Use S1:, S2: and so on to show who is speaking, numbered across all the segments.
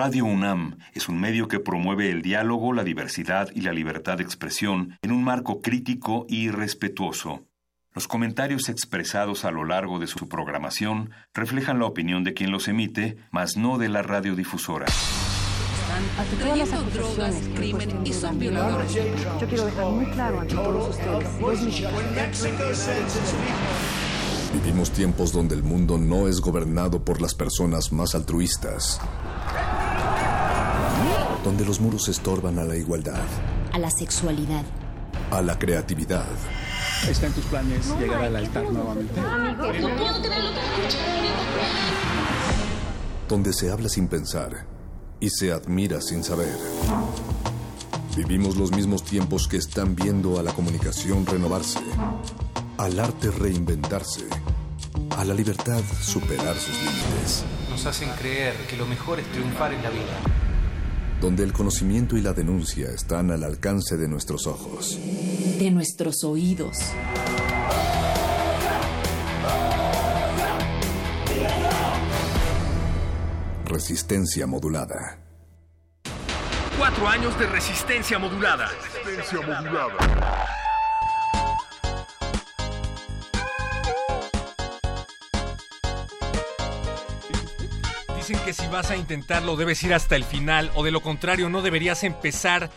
S1: Radio UNAM es un medio que promueve el diálogo, la diversidad y la libertad de expresión en un marco crítico y respetuoso. Los comentarios expresados a lo largo de su programación reflejan la opinión de quien los emite, mas no de la radiodifusora.
S2: drogas, crimen y son violadores.
S3: Yo quiero dejar muy claro ante todos ustedes.
S4: Vivimos tiempos donde el mundo no es gobernado por las personas más altruistas. Donde los muros estorban a la igualdad,
S5: a la sexualidad,
S4: a la creatividad.
S6: ¿Está en tus planes llegar al altar nuevamente?
S4: Donde se habla sin pensar y se admira sin saber. Vivimos los mismos tiempos que están viendo a la comunicación renovarse, al arte reinventarse, a la libertad superar sus límites.
S7: Nos hacen creer que lo mejor es triunfar en la vida.
S4: Donde el conocimiento y la denuncia están al alcance de nuestros ojos.
S5: de nuestros oídos.
S4: Resistencia modulada.
S8: Cuatro años de resistencia modulada.
S9: Resistencia modulada.
S10: Que si vas a intentarlo debes ir hasta el final o de lo contrario no deberías empezar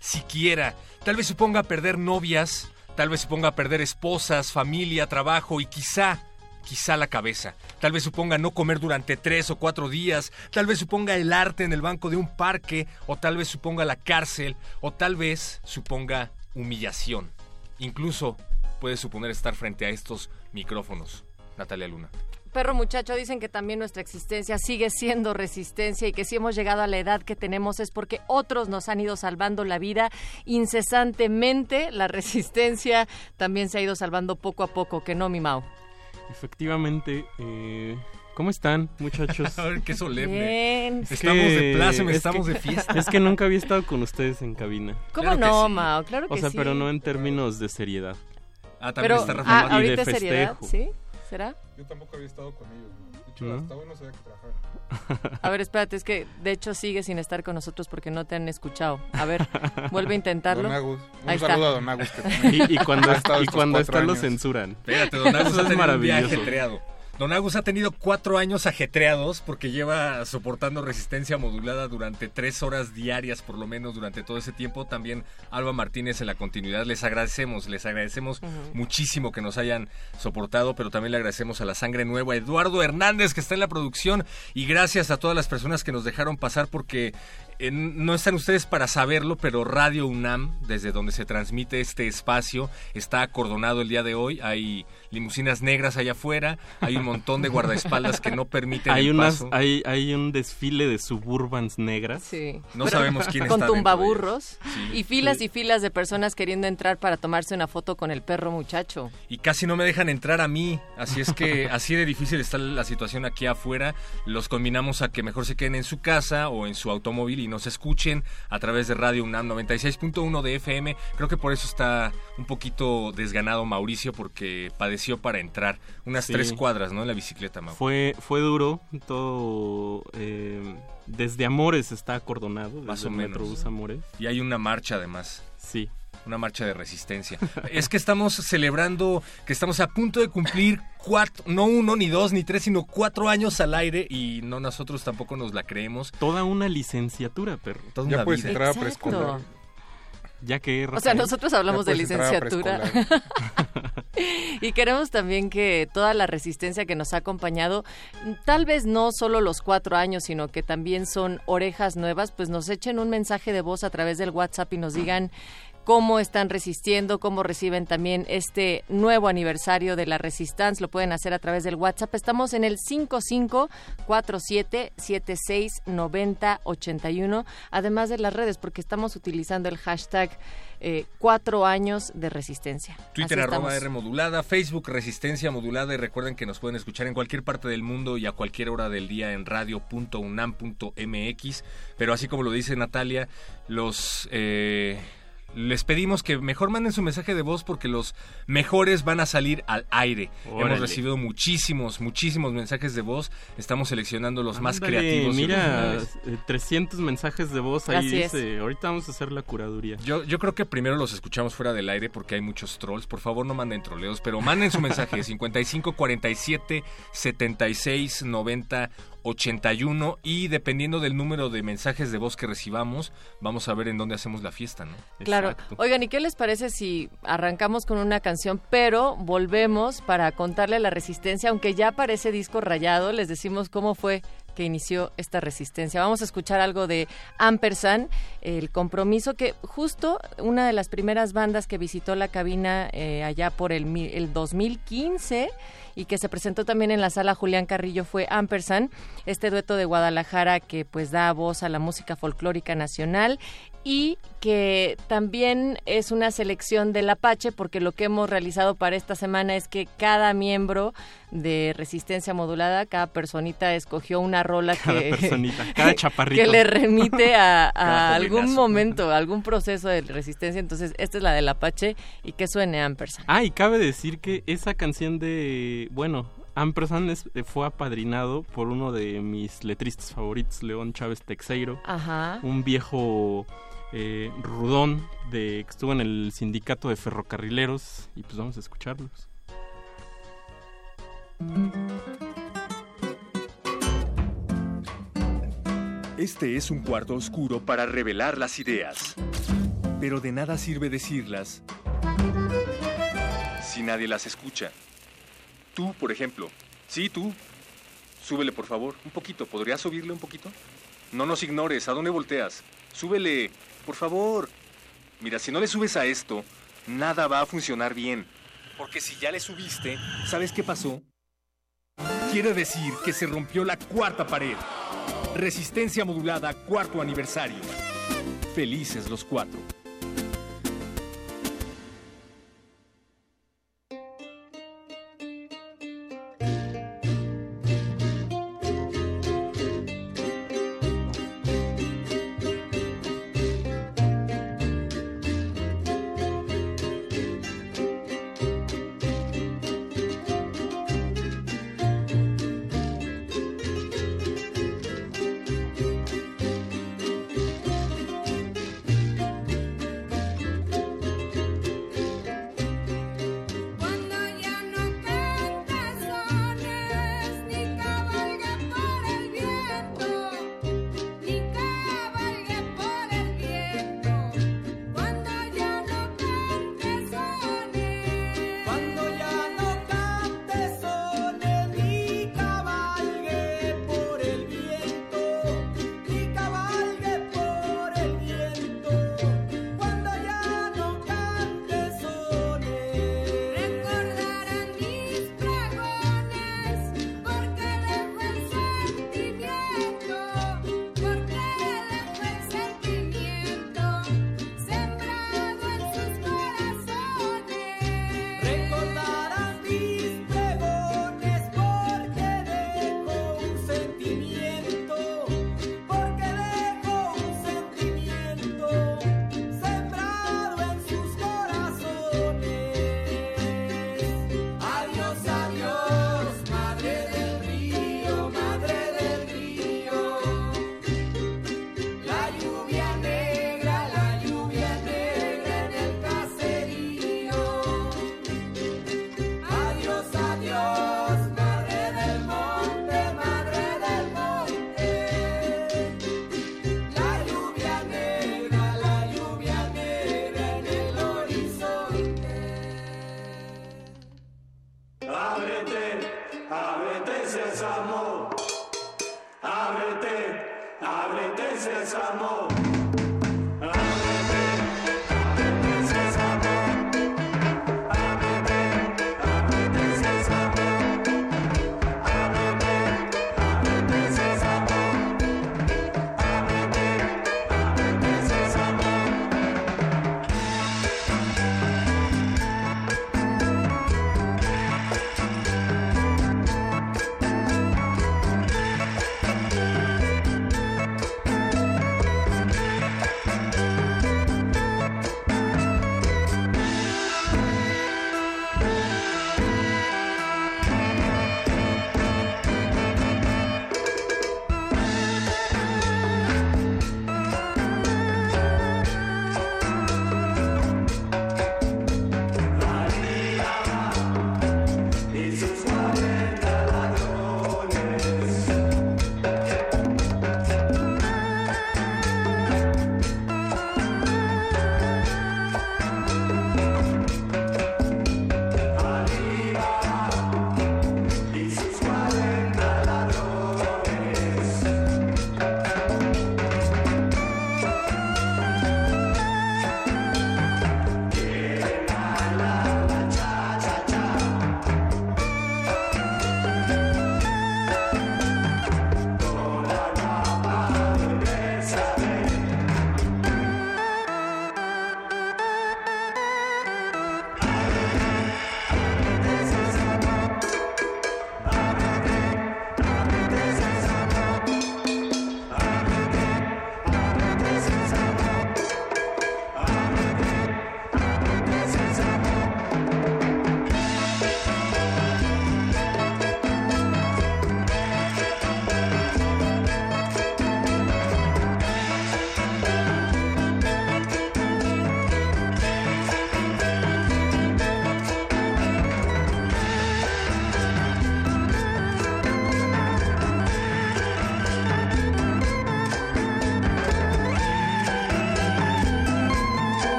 S10: siquiera. Tal vez suponga perder novias, tal vez suponga perder esposas, familia, trabajo y quizá, quizá la cabeza. Tal vez suponga no comer durante tres o cuatro días, tal vez suponga el arte en el banco de un parque o tal vez suponga la cárcel o tal vez suponga humillación. Incluso puede suponer estar frente a estos micrófonos. Natalia Luna.
S11: Perro muchacho, dicen que también nuestra existencia sigue siendo resistencia y que si hemos llegado a la edad que tenemos es porque otros nos han ido salvando la vida incesantemente. La resistencia también se ha ido salvando poco a poco, que no, mi Mau.
S12: Efectivamente, eh, ¿cómo están, muchachos?
S10: A ver, qué solemne.
S11: Bien.
S12: Es
S10: Estamos
S12: que-
S10: de pláceme,
S12: es
S10: estamos
S12: que-
S10: de fiesta.
S12: Es que nunca había estado con ustedes en cabina.
S11: ¿Cómo
S10: Claro
S11: no,
S10: sí.
S11: Mao? Claro que
S12: O sea,
S11: sí.
S12: pero no en términos de seriedad.
S10: Ah, también
S11: Pero,
S10: está
S11: ah,
S12: de
S11: es seriedad,
S12: festejo.
S11: ¿sí? ¿Será?
S6: Yo tampoco había estado con ellos. ¿no? De hecho,
S12: ¿No?
S6: hasta hoy no sabía que trabajaban.
S11: A ver, espérate, es que de hecho sigue sin estar con nosotros porque no te han escuchado. A ver, vuelve a intentarlo.
S6: Don Agus. Un
S11: Ahí está.
S6: saludo a Don Agus. Que
S12: Y, y cuando, y cuando está lo censuran.
S10: Espérate, Don Agus
S12: Eso
S10: ha
S12: es
S10: un
S12: maravilloso.
S10: ajetreado. Don Agus ha tenido cuatro años ajetreados porque lleva soportando resistencia modulada durante tres horas diarias, por lo menos durante todo ese tiempo. También Alba Martínez en la continuidad. Les agradecemos, les agradecemos muchísimo que nos hayan soportado, pero también le agradecemos a la sangre nueva, Eduardo Hernández, que está en la producción, y gracias a todas las personas que nos dejaron pasar porque eh, no están ustedes para saberlo, pero Radio UNAM, desde donde se transmite este espacio, está acordonado el día de hoy. Hay limusinas negras allá afuera, hay un montón de guardaespaldas que no permiten
S12: Hay,
S10: el
S12: unas,
S10: paso.
S12: hay, hay un desfile de suburbans negras.
S11: Sí.
S10: No sabemos quién
S11: Con
S10: está de
S11: tumbaburros
S10: Sí.
S11: y filas y filas de personas queriendo entrar para tomarse una foto con el perro muchacho.
S10: y casi no me dejan entrar a mí. Así es que así de difícil está la situación aquí afuera. Los combinamos a que mejor se queden en su casa o en su automóvil y nos escuchen a través de Radio UNAM 96.1 de FM. Creo que por eso está un poquito desganado Mauricio porque padeció para entrar unas
S12: Sí.
S10: tres cuadras, ¿no? En la bicicleta, Mau.
S12: Fue, fue duro, todo... eh, desde Amores está acordonado,
S10: Más
S12: desde
S10: o
S12: el
S10: menos.
S12: Amores.
S10: Y hay una marcha además.
S12: Sí.
S10: Una marcha de resistencia. es que estamos celebrando que estamos a punto de cumplir cuatro, no uno, ni dos, ni tres, sino cuatro años al aire y no nosotros tampoco nos la creemos.
S12: Toda una licenciatura, perro.
S10: Toda
S6: Ya
S10: una
S6: puedes
S10: vida.
S6: entrar a preescolar.
S12: Ya que,
S11: O sea, nosotros hablamos de licenciatura y queremos también que toda la resistencia que nos ha acompañado, tal vez no solo los cuatro años, sino que también son orejas nuevas, pues nos echen un mensaje de voz a través del WhatsApp y nos digan cómo están resistiendo, cómo reciben también este nuevo aniversario de la Resistance. Lo pueden hacer a través del WhatsApp. Estamos en el 5547769081, además de las redes, porque estamos utilizando el hashtag eh, cuatro años de resistencia.
S10: Twitter arroba. R modulada, Facebook Resistencia Modulada y recuerden que nos pueden escuchar en cualquier parte del mundo y a cualquier hora del día en radio.unam.mx. Pero así como lo dice Natalia, los... eh,
S13: les pedimos que mejor manden su mensaje de voz porque los mejores van a salir al aire.
S12: Órale.
S13: Hemos recibido muchísimos, muchísimos mensajes de voz. Estamos seleccionando los más creativos.
S12: Mira,
S13: originales.
S12: eh, 300 mensajes de voz ahí
S11: Así es.
S12: dice. Ahorita vamos a hacer la curaduría.
S13: Yo, yo creo que primero los escuchamos fuera del aire porque hay muchos trolls. Por favor, no manden troleos, pero manden su mensaje 55 47 76 90 81 y dependiendo del número de mensajes de voz que recibamos, vamos a ver en dónde hacemos la fiesta, ¿no?
S11: Claro.
S12: Exacto.
S11: Oigan, ¿y qué les parece si arrancamos con una canción, pero volvemos para contarle la resistencia, aunque ya parece disco rayado, les decimos cómo fue que inició esta resistencia. Vamos a escuchar algo de Ampersand, el compromiso que justo una de las primeras bandas que visitó la cabina eh, allá por el, el 2015 y que se presentó también en la sala Julián Carrillo fue Ampersand, este dueto de Guadalajara que pues da voz a la música folclórica nacional y que también es una selección del Apache porque lo que hemos realizado para esta semana es que cada miembro de Resistencia Modulada, cada personita escogió una rola
S12: Cada
S11: que,
S12: personita, cada
S11: que le remite a, algún momento, a algún proceso de resistencia. Entonces, esta es la del Apache y que suene Ampersand.
S12: Ah, y cabe decir que esa canción de, bueno, Ampersand es- eh, fue apadrinado por uno de mis letristas favoritos, León Chávez Texeiro,
S11: Ajá.
S12: un viejo eh, rudón de que estuvo en el sindicato de ferrocarrileros y pues vamos a escucharlos.
S10: Este es un cuarto oscuro para revelar las ideas.
S13: Pero de nada sirve decirlas.
S10: Si nadie las escucha. Tú, por ejemplo. Sí, tú. Súbele, por favor. Un poquito. ¿Podrías subirle un poquito? No nos ignores. ¿A dónde volteas? Súbele. Por favor. Mira, si no le subes a esto, nada va a funcionar bien.
S13: Porque si ya le subiste, ¿sabes qué pasó? Quiere decir que se rompió la cuarta pared. Resistencia modulada, cuarto aniversario. Felices los cuatro.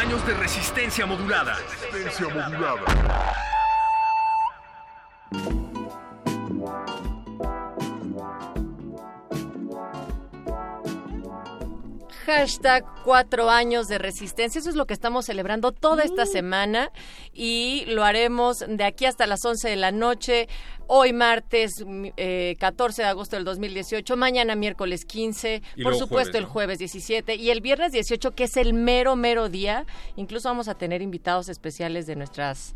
S8: Años de resistencia modulada.
S9: Resistencia modulada.
S11: Hashtag cuatro años de resistencia. Eso es lo que estamos celebrando toda esta semana y lo haremos de aquí hasta las 11 de la noche. Hoy martes eh, 14 de agosto del 2018, mañana miércoles 15,
S10: Y
S11: por supuesto
S10: jueves,
S11: el jueves 17 y el viernes 18 que es el mero mero día. Incluso vamos a tener invitados especiales de nuestras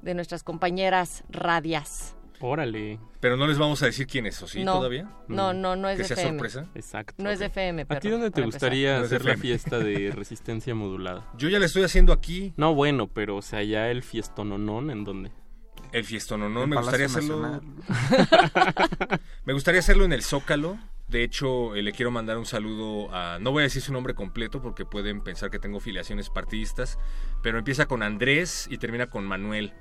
S11: de nuestras compañeras radias.
S12: Órale.
S10: Pero no les vamos a decir quién es, ¿o sí?
S11: No,
S10: ¿Todavía?
S11: no, no, no es
S10: ¿Que
S11: de
S10: sea
S11: FM.
S10: sorpresa?
S12: Exacto.
S11: No es de FM,
S12: ¿A ti dónde te gustaría
S10: No
S12: hacer la fiesta de resistencia modulada?
S10: Yo ya la estoy haciendo aquí.
S12: No, bueno, pero o sea, ya el fiestononón, ¿en dónde?
S10: El fiestón, ¿no?
S14: El
S10: Me gustaría hacerlo. Me gustaría hacerlo en el Zócalo. De hecho, eh, le quiero mandar un saludo a. No voy a decir su nombre completo porque pueden pensar que tengo filiaciones partidistas. Pero empieza con Andrés y termina con Manuel.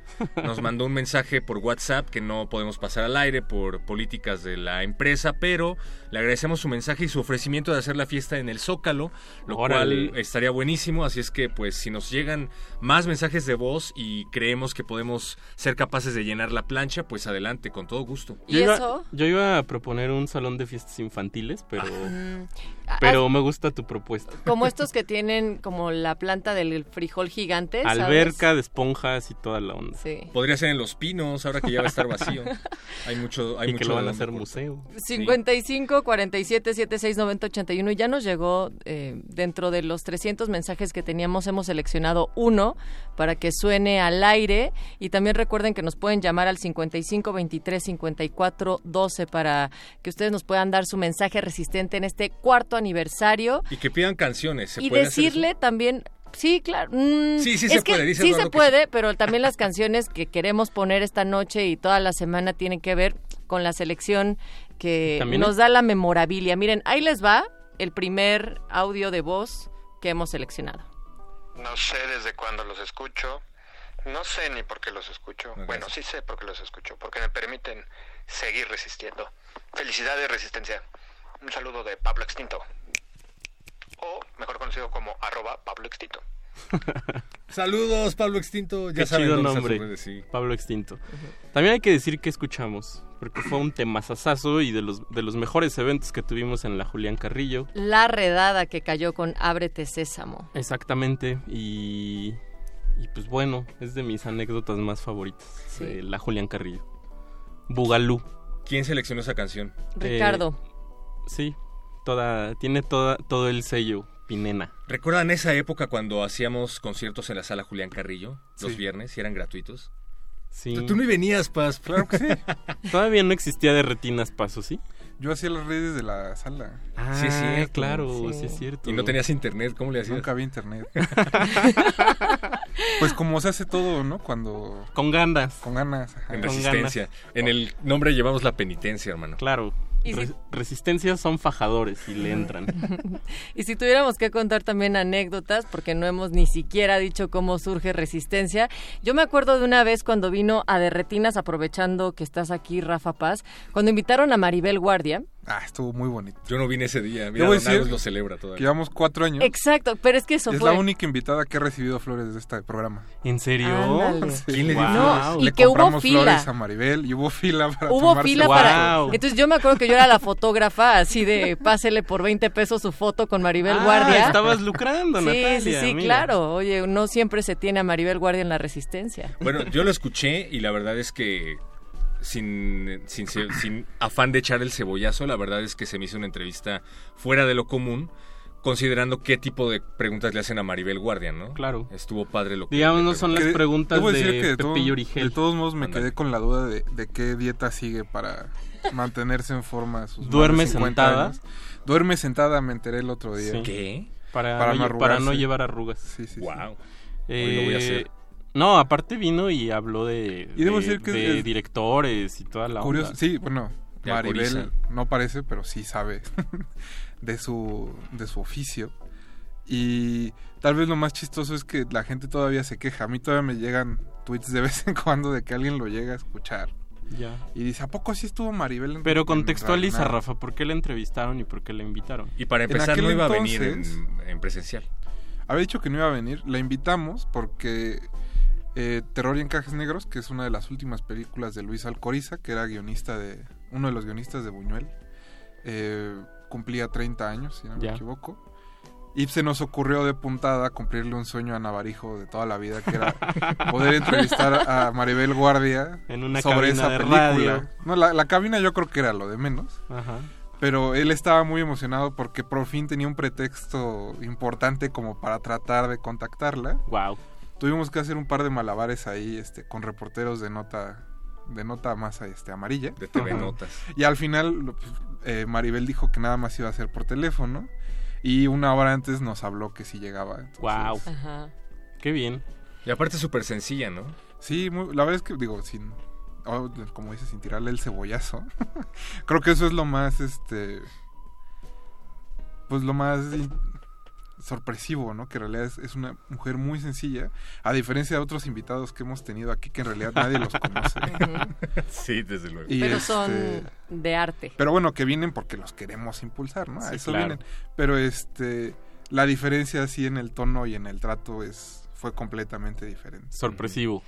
S10: Nos mandó un mensaje por WhatsApp que no podemos pasar al aire por políticas de la empresa. Pero le agradecemos su mensaje y su ofrecimiento de hacer la fiesta en el Zócalo. Lo
S12: Órale.
S10: cual estaría buenísimo. Así es que, pues, si nos llegan más mensajes de voz y creemos que podemos ser capaces de llenar la plancha, pues adelante, con todo gusto.
S11: ¿Y
S12: yo, iba,
S11: eso?
S12: yo iba a proponer un salón de fiestas infantiles, pero,
S11: Mm,
S12: pero me gusta tu propuesta.
S11: como estos que tienen como la planta del frijol gigante. ¿sabes?
S12: Alberca de esponjas y toda la onda.
S11: Sí.
S10: Podría ser en Los Pinos, ahora que ya va a estar vacío. Hay mucho, hay
S12: y
S10: mucho
S12: que lo van a hacer museo.
S11: 55 47 76 90 81 y ya nos llegó eh, dentro de los 300 mensajes que teníamos hemos seleccionado uno para que suene al aire y también recuerden que nos pueden llamar al 55 23 54 12 para que ustedes nos puedan dar su mensaje resistente en este cuarto aniversario
S10: Y que pidan canciones. ¿se
S11: y
S10: puede hacer
S11: decirle también Sí, claro. Mm,
S10: Sí, sí
S11: es
S10: se
S11: que
S10: puede, dice
S11: Sí
S10: que
S11: pero también las canciones que queremos poner esta noche y toda la semana tienen que ver con la selección que
S12: También
S11: nos
S12: es-
S11: da la memorabilia. Miren, ahí les va el primer audio de voz que hemos seleccionado.
S15: No sé desde cuándo los escucho. No sé ni por qué los escucho. Bueno, sí sé por qué los escucho. Porque me permiten seguir resistiendo. Felicidades, Resistencia. Un saludo de Pablo Extinto. O mejor conocido como arroba Pablo Extinto.
S10: Saludos, Pablo Extinto. Ya
S12: Qué
S10: saben
S12: chido nombre.
S10: sí.
S12: Pablo Extinto. También hay que decir que escuchamos, porque fue un temazazazo y de los, de los mejores eventos que tuvimos en la Julián Carrillo.
S11: La redada que cayó con Ábrete Sésamo.
S12: Exactamente, y, y pues bueno, es de mis anécdotas más favoritas
S11: Sí.
S12: de la Julián Carrillo. Bugalú.
S10: ¿Quién seleccionó esa canción?
S11: Ricardo.
S12: Sí, toda, tiene toda, todo el sello Pinena.
S10: ¿Recuerdan esa época cuando hacíamos conciertos en la sala Julián Carrillo? Los
S12: Sí.
S10: viernes y eran gratuitos.
S12: Sí.
S10: Tú ni venías, Paz.
S14: Claro que sí.
S12: Todavía no existía de retinas paso, ¿sí?
S14: Yo hacía las redes de la sala.
S12: Ah,
S10: Sí, es cierto.
S12: claro, sí. es cierto.
S10: Y no tenías internet, ¿cómo le hacías?
S14: Nunca había internet. pues como se hace todo, ¿no? Cuando...
S12: Con ganas.
S14: Con ganas. ajá.
S10: En
S12: Con
S10: resistencia. En el nombre llevamos la penitencia, hermano.
S12: Claro.
S11: Y si-
S12: Re- resistencias son fajadores y le entran.
S11: Y si tuviéramos que contar también anécdotas, porque no hemos ni siquiera dicho cómo surge Resistencia, yo me acuerdo de una vez cuando vino a Derretinas, aprovechando que estás aquí, Rafa Paz, cuando invitaron a Maribel Guardia.
S14: Ah, estuvo muy bonito.
S10: Yo no vine ese día. Mira, Don lo celebra todavía.
S14: que llevamos cuatro años.
S11: Exacto, pero es que eso
S14: es
S11: fue...
S14: la única invitada que ha recibido flores de este programa.
S12: ¿En serio?
S11: Ándale.
S10: ¿Quién le dio
S12: Wow.
S11: No, y
S14: Le
S11: que hubo fila.
S14: flores a Maribel y hubo fila para
S11: Hubo
S14: tomarse
S11: fila para... Entonces yo me acuerdo que yo era la fotógrafa, así de pásele por 20 pesos su foto con Maribel
S12: Ah,
S11: Guardia.
S12: estabas lucrando,
S11: Sí,
S12: Natalia.
S11: sí, sí,
S12: mira.
S11: claro. Oye, no siempre se tiene a Maribel Guardia en la Resistencia.
S10: Bueno, yo lo escuché y la verdad es que sin, sin, sin afán de echar el cebollazo, la verdad es que se me hizo una entrevista fuera de lo común, considerando qué tipo de preguntas le hacen a Maribel Guardia, ¿no?
S12: Claro.
S10: Estuvo padre lo que...
S12: Digamos, no son las preguntas de
S14: de, todo-
S12: Pepillo Origel.
S14: de todos modos me quedé con la duda de, de qué dieta sigue para mantenerse en forma. Sus de
S12: ¿Duerme
S14: 50
S12: sentada?
S14: años. Duerme sentada, me enteré el otro día.
S12: Sí.
S10: ¿Qué?
S12: Para,
S14: Para
S12: no, para no llevar arrugas.
S14: Sí, sí, sí.
S10: Wow.
S12: Eh,
S10: Hoy lo voy a hacer.
S12: No, aparte vino y habló de,
S14: Y debo
S12: de-
S14: decir que
S12: de
S14: es-
S12: directores y toda la
S14: Curioso,
S12: onda.
S14: sí, bueno,
S10: De
S14: Maribel no parece, pero sí sabe de su de su oficio. Y tal vez lo más chistoso es que la gente todavía se queja. A mí todavía me llegan tweets de vez en cuando de que alguien lo llega a escuchar.
S12: Ya.
S14: Y dice, ¿a poco sí estuvo Maribel? en-
S12: Pero contextualiza, Rafa, ¿por qué la entrevistaron y por qué la invitaron?
S10: Y para empezar no iba a venir en presencial.
S14: había dicho que no iba a venir. La invitamos porque eh, Terror y Encajes Negros, que es una de las últimas películas de Luis Alcoriza, que era guionista de uno de los guionistas de Buñuel, eh, cumplía 30 años, si no me equivoco. Y se nos ocurrió de puntada cumplirle un sueño a Navarijo de toda la vida, que era poder entrevistar a Maribel Guardia
S12: En una
S14: sobre esa película.
S12: radio.
S14: No, la, la cabina yo creo que era lo de menos.
S12: Ajá.
S14: Pero él estaba muy emocionado porque por fin tenía un pretexto importante como para tratar de contactarla.
S12: Wow.
S14: Tuvimos que hacer un par de malabares ahí este, con reporteros de nota de nota más este, amarilla.
S10: De TV. Notas.
S14: Y al final pues, eh, Maribel dijo que nada más iba a ser por teléfono. Y una hora antes nos habló que sí llegaba. entonces-
S12: Wow.
S11: Ajá.
S12: Qué bien.
S10: Y aparte es súper sencilla, ¿no?
S14: Sí, muy- la verdad es que digo, sin, oh, como dices, sin tirarle el cebollazo. Creo que eso es lo más, este, pues lo más in- sorpresivo, ¿no? Que en realidad es, es una mujer muy sencilla, a diferencia de otros invitados que hemos tenido aquí que en realidad nadie los conoce.
S10: Sí, desde luego.
S14: Y
S11: Pero
S14: este,
S11: son de arte.
S14: Pero bueno, que vienen porque los queremos impulsar, ¿no? A
S12: Sí,
S14: eso
S12: claro.
S14: vienen. Pero este, la diferencia así en el tono y en el trato es fue completamente diferente.
S12: Sorpresivo.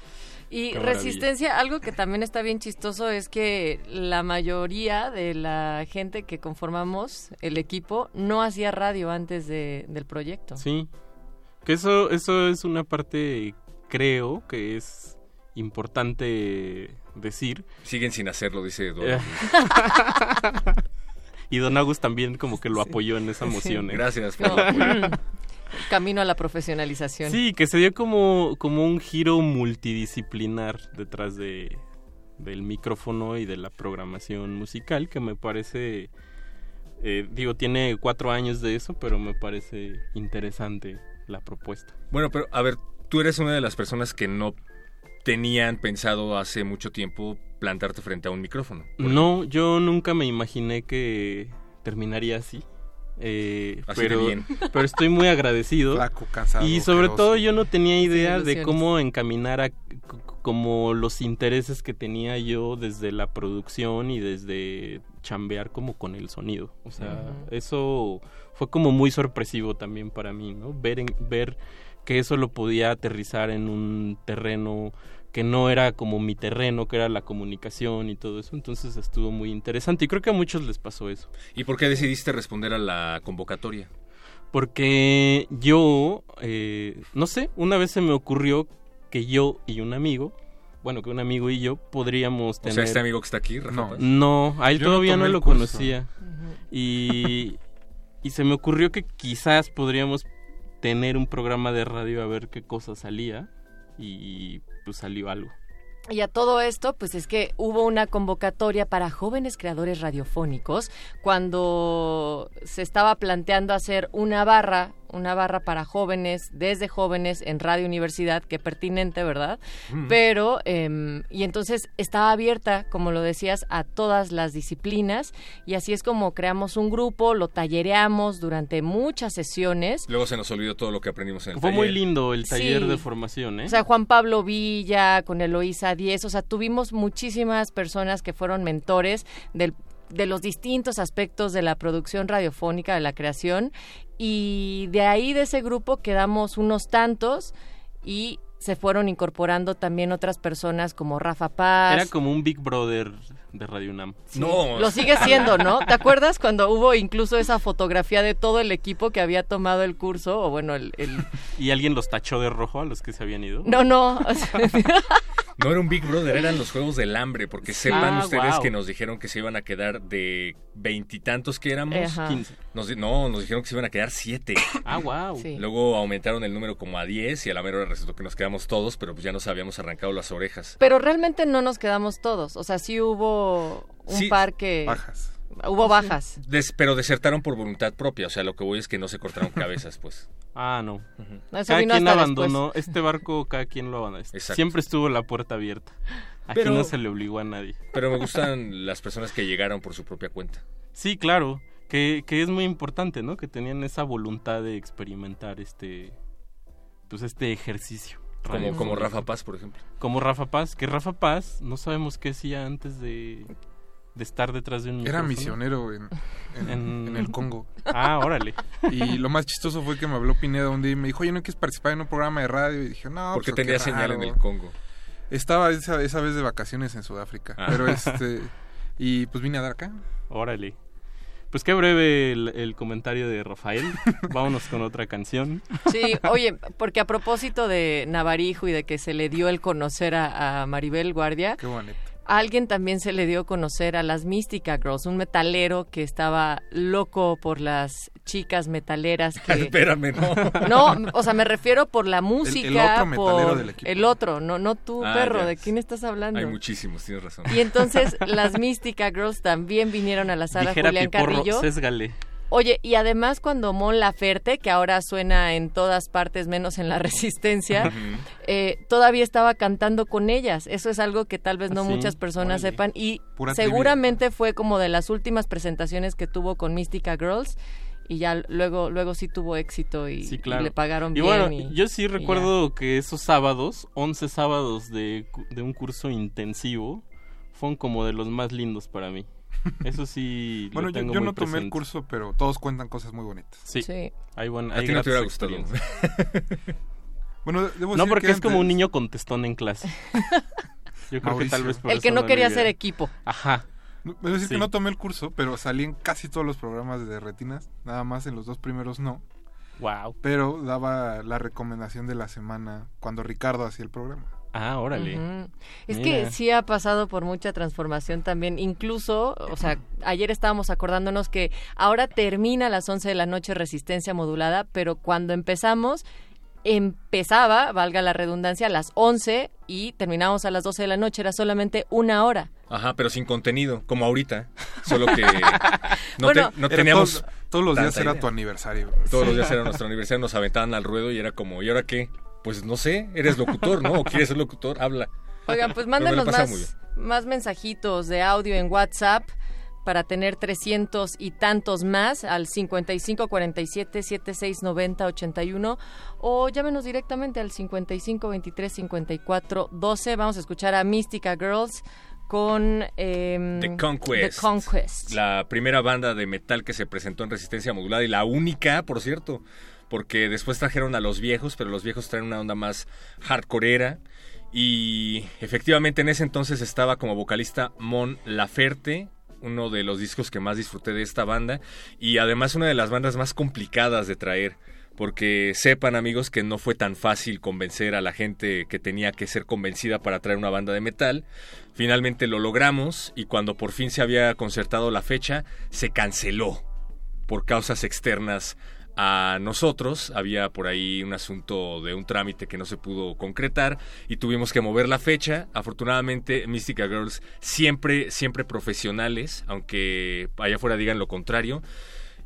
S11: Y
S12: Qué maravilla.
S11: resistencia, algo que también está bien chistoso es que la mayoría de la gente que conformamos el equipo no hacía radio antes de- del proyecto.
S12: Sí. Que eso, eso es una parte, creo, que es importante decir.
S10: Siguen sin hacerlo, dice Don.
S12: Y Don Agus también como que lo apoyó en esa moción. ¿eh?
S10: Gracias por
S11: No. Camino a la profesionalización.
S12: Sí, que se dio como, como un giro multidisciplinar detrás de, del micrófono y de la programación musical, que me parece, eh, digo, tiene cuatro años de eso, pero me parece interesante la propuesta.
S10: Bueno, pero a ver, tú eres una de las personas que no tenían pensado hace mucho tiempo plantarte frente a un micrófono.
S12: No, yo nunca me imaginé que terminaría así. Eh,
S10: Así de
S12: pero,
S10: bien.
S12: pero estoy muy agradecido.
S14: Flaco, cansado,
S12: y sobre todo yo no tenía idea de cómo encaminar a como los intereses que tenía yo desde la producción y desde chambear como con el sonido. O sea, eso fue como muy sorpresivo también para mí, ¿no? Ver, en- ver que eso lo podía aterrizar en un terreno que no era como mi terreno, que era la comunicación y todo eso. Entonces estuvo muy interesante y creo que a muchos les pasó eso.
S10: ¿Y por qué decidiste responder a la convocatoria?
S12: Porque yo, eh, no sé, una vez se me ocurrió que yo y un amigo, bueno, que un amigo y yo podríamos
S10: O
S12: tener...
S10: sea, este amigo que está aquí, Rafa
S14: No.
S12: No, a él
S14: Yo
S12: todavía no lo
S14: curso.
S12: conocía. Y, y se me ocurrió que quizás podríamos tener un programa de radio a ver qué cosa salía. Y pues salió algo.
S11: Y a todo esto, pues es que hubo una convocatoria para jóvenes creadores radiofónicos cuando se estaba planteando hacer una barra, una barra para jóvenes, desde jóvenes en Radio Universidad, que pertinente, ¿verdad? Pero, em, y entonces estaba abierta, como lo decías, a todas las disciplinas y así es como creamos un grupo, lo tallereamos durante muchas sesiones.
S10: Luego se nos olvidó todo lo que aprendimos en el
S12: Fue muy lindo el taller
S11: Sí.
S12: de formación, ¿eh?
S11: O sea, Juan Pablo Villa, con Eloísa Díez, o sea, tuvimos muchísimas personas que fueron mentores del de los distintos aspectos de la producción radiofónica, de la creación, y de ahí de ese grupo quedamos unos tantos y se fueron incorporando también otras personas como Rafa Paz.
S12: Era como un Big Brother de Radio UNAM.
S10: No.
S11: Lo sigue siendo, ¿no? ¿Te acuerdas cuando hubo incluso esa fotografía de todo el equipo que había tomado el curso? O bueno, el... el-
S12: ¿Y alguien los tachó de rojo a los que se habían ido?
S11: No, no.
S10: No era un Big Brother, eran los Juegos del Hambre, porque sepan
S12: Ah,
S10: ustedes que nos dijeron que se iban a quedar de veintitantos que éramos.
S11: Ajá.
S12: 15.
S10: Nos no, nos dijeron que se iban a quedar siete.
S12: Ah, wow.
S11: Sí.
S10: Luego aumentaron el número como a 10 y a la mera hora resultó que nos quedamos todos, pero pues ya nos habíamos arrancado las orejas.
S11: Pero realmente no nos quedamos todos. O sea, sí hubo un
S10: Sí.
S11: par que...
S14: Bajas.
S11: Hubo bajas.
S10: Des- pero desertaron por voluntad propia, o sea, lo que voy es que no se cortaron cabezas, pues.
S12: Ah, no.
S11: Eso
S12: cada
S11: vino
S12: quien abandonó este barco, cada quien lo abandonó.
S10: Exacto.
S12: Siempre estuvo la puerta abierta. Aquí
S10: Pero-
S12: no se le obligó a nadie.
S10: Pero me gustan las personas que llegaron por su propia cuenta.
S12: Sí, claro, que, que es muy importante, ¿no? Que tenían esa voluntad de experimentar este, pues este ejercicio.
S10: Como, como. Rafa Paz, por ejemplo.
S12: Como Rafa Paz, que Rafa Paz no sabemos qué hacía antes de... de estar detrás de un
S14: Era
S12: micrófono.
S14: misionero en, en,
S12: En-
S14: en el Congo.
S12: Ah, órale.
S14: Y lo más chistoso fue que me habló Pineda un día y me dijo, oye, ¿no quieres participar en un programa de radio? Y dije, no,
S10: Porque
S14: pues,
S10: tenía
S14: qué
S10: señal en
S14: raro".
S10: el Congo.
S14: Estaba esa, esa vez de vacaciones en Sudáfrica.
S10: Ah.
S14: Pero este... Y pues vine a dar acá.
S12: Órale. Pues qué breve el, el comentario de Rafael. Vámonos con otra canción.
S11: Sí, oye, porque a propósito de Navarijo y de que se le dio el conocer a, a Maribel Guardia,
S14: Qué bonito.
S11: A alguien también se le dio conocer a las Mística Girls, un metalero que estaba loco por las chicas metaleras que...
S10: Espérame, no.
S11: No, o sea, me refiero por la música,
S14: otro metalero
S11: por
S14: del equipo.
S11: el otro, no, no tú,
S10: Ah,
S11: perro,
S10: ya.
S11: ¿de quién estás hablando?
S10: Hay muchísimos, tienes razón.
S11: Y entonces las Mística Girls también vinieron a la sala
S12: Dijera
S11: Julián
S12: Piporro,
S11: Carrillo.
S12: sésgale.
S11: Oye, y además cuando Mon Laferte, que ahora suena en todas partes menos en la Resistencia, eh, todavía estaba cantando con ellas. Eso es algo que tal vez no
S12: Ah, sí,
S11: muchas personas
S12: órale.
S11: sepan y
S14: Pura
S11: seguramente fue como de las últimas presentaciones que tuvo con Mystica Girls y ya luego luego sí tuvo éxito y,
S12: Sí,
S11: y
S12: claro.
S11: le pagaron
S12: Y
S11: bien.
S12: bueno,
S11: y-
S12: yo sí recuerdo que esos sábados, 11 sábados de, de un curso intensivo, fueron como de los más lindos para mí. Eso sí. lo
S14: Bueno, yo,
S12: tengo
S14: yo
S12: muy
S14: no tomé el curso, pero todos cuentan cosas muy bonitas.
S12: Sí.
S11: Sí.
S12: Hay buen,
S10: A
S12: hay
S10: ti no te hubiera gustado.
S14: Bueno, debo
S12: No,
S14: decir
S12: porque
S14: que
S12: es como un niño contestón en clase. Yo creo que tal vez por
S11: El que no quería hacer equipo.
S12: Ajá.
S14: No, Debo decir
S12: Sí.
S14: que no tomé el curso, pero salí en casi todos los programas de retinas. Nada más en los dos primeros no.
S12: Wow.
S14: Pero daba la recomendación de la semana cuando Ricardo hacía el programa.
S12: Ah, órale.
S11: Es que sí ha pasado por mucha transformación también. Incluso, o sea, ayer estábamos acordándonos que ahora termina a las 11 de la noche resistencia modulada, pero cuando empezamos, empezaba, valga la redundancia, a las 11 y terminamos a las 12 de la noche. Era solamente una hora.
S10: Ajá, pero sin contenido, como ahorita. Solo que no,
S11: Bueno,
S10: te- no
S14: Era
S10: teníamos.
S14: todos, todos los días era
S10: idea.
S14: tu aniversario.
S10: Todos los días era nuestro aniversario, nos aventaban al ruedo y era como, ¿y ahora qué? Pues no sé, eres locutor, ¿no? ¿O quieres ser locutor? Habla.
S11: Oigan, pues
S10: muy
S11: más, más mensajitos de audio en WhatsApp para tener 300 y tantos más al 55 47 76 90 81 o llámenos directamente al 55 23 54 12. Vamos a escuchar a Mystica Girls con em,
S10: The Conquest.
S11: The Conquest.
S10: La primera banda de metal que se presentó en Resistencia Modulada y la única, por cierto, porque después trajeron a los viejos, pero los viejos traen una onda más hardcoreera. Y efectivamente en ese entonces estaba como vocalista Mon Laferte, uno de los discos que más disfruté de esta banda y además una de las bandas más complicadas de traer. Porque sepan amigos que no fue tan fácil convencer a la gente que tenía que ser convencida para traer una banda de metal. Finalmente lo logramos y cuando por fin se había concertado la fecha, se canceló por causas externas a nosotros. Había por ahí un asunto de un trámite que no se pudo concretar y tuvimos que mover la fecha. Afortunadamente, Mystica Girls siempre, siempre profesionales, aunque allá afuera digan lo contrario.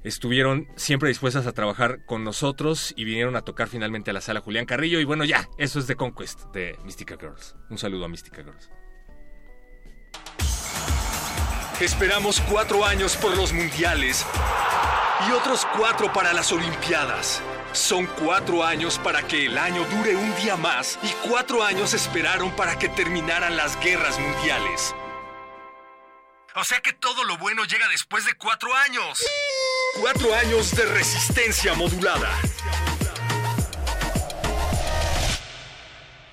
S10: Estuvieron siempre dispuestas a trabajar con nosotros y vinieron a tocar finalmente a la sala Julián Carrillo. Y bueno, ya, eso es The Conquest de Mystica Girls. Un saludo a Mystica Girls.
S8: Esperamos cuatro años por los mundiales y otros cuatro para las Olimpiadas. Son cuatro años para que el año dure un día más y cuatro años esperaron para que terminaran las guerras mundiales. O sea que todo lo bueno llega después de cuatro años. Cuatro años de resistencia modulada.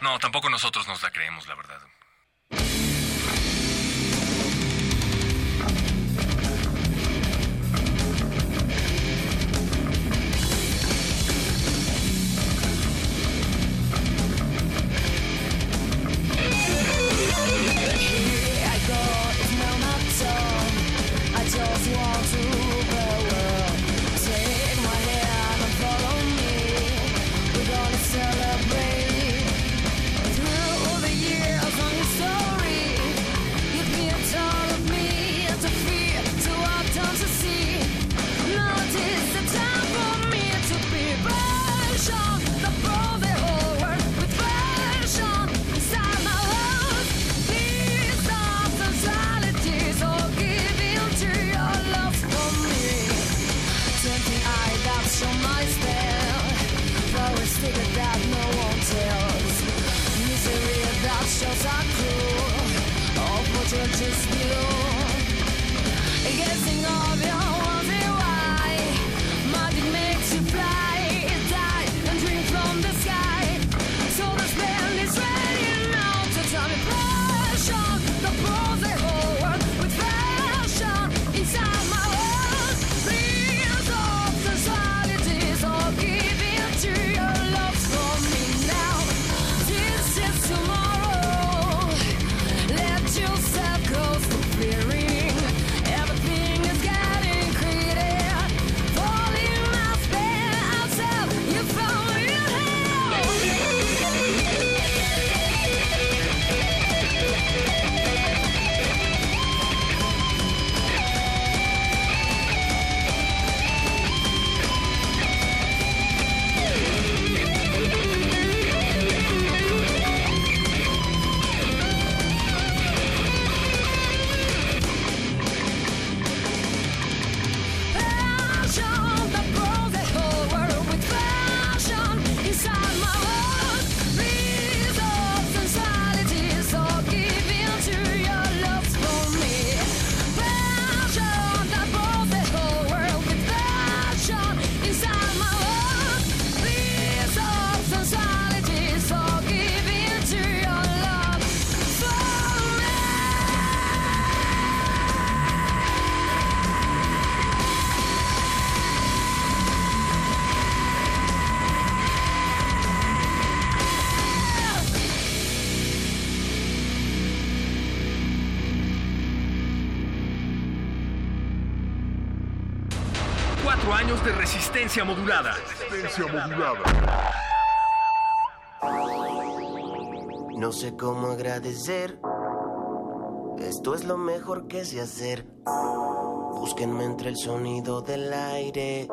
S10: No, tampoco nosotros nos la creemos, la verdad.
S16: Just
S8: resistencia modulada.
S9: Resistencia modulada.
S17: No sé cómo agradecer. Esto es lo mejor que sé hacer. Búsquenme entre el sonido del aire.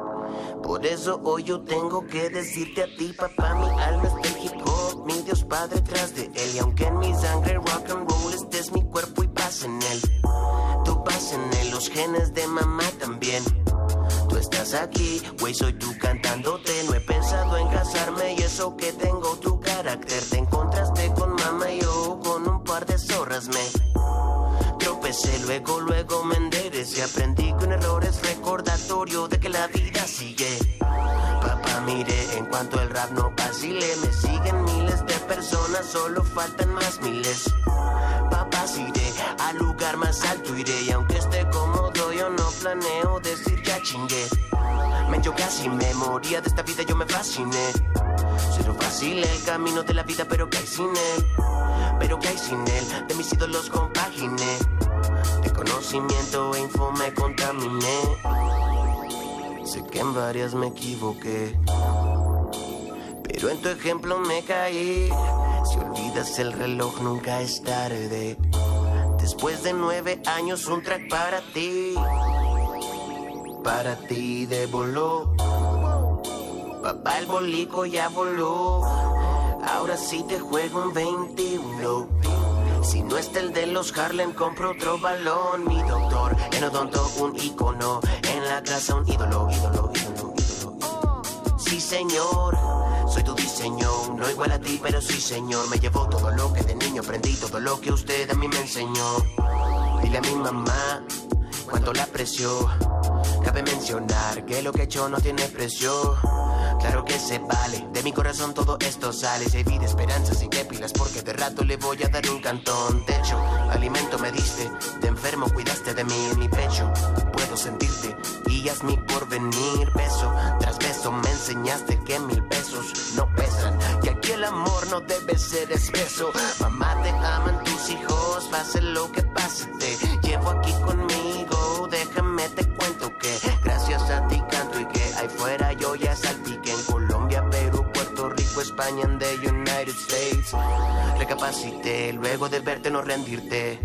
S17: Por eso hoy yo tengo que decirte a ti, papá, mi alma es del hip hop, mi Dios va detrás de él. Y aunque en mi sangre rock and roll, este es mi cuerpo y paz en él. Tú vas en él, los genes de mamá también. Estás aquí, güey, soy tú cantándote. No he pensado en casarme y eso que tengo tu carácter. Te encontraste con mamá y yo con un par de zorras me tropecé. Luego, luego me enderecé. Aprendí que un error es recordatorio de que la vida sigue. Papá, mire, en cuanto el rap no vacile, me siguen miles de personas, solo faltan más miles. Papá, iré al lugar más alto iré y aunque esté planeo decir ya chingué. Men, yo casi me moría de esta vida, yo me fasciné. Cero fácil el camino de la vida, pero que hay sin él. Pero que hay sin él, de mis ídolos compaginé. De conocimiento e info me contaminé. Sé que en varias me equivoqué. Pero en tu ejemplo me caí. Si olvidas el reloj, nunca es tarde. Después de nueve años, un track para ti. Para ti de voló. Papá, el bolico ya voló. Ahora sí te juego un 21. Si no está el de los Harlem, compro otro balón. Mi doctor, en odonto, un icono. En la casa, un ídolo, ídolo, ídolo, ídolo. Sí, señor. Soy tu diseño, no igual a ti, pero sí, señor. Me llevó todo lo que de niño aprendí, todo lo que usted a mí me enseñó. Dile a mi mamá cuánto la apreció. Cabe mencionar que lo que he hecho no tiene precio. Claro que se vale, de mi corazón todo esto sale. Si hay vida, esperanza, sin que porque de rato le voy a dar un cantón. Techo, alimento me diste, de enfermo cuidaste de mí en mi pecho. Puedo sentirte y es mi porvenir. Beso me enseñaste que mil pesos no pesan. Y aquí el amor no debe ser espeso. Mamá te aman tus hijos, pase lo que pase, te llevo aquí conmigo. Déjame te cuento que gracias a ti canto y que ahí fuera yo ya salpique en Colombia, Perú, Puerto Rico, España, en the United States. Recapacité luego de verte no rendirte.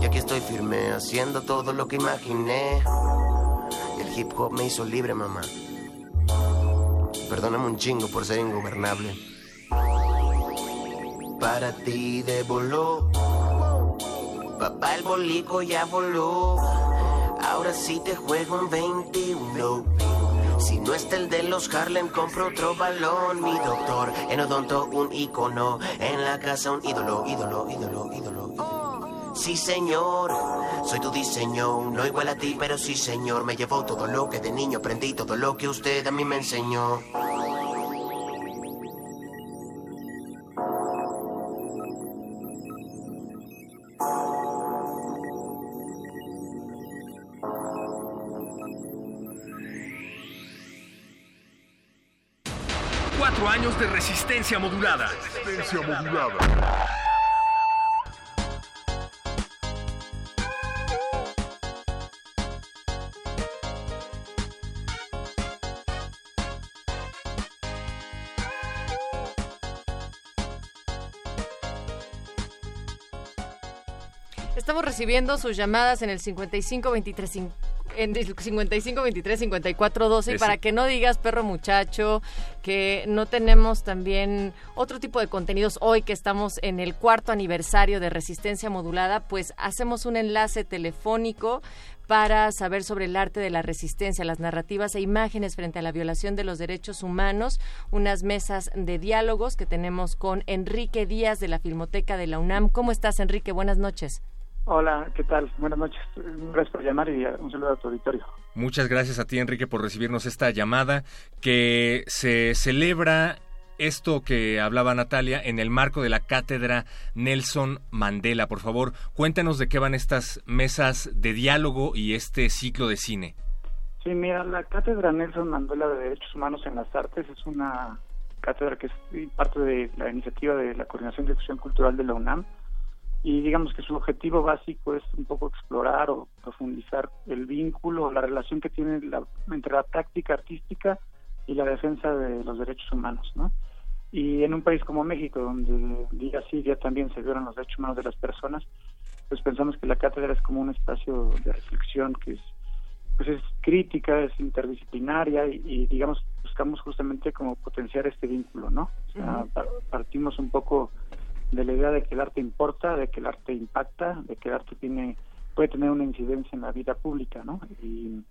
S17: Y aquí estoy firme haciendo todo lo que imaginé. El hip hop me hizo libre, mamá. Perdóname un chingo por ser ingobernable. Para ti de voló. Papá, el bolico ya voló. Ahora sí te juego un 21. Si no está el de los Harlem, compro otro balón. Mi doctor, en odonto, un icono. En la casa, un ídolo, ídolo, ídolo, ídolo. Sí, señor, soy tu diseño, no igual a ti, pero sí, señor. Me llevó todo lo que de niño aprendí, todo lo que usted a mí me enseñó.
S8: Cuatro años de resistencia modulada.
S9: Resistencia modulada.
S11: Estamos recibiendo sus llamadas en el 55 23 en el 55 23 54 12 y
S10: Eso.
S11: para que no digas perro muchacho que no tenemos también otro tipo de contenidos hoy que estamos en el cuarto aniversario de resistencia modulada pues hacemos un enlace telefónico para saber sobre el arte de la resistencia, las narrativas e imágenes frente a la violación de los derechos humanos, unas mesas de diálogos que tenemos con Enrique Díaz de la Filmoteca de la UNAM. ¿Cómo estás, Enrique? Buenas noches.
S18: Hola, ¿qué tal? Buenas noches. Gracias por llamar y un saludo a tu auditorio.
S10: Muchas gracias a ti, Enrique, por recibirnos esta llamada que se celebra esto que hablaba Natalia en el marco de la cátedra Nelson Mandela. Por favor, cuéntanos de qué van estas mesas de diálogo y este ciclo de cine.
S18: Sí, mira, la cátedra Nelson Mandela de Derechos Humanos en las Artes es una cátedra que es parte de la iniciativa de la Coordinación de Difusión Cultural de la UNAM y digamos que su objetivo básico es un poco explorar o profundizar el vínculo, la relación que tiene la, entre la práctica artística y la defensa de los derechos humanos, ¿no? Y en un país como México, donde día sí, día también se violan los derechos humanos de las personas, pues pensamos que la cátedra es como un espacio de reflexión que es pues es crítica, es interdisciplinaria y, y, digamos buscamos justamente como potenciar este vínculo, ¿no? O sea, partimos un poco de la idea de que el arte importa, de que el arte impacta, de que el arte tiene puede tener una incidencia en la vida pública, ¿no? Y,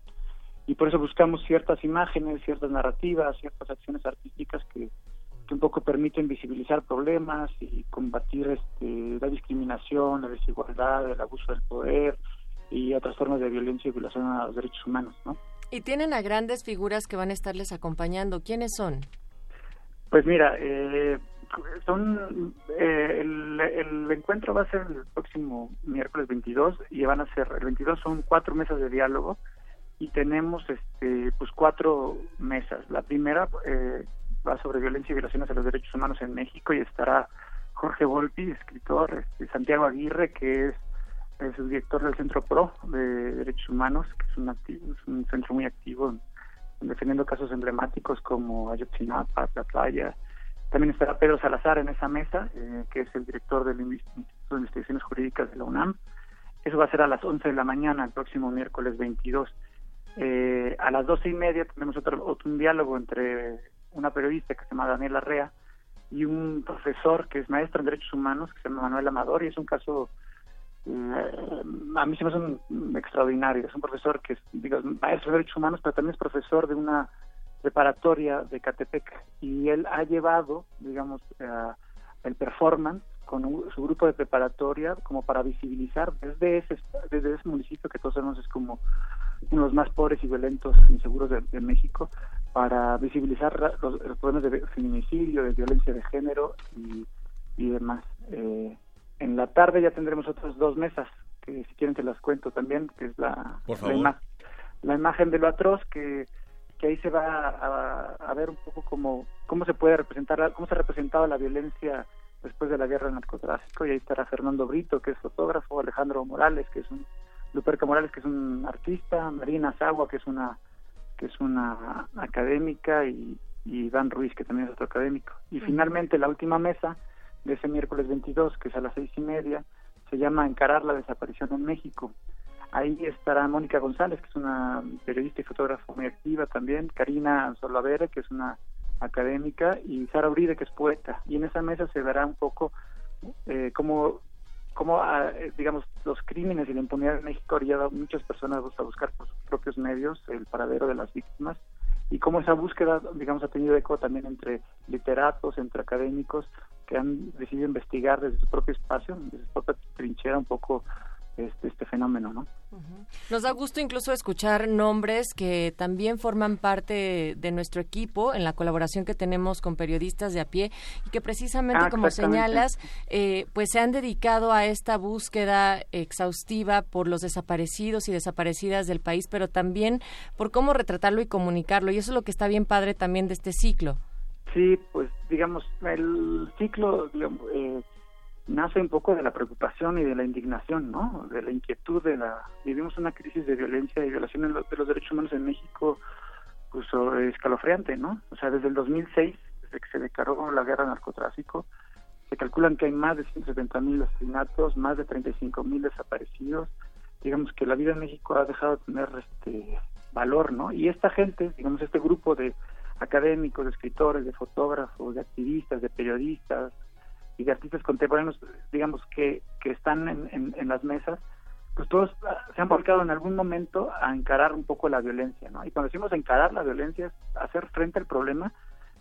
S18: y por eso buscamos ciertas imágenes, ciertas narrativas, ciertas acciones artísticas que, que un poco permiten visibilizar problemas y combatir este, la discriminación, la desigualdad, el abuso del poder y otras formas de violencia y violación a los derechos humanos, ¿no?
S11: Y tienen a grandes figuras que van a estarles acompañando. ¿Quiénes son?
S18: Pues mira, eh, son eh, el, encuentro va a ser el próximo miércoles 22 y van a ser el 22 son cuatro mesas de diálogo y tenemos este pues cuatro mesas. La primera eh, va sobre violencia y violaciones a los derechos humanos en México y estará Jorge Volpi, escritor, este, Santiago Aguirre que es el director del Centro PRO de Derechos Humanos, que es un, activo, es un centro muy activo en- en defendiendo casos emblemáticos como Ayotzinapa, La Playa. También estará Pedro Salazar en esa mesa, eh, que es el director del Instituto de Investigaciones Jurídicas de la UNAM. Eso va a ser a las 11 de la mañana, el próximo miércoles 22. Eh, a las doce y media tenemos otro, otro un diálogo entre una periodista que se llama Daniela Rea y un profesor que es maestro en Derechos Humanos, que se llama Manuel Amador, y es un caso eh, a mí se me hace un extraordinario. Es un profesor que es, digo, maestro de derechos humanos, pero también es profesor de una preparatoria de Catepec. Y él ha llevado, digamos, eh, el performance con un- su grupo de preparatoria como para visibilizar desde ese, desde ese municipio que todos sabemos es como uno de los más pobres y violentos, inseguros de, de México, para visibilizar los, los problemas de feminicidio, de violencia de género y, y demás. Eh, en la tarde ya tendremos otras dos mesas, que si quieren te las cuento también, que es la,
S10: Por
S18: la,
S10: favor.
S18: ima- la imagen de lo atroz, que, que ahí se va a, a ver un poco cómo, cómo se puede representar, cómo se ha representado la violencia después de la guerra del narcotráfico, y ahí estará Fernando Brito, que es fotógrafo, Alejandro Morales, que es un, Luperca Morales, que es un artista, Marina Sagua, que es una que es una académica, y, y Iván Ruiz, que también es otro académico. Y finalmente la última mesa de ese miércoles 22, que es a las seis y media, se llama Encarar la desaparición en México. Ahí estará Mónica González, que es una periodista y fotógrafa muy activa también, Karina Solavere, que es una académica, y Sara Uribe, que es poeta. Y en esa mesa se verá un poco eh, cómo, cómo ah, eh, digamos, los crímenes y la impunidad en México orillado a muchas personas a buscar por sus propios medios el paradero de las víctimas y cómo esa búsqueda, digamos, ha tenido eco también entre literatos, entre académicos, que han decidido investigar desde su propio espacio, desde su propia trinchera un poco este, este fenómeno, ¿no?
S11: Nos da gusto incluso escuchar nombres que también forman parte de nuestro equipo en la colaboración que tenemos con periodistas de a pie y que precisamente,
S18: Ah,
S11: como señalas, eh, pues se han dedicado a esta búsqueda exhaustiva por los desaparecidos y desaparecidas del país, pero también por cómo retratarlo y comunicarlo. Y eso es lo que está bien padre también de este ciclo.
S18: Sí, pues digamos, el ciclo eh, nace un poco de la preocupación y de la indignación, ¿no? De la inquietud de la... Vivimos una crisis de violencia y violación de los, de los derechos humanos en México, pues o- escalofriante, ¿no? O sea, desde el 2006, desde que se declaró la guerra al narcotráfico, se calculan que hay más de 170 mil asesinatos, más de 35 mil desaparecidos. Digamos que la vida en México ha dejado de tener este valor, ¿no? Y esta gente, digamos, este grupo de académicos, de escritores, de fotógrafos, de activistas, de periodistas y de artistas contemporáneos, digamos, que, que están en, en- las mesas, pues todos se han volcado en algún momento a encarar un poco la violencia, ¿no? Y cuando decimos encarar la violencia es hacer frente al problema,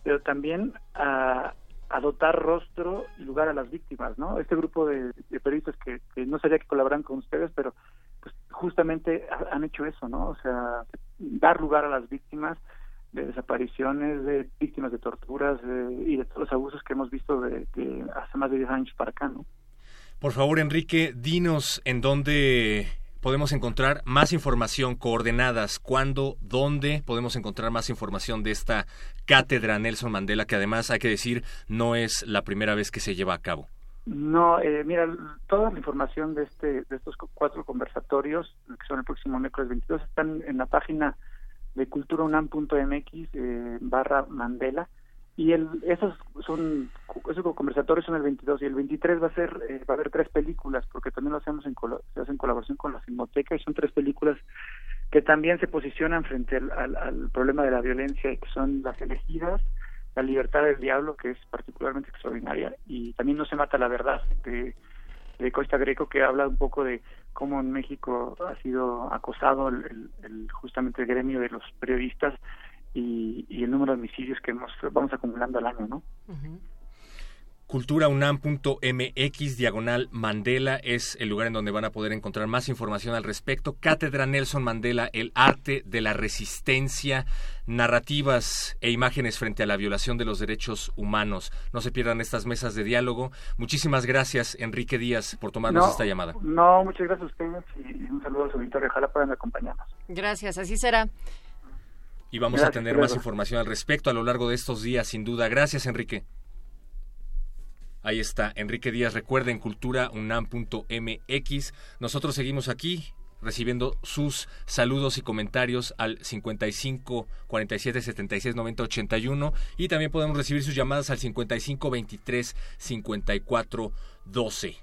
S18: pero también a, a dotar rostro y lugar a las víctimas, ¿no? Este grupo de, periodistas que, que no sabía que colaboran con ustedes, pero pues justamente ha- han hecho eso, ¿no? O sea, dar lugar a las víctimas de desapariciones, de víctimas de torturas de- y de todos los abusos que hemos visto de, de hace más de 10 años para acá, ¿no?
S10: Por favor, Enrique, dinos en dónde podemos encontrar más información, coordenadas, cuándo, dónde podemos encontrar más información de esta cátedra Nelson Mandela, que además hay que decir no es la primera vez que se lleva a cabo.
S18: No, eh, mira, toda la información de este de estos cu- cuatro conversatorios, que son el próximo miércoles 22, están en la página de culturaunam.mx eh, barra Mandela. Y el, esos son esos conversatorios son el 22 y el 23 va a ser eh, va a haber tres películas porque también lo hacemos en se hace en colaboración con la Filmoteca y son tres películas que también se posicionan frente al, al- al problema de la violencia que son las elegidas la libertad del diablo que es particularmente extraordinaria y también no se mata la verdad de, de Costa Greco que habla un poco de cómo en México ha sido acosado el, justamente el gremio de los periodistas y, y el número de homicidios que hemos, vamos acumulando al año, ¿no?
S10: culturaunam.mx diagonal Mandela es el lugar en donde van a poder encontrar más información al respecto. Cátedra Nelson Mandela, el arte de la resistencia, narrativas e imágenes frente a la violación de los derechos humanos. No se pierdan estas mesas de diálogo. Muchísimas gracias, Enrique Díaz, por tomarnos
S18: No,
S10: esta llamada.
S18: No, muchas gracias a ustedes y un saludo a su auditorio. Ojalá puedan acompañarnos.
S11: Gracias, así será.
S10: Y vamos a
S18: Gracias,
S10: tener más información al respecto a lo largo de estos días, sin duda. Gracias, Enrique. Ahí está, Enrique Díaz. Recuerden culturaunam.mx. Nosotros seguimos aquí recibiendo sus saludos y comentarios al 55 47 76 90 81 y también podemos recibir sus llamadas al 55 23 54 12.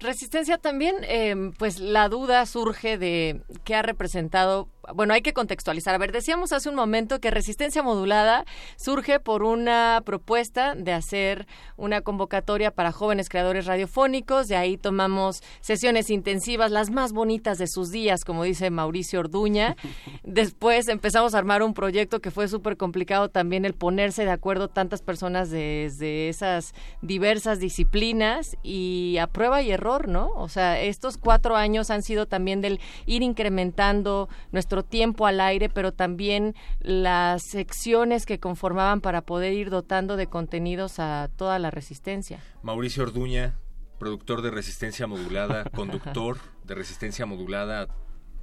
S11: Resistencia también, eh, pues la duda surge de qué ha representado. Bueno, hay que contextualizar. A ver, decíamos hace un momento que resistencia modulada surge por una propuesta de hacer una convocatoria para jóvenes creadores radiofónicos. De ahí tomamos sesiones intensivas, las más bonitas de sus días, como dice Mauricio Orduña. Después empezamos a armar un proyecto que fue súper complicado también el ponerse de acuerdo tantas personas desde esas diversas disciplinas y a prueba y error, ¿no? O sea, estos cuatro años han sido también del ir incrementando nuestro tiempo al aire, pero también las secciones que conformaban para poder ir dotando de contenidos a toda la resistencia.
S10: Mauricio Orduña, productor de Resistencia Modulada, conductor de Resistencia Modulada.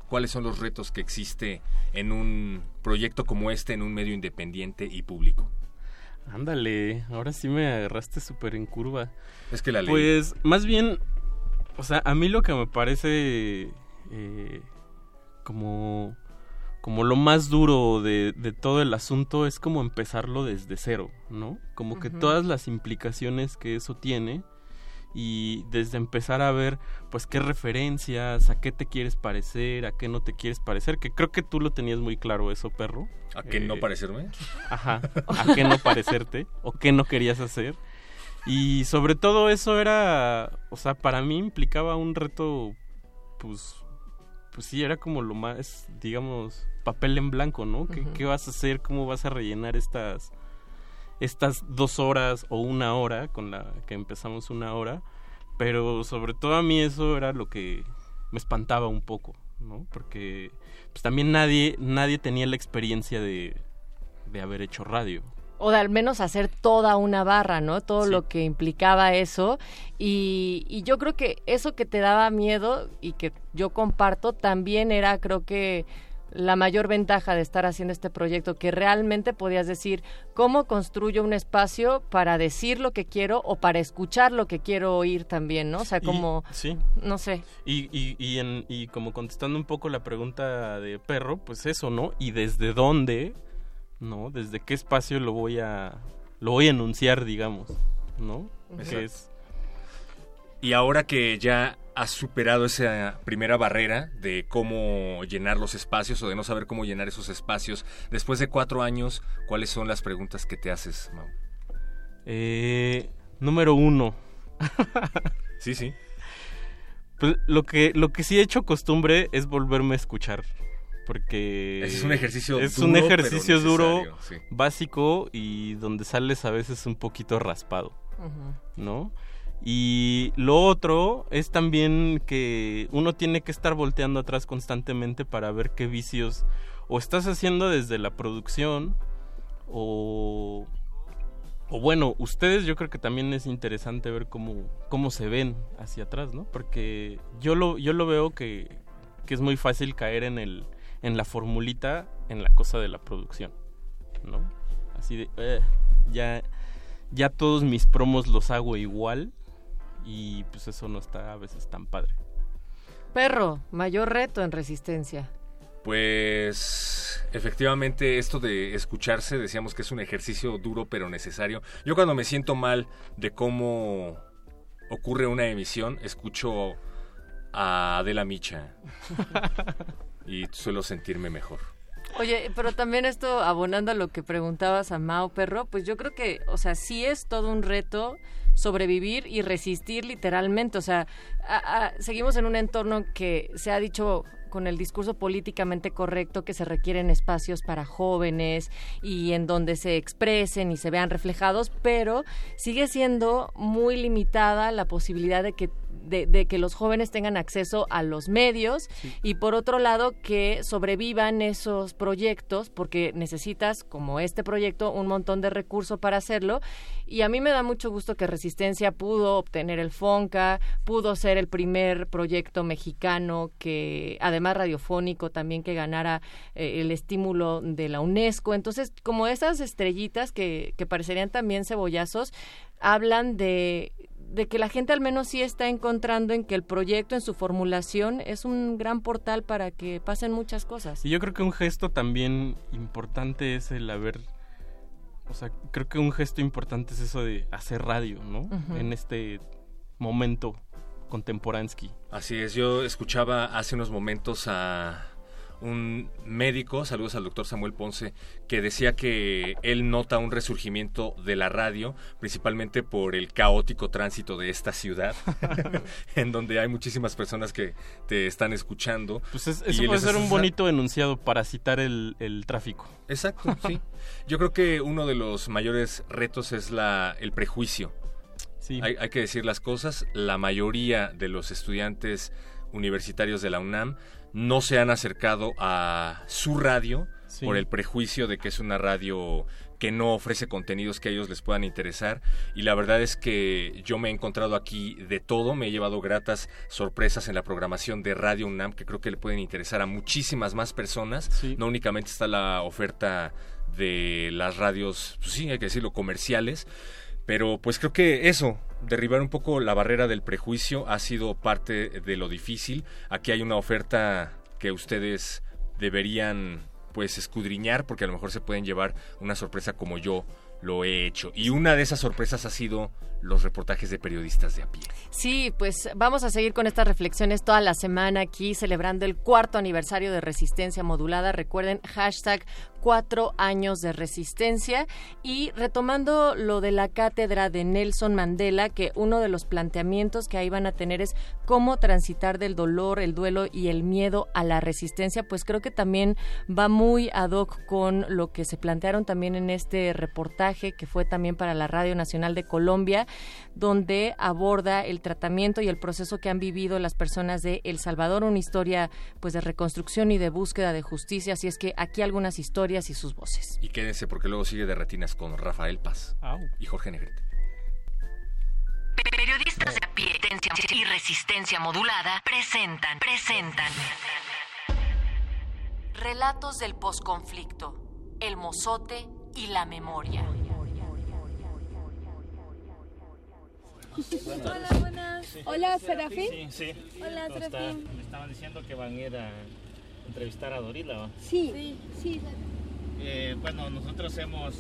S10: ¿Cuáles son los retos que existe en un proyecto como este, en un medio independiente y público?
S12: Ándale, ahora sí me agarraste súper en curva.
S10: Es que la ley.
S12: Pues más bien, o sea, a mí lo que me parece eh, como, como lo más duro de, de todo el asunto es como empezarlo desde cero, ¿no? Como que todas las implicaciones que eso tiene y desde empezar a ver pues qué referencias, a qué te quieres parecer, a qué no te quieres parecer, que creo que tú lo tenías muy claro eso, perro.
S10: ¿A qué no
S12: Eh,
S10: parecerme?
S12: Ajá, a qué no parecerte o qué no querías hacer. Y sobre todo eso era, o sea, para mí implicaba un reto, pues, pues sí, era como lo más, digamos, papel en blanco, ¿no? ¿Qué, vas a hacer? ¿Cómo vas a rellenar estas, estas dos horas o una hora, con la que empezamos una hora, pero sobre todo a mí eso era lo que me espantaba un poco, ¿no? Porque pues también nadie, nadie tenía la experiencia de, de haber hecho radio.
S11: o de al menos hacer toda una barra, ¿no? Todo lo que implicaba eso. Y, y yo creo que eso que te daba miedo y que yo comparto también era, creo que la mayor ventaja de estar haciendo este proyecto, que realmente podías decir cómo construyo un espacio para decir lo que quiero o para escuchar lo que quiero oír también, ¿no? O sea,
S12: Y-
S11: como,
S12: sí.
S11: no sé.
S12: Y, y, y, en- y como contestando un poco la pregunta de perro, pues eso, ¿no? Y desde dónde, ¿no? Desde qué espacio lo voy a lo voy a enunciar, digamos, ¿no? Que es
S10: Y ahora que ya has superado esa primera barrera de cómo llenar los espacios o de no saber cómo llenar esos espacios, después de cuatro años, ¿cuáles son las preguntas que te haces, Mau?
S12: eh, número uno.
S10: Sí, sí.
S12: Pues lo que lo que sí he hecho costumbre es volverme a escuchar. Porque
S10: Ese es un ejercicio
S12: es
S10: duro,
S12: un
S10: pero
S12: ejercicio duro,
S10: sí.
S12: básico y donde sales a veces un poquito raspado. ¿no? Y lo otro es también que uno tiene que estar volteando atrás constantemente para ver qué vicios o estás haciendo desde la producción o o bueno, ustedes yo creo que también es interesante ver cómo cómo se ven hacia atrás, ¿no? Porque yo lo yo lo veo que que es muy fácil caer en el en la formulita en la cosa de la producción, ¿no? Así de "Eh, ya ya todos mis promos los hago igual y pues eso no está a veces tan padre.
S11: Perro, mayor reto en resistencia.
S10: Pues efectivamente esto de escucharse decíamos que es un ejercicio duro pero necesario. Yo cuando me siento mal de cómo ocurre una emisión, escucho a Adela Micha y suelo sentirme mejor.
S11: Oye, pero también esto, abonando a lo que preguntabas a Mao Perro, pues yo creo que, o sea, sí es todo un reto sobrevivir y resistir literalmente. O sea, seguimos en un entorno que se ha dicho con el discurso políticamente correcto que se requieren espacios para jóvenes y en donde se expresen y se vean reflejados, pero sigue siendo muy limitada la posibilidad de que de, de que los jóvenes tengan acceso a los medios y por otro lado que sobrevivan esos proyectos porque necesitas como este proyecto un montón de recursos para hacerlo. Y a mí me da mucho gusto que Resistencia pudo obtener el FONCA, pudo ser el primer proyecto mexicano que además radiofónico también que ganara eh, el estímulo de la UNESCO, entonces como esas estrellitas que, que parecerían también cebollazos hablan de de que la gente al menos sí está encontrando en que el proyecto en su formulación es un gran portal para que pasen muchas cosas.
S12: Y yo creo que un gesto también importante es el haber o sea, creo que un gesto importante es eso de hacer radio, ¿no? En este momento contemporánsky.
S10: Así es, yo escuchaba hace unos momentos a un médico, saludos al doctor Samuel Ponce, que decía que él nota un resurgimiento de la radio, principalmente por el caótico tránsito de esta ciudad, en donde hay muchísimas personas que te están escuchando.
S12: Pues es- eso puede ser un bonito enunciado para citar el, el tráfico.
S10: Exacto, sí. Yo creo que uno de los mayores retos es la, el prejuicio. Hay, hay que decir las cosas. La mayoría de los estudiantes universitarios de la UNAM no se han acercado a su radio
S12: Sí.
S10: por el prejuicio de que es una radio que no ofrece contenidos que a ellos les puedan interesar. Y la verdad es que yo me he encontrado aquí de todo, me he llevado gratas sorpresas en la programación de Radio UNAM que creo que le pueden interesar a muchísimas más personas, no únicamente está la oferta de las radios, pues sí, hay que decirlo, comerciales, pero pues creo que eso, derribar un poco la barrera del prejuicio ha sido parte de lo difícil. Aquí hay una oferta que ustedes deberían pues escudriñar porque a lo mejor se pueden llevar una sorpresa como yo lo he hecho. Y una de esas sorpresas ha sido los reportajes de periodistas de a pie.
S11: Sí, pues vamos a seguir con estas reflexiones toda la semana aquí celebrando el cuarto aniversario de Resistencia Modulada. Recuerden hashtag cuatro años de resistencia y retomando lo de la cátedra de Nelson Mandela, que uno de los planteamientos que ahí van a tener es cómo transitar del dolor, el duelo y el miedo a la resistencia, pues creo que también va muy ad hoc con lo que se plantearon también en este reportaje que fue también para la Radio Nacional de Colombia, donde aborda el tratamiento y el proceso que han vivido las personas de El Salvador, una historia pues de reconstrucción y de búsqueda de justicia, así es que aquí algunas historias y sus voces.
S10: Y quédense porque luego sigue de retinas con Rafael Paz y Jorge Negrete.
S5: Periodistas de a pie y resistencia modulada presentan, presentan. Relatos del posconflicto, el mozote y la memoria.
S19: Hola, buenas. Hola, Serafín.
S20: Sí, sí.
S19: Hola. Serafín.
S20: Me estaban diciendo que van a ir a entrevistar a Dorila. ¿va?
S19: Sí, sí, sí.
S20: Eh, bueno, nosotros hemos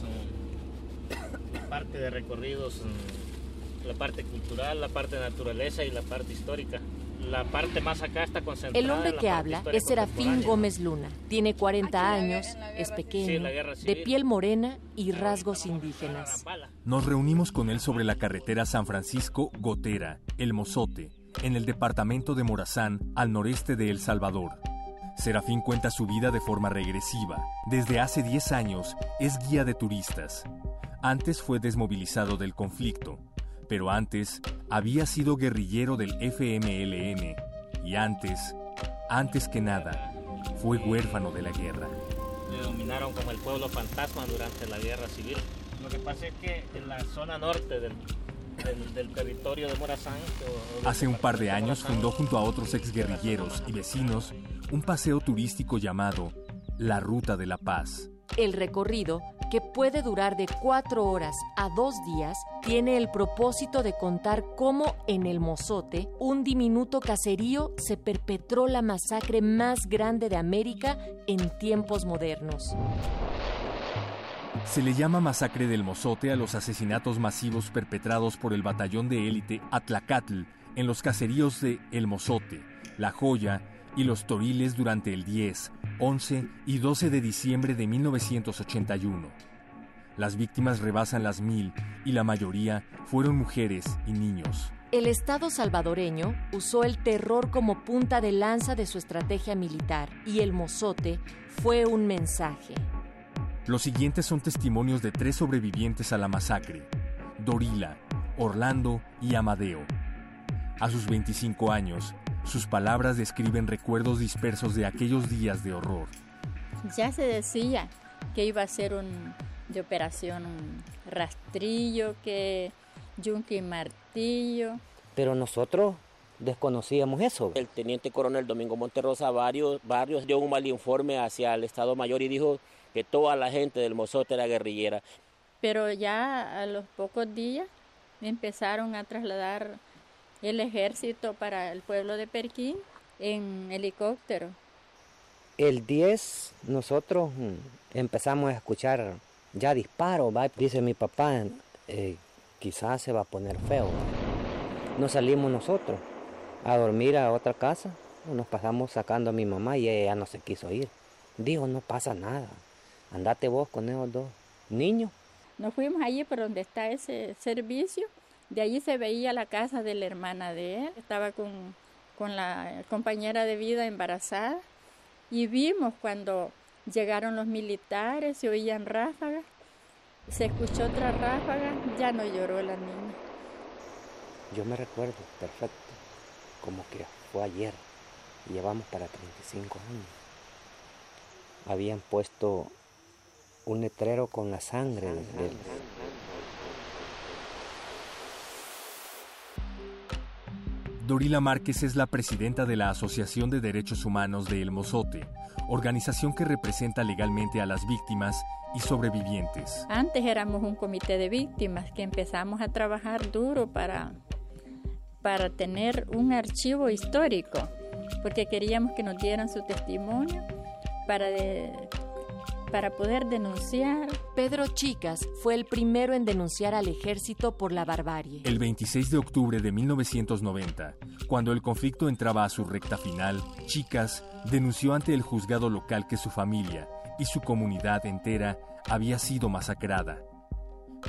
S20: la parte de recorridos, mm, la parte cultural, la parte de naturaleza y la parte histórica. La parte más acá está concentrada.
S11: El hombre que habla es Serafín. Gómez Luna. Tiene 40 años, es pequeño, de piel morena y rasgos indígenas.
S10: Nos reunimos con él sobre la carretera San Francisco-Gotera, El Mozote, en el departamento de Morazán, al noreste de El Salvador. Serafín cuenta su vida de forma regresiva. Desde hace 10 años es guía de turistas. Antes fue desmovilizado del conflicto, pero antes había sido guerrillero del FMLN y antes, antes que nada, fue huérfano de la guerra.
S20: denominaron como el pueblo fantasma durante la guerra civil. Lo que pasa es que en la zona norte del, del- del territorio de Morazán, o- o
S10: Hace un par de años
S20: Morazán,
S10: fundó junto a otros exguerrilleros y vecinos un paseo turístico llamado La Ruta de la Paz.
S11: El recorrido, que puede durar de cuatro horas a dos días, tiene el propósito de contar cómo en el Mozote, un diminuto caserío, se perpetró la masacre más grande de América en tiempos modernos.
S10: Se le llama masacre del Mozote a los asesinatos masivos perpetrados por el batallón de élite Atlacatl en los caseríos de El Mozote, La Joya y Los Toriles durante el 10, 11 y 12 de diciembre de 1981. Las víctimas rebasan las mil y la mayoría fueron mujeres y niños.
S11: El Estado salvadoreño usó el terror como punta de lanza de su estrategia militar y el Mozote fue un mensaje.
S10: Los siguientes son testimonios de tres sobrevivientes a la masacre, Dorila, Orlando y Amadeo. A sus 25 años, sus palabras describen recuerdos dispersos de aquellos días de horror.
S21: Ya se decía que iba a ser un de operación un rastrillo, que yunque y martillo.
S22: Pero nosotros desconocíamos eso.
S23: El teniente coronel Domingo Monterrosa varios, varios dio un mal informe hacia el Estado Mayor y dijo que toda la gente del Mozote era guerrillera.
S21: Pero ya a los pocos días empezaron a trasladar el ejército para el pueblo de Perquín en helicóptero.
S22: El 10 nosotros mm, empezamos a escuchar ya disparos, ¿va? dice mi papá, eh, quizás se va a poner feo. Nos salimos nosotros a dormir a otra casa, nos pasamos sacando a mi mamá y ella no se quiso ir. Dijo, no pasa nada, andate vos con esos dos niños.
S21: Nos fuimos allí por donde está ese servicio. De allí se veía la casa de la hermana de él. Estaba con, con la compañera de vida embarazada. Y vimos cuando llegaron los militares, se oían ráfagas. Se escuchó otra ráfaga, ya no lloró la niña.
S22: Yo me recuerdo perfecto, como que fue ayer, llevamos para 35 años. Habían puesto un letrero con la sangre de
S10: Dorila Márquez es la presidenta de la Asociación de Derechos Humanos de El Mozote, organización que representa legalmente a las víctimas y sobrevivientes.
S21: Antes éramos un comité de víctimas que empezamos a trabajar duro para, para tener un archivo histórico, porque queríamos que nos dieran su testimonio para, para poder denunciar.
S11: Pedro Chicas fue el primero en denunciar al ejército por la barbarie.
S10: El 26 de octubre de 1990, cuando el conflicto entraba a su recta final, Chicas denunció ante el juzgado local que su familia y su comunidad entera había sido masacrada.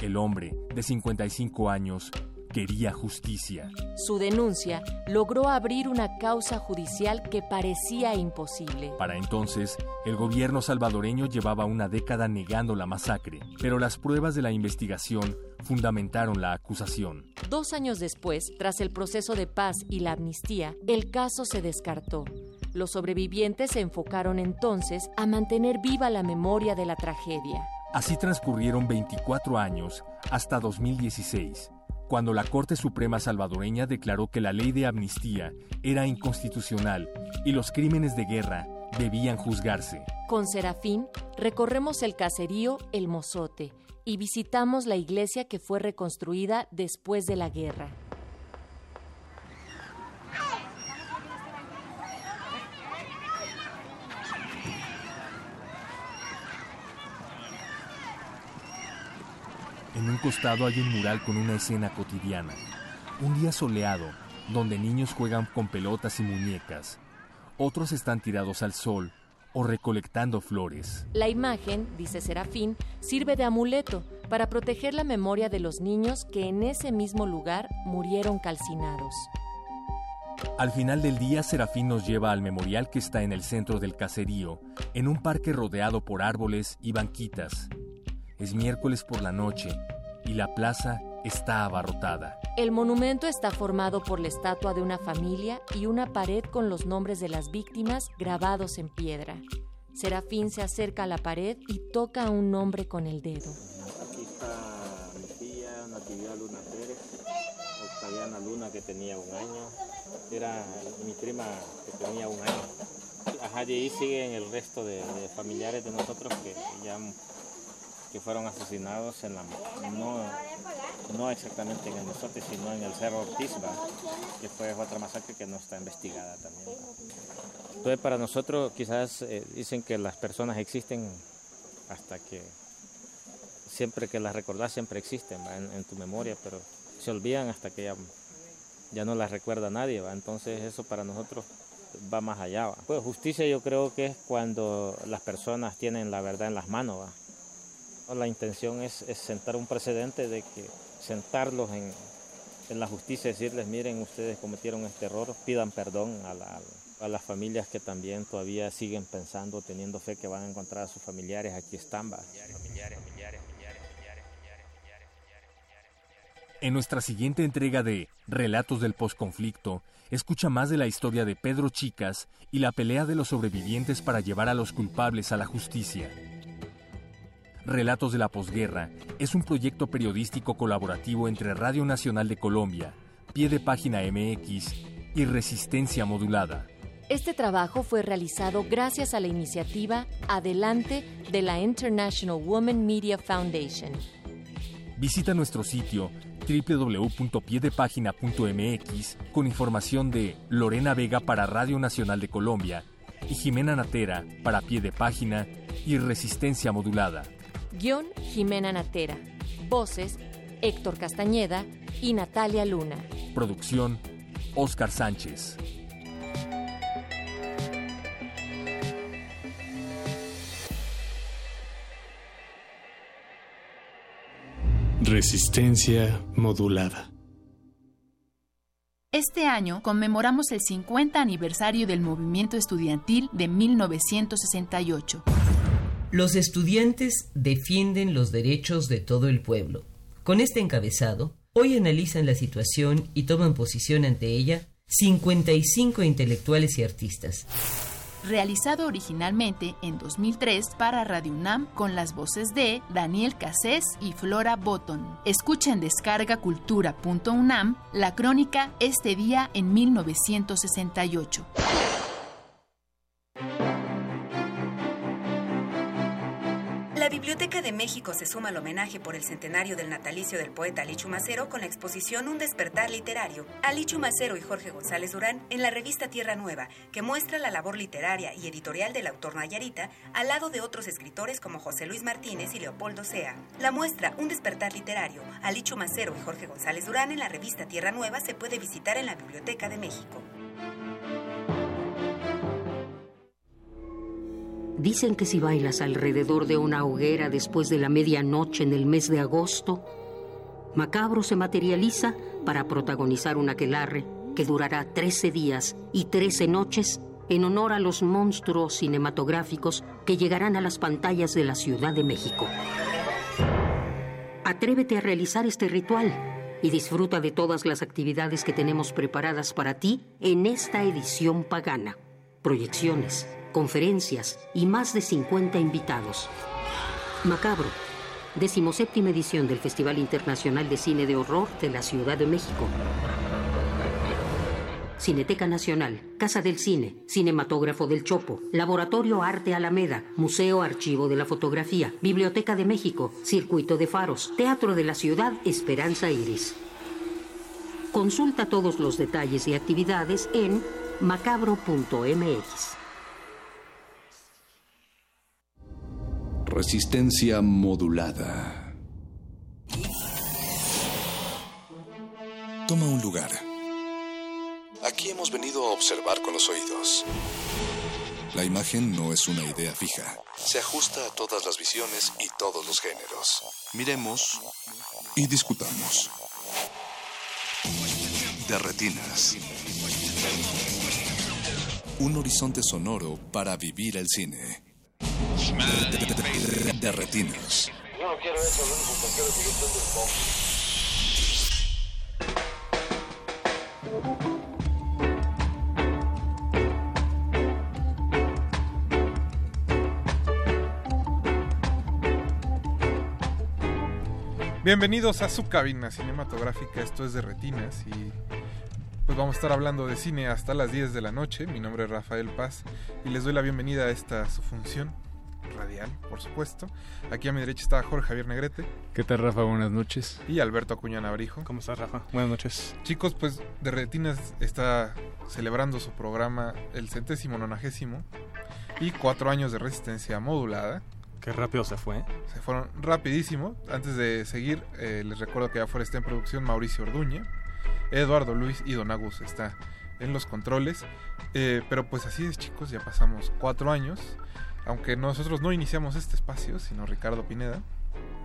S10: El hombre, de 55 años, quería justicia.
S11: Su denuncia logró abrir una causa judicial que parecía imposible.
S10: Para entonces, el gobierno salvadoreño llevaba una década negando la masacre, pero las pruebas de la investigación fundamentaron la acusación.
S11: Dos años después, tras el proceso de paz y la amnistía, el caso se descartó. Los sobrevivientes se enfocaron entonces a mantener viva la memoria de la tragedia.
S10: Así transcurrieron 24 años hasta 2016, cuando la Corte Suprema salvadoreña declaró que la ley de amnistía era inconstitucional y los crímenes de guerra debían juzgarse.
S11: Con Serafín recorremos el caserío El Mozote y visitamos la iglesia que fue reconstruida después de la guerra.
S10: En un costado hay un mural con una escena cotidiana. Un día soleado, donde niños juegan con pelotas y muñecas. Otros están tirados al sol o recolectando flores.
S11: La imagen, dice Serafín, sirve de amuleto para proteger la memoria de los niños que en ese mismo lugar murieron calcinados.
S10: Al final del día, Serafín nos lleva al memorial que está en el centro del caserío, en un parque rodeado por árboles y banquitas. Es miércoles por la noche y la plaza está abarrotada.
S11: El monumento está formado por la estatua de una familia y una pared con los nombres de las víctimas grabados en piedra. Serafín se acerca a la pared y toca a un nombre con el dedo.
S23: Aquí está mi tía, Natividad Luna Pérez, Octaviana Luna que tenía un año, era mi prima que tenía un año. Ajá, y ahí siguen el resto de, de familiares de nosotros que ya que fueron asesinados en la no, no exactamente en el Mozote, sino en el Cerro Ortiz, que fue otra masacre que no está investigada también. Entonces para nosotros quizás eh, dicen que las personas existen hasta que siempre que las recordás siempre existen. En, en, tu memoria, pero se olvidan hasta que ya, ya no las recuerda nadie, ¿va? entonces eso para nosotros va más allá. ¿va? Pues justicia yo creo que es cuando las personas tienen la verdad en las manos. ¿va? La intención es, sentar un precedente de que sentarlos en, la justicia, decirles, miren, ustedes cometieron este error, pidan perdón a, la, a, las familias que también todavía siguen pensando, teniendo fe que van a encontrar a sus familiares, aquí están.
S10: En nuestra siguiente entrega de Relatos del Postconflicto, escucha más de la historia de Pedro Chicas y la pelea de los sobrevivientes para llevar a los culpables a la justicia. Relatos de la Posguerra es un proyecto periodístico colaborativo entre Radio Nacional de Colombia, Pie de Página MX y Resistencia Modulada.
S11: Este trabajo fue realizado gracias a la iniciativa Adelante de la International Women Media Foundation.
S10: Visita nuestro sitio www.piedepagina.mx con información de Lorena Vega para Radio Nacional de Colombia y Jimena Natera para Pie de Página y Resistencia Modulada.
S11: Guión Jimena Natera. Voces Héctor Castañeda y Natalia Luna.
S10: Producción Oscar Sánchez.
S24: Resistencia modulada.
S25: Este año conmemoramos el 50 aniversario del movimiento estudiantil de 1968.
S26: Los estudiantes defienden los derechos de todo el pueblo. Con este encabezado, hoy analizan la situación y toman posición ante ella 55 intelectuales y artistas.
S25: Realizado originalmente en 2003 para Radio UNAM con las voces de Daniel Cassés y Flora Botton. Escucha en descargacultura.unam la crónica Este día en 1968.
S27: La Biblioteca de México se suma al homenaje por el centenario del natalicio del poeta Alichu Macero con la exposición Un despertar literario. Alichu Macero y Jorge González Durán en la revista Tierra Nueva, que muestra la labor literaria y editorial del autor Nayarita al lado de otros escritores como José Luis Martínez y Leopoldo Sea. La muestra Un despertar literario, Alichu Macero y Jorge González Durán en la revista Tierra Nueva se puede visitar en la Biblioteca de México.
S28: Dicen que si bailas alrededor de una hoguera después de la medianoche en el mes de agosto, Macabro se materializa para protagonizar un aquelarre que durará 13 días y 13 noches en honor a los monstruos cinematográficos que llegarán a las pantallas de la Ciudad de México. Atrévete a realizar este ritual y disfruta de todas las actividades que tenemos preparadas para ti en esta edición pagana. Proyecciones, conferencias y más de 50 invitados. Macabro, decimoséptima edición del Festival Internacional de Cine de Horror de la Ciudad de México. Cineteca Nacional, Casa del Cine, Cinematógrafo del Chopo, Laboratorio Arte Alameda, Museo Archivo de la Fotografía, Biblioteca de México, Circuito de Faros, Teatro de la Ciudad Esperanza Iris. Consulta todos los detalles y actividades en macabro.mx.
S29: Resistencia modulada. Toma un lugar. Aquí hemos venido a observar con los oídos. La imagen no es una idea fija. Se ajusta a todas las visiones y todos los géneros. Miremos y discutamos. De retinas. Un horizonte sonoro para vivir el cine. De, retinas.
S30: Yo no quiero eso, lo único quiero es el.
S14: Bienvenidos a su cabina cinematográfica, esto es de Retinas y pues vamos a estar hablando de cine hasta las 10 de la noche. Mi nombre es Rafael Paz y les doy la bienvenida a esta su función radial, por supuesto. Aquí a mi derecha está Jorge Javier Negrete
S31: ¿Qué tal, Rafa? Buenas noches.
S14: y Alberto Acuña Navarijo.
S31: ¿Cómo estás, Rafa? Buenas noches.
S14: Chicos, pues de Retinas está celebrando su programa el centésimo nonagésimo y cuatro años de resistencia modulada.
S31: Qué rápido se fue.
S14: Se fueron rapidísimo. Antes de seguir, eh, les recuerdo que afuera está en producción Mauricio Orduña, Eduardo Luis y Don Agus está en los controles. Eh, pero pues así es, chicos, ya pasamos cuatro años. Aunque nosotros no iniciamos este espacio, sino Ricardo Pineda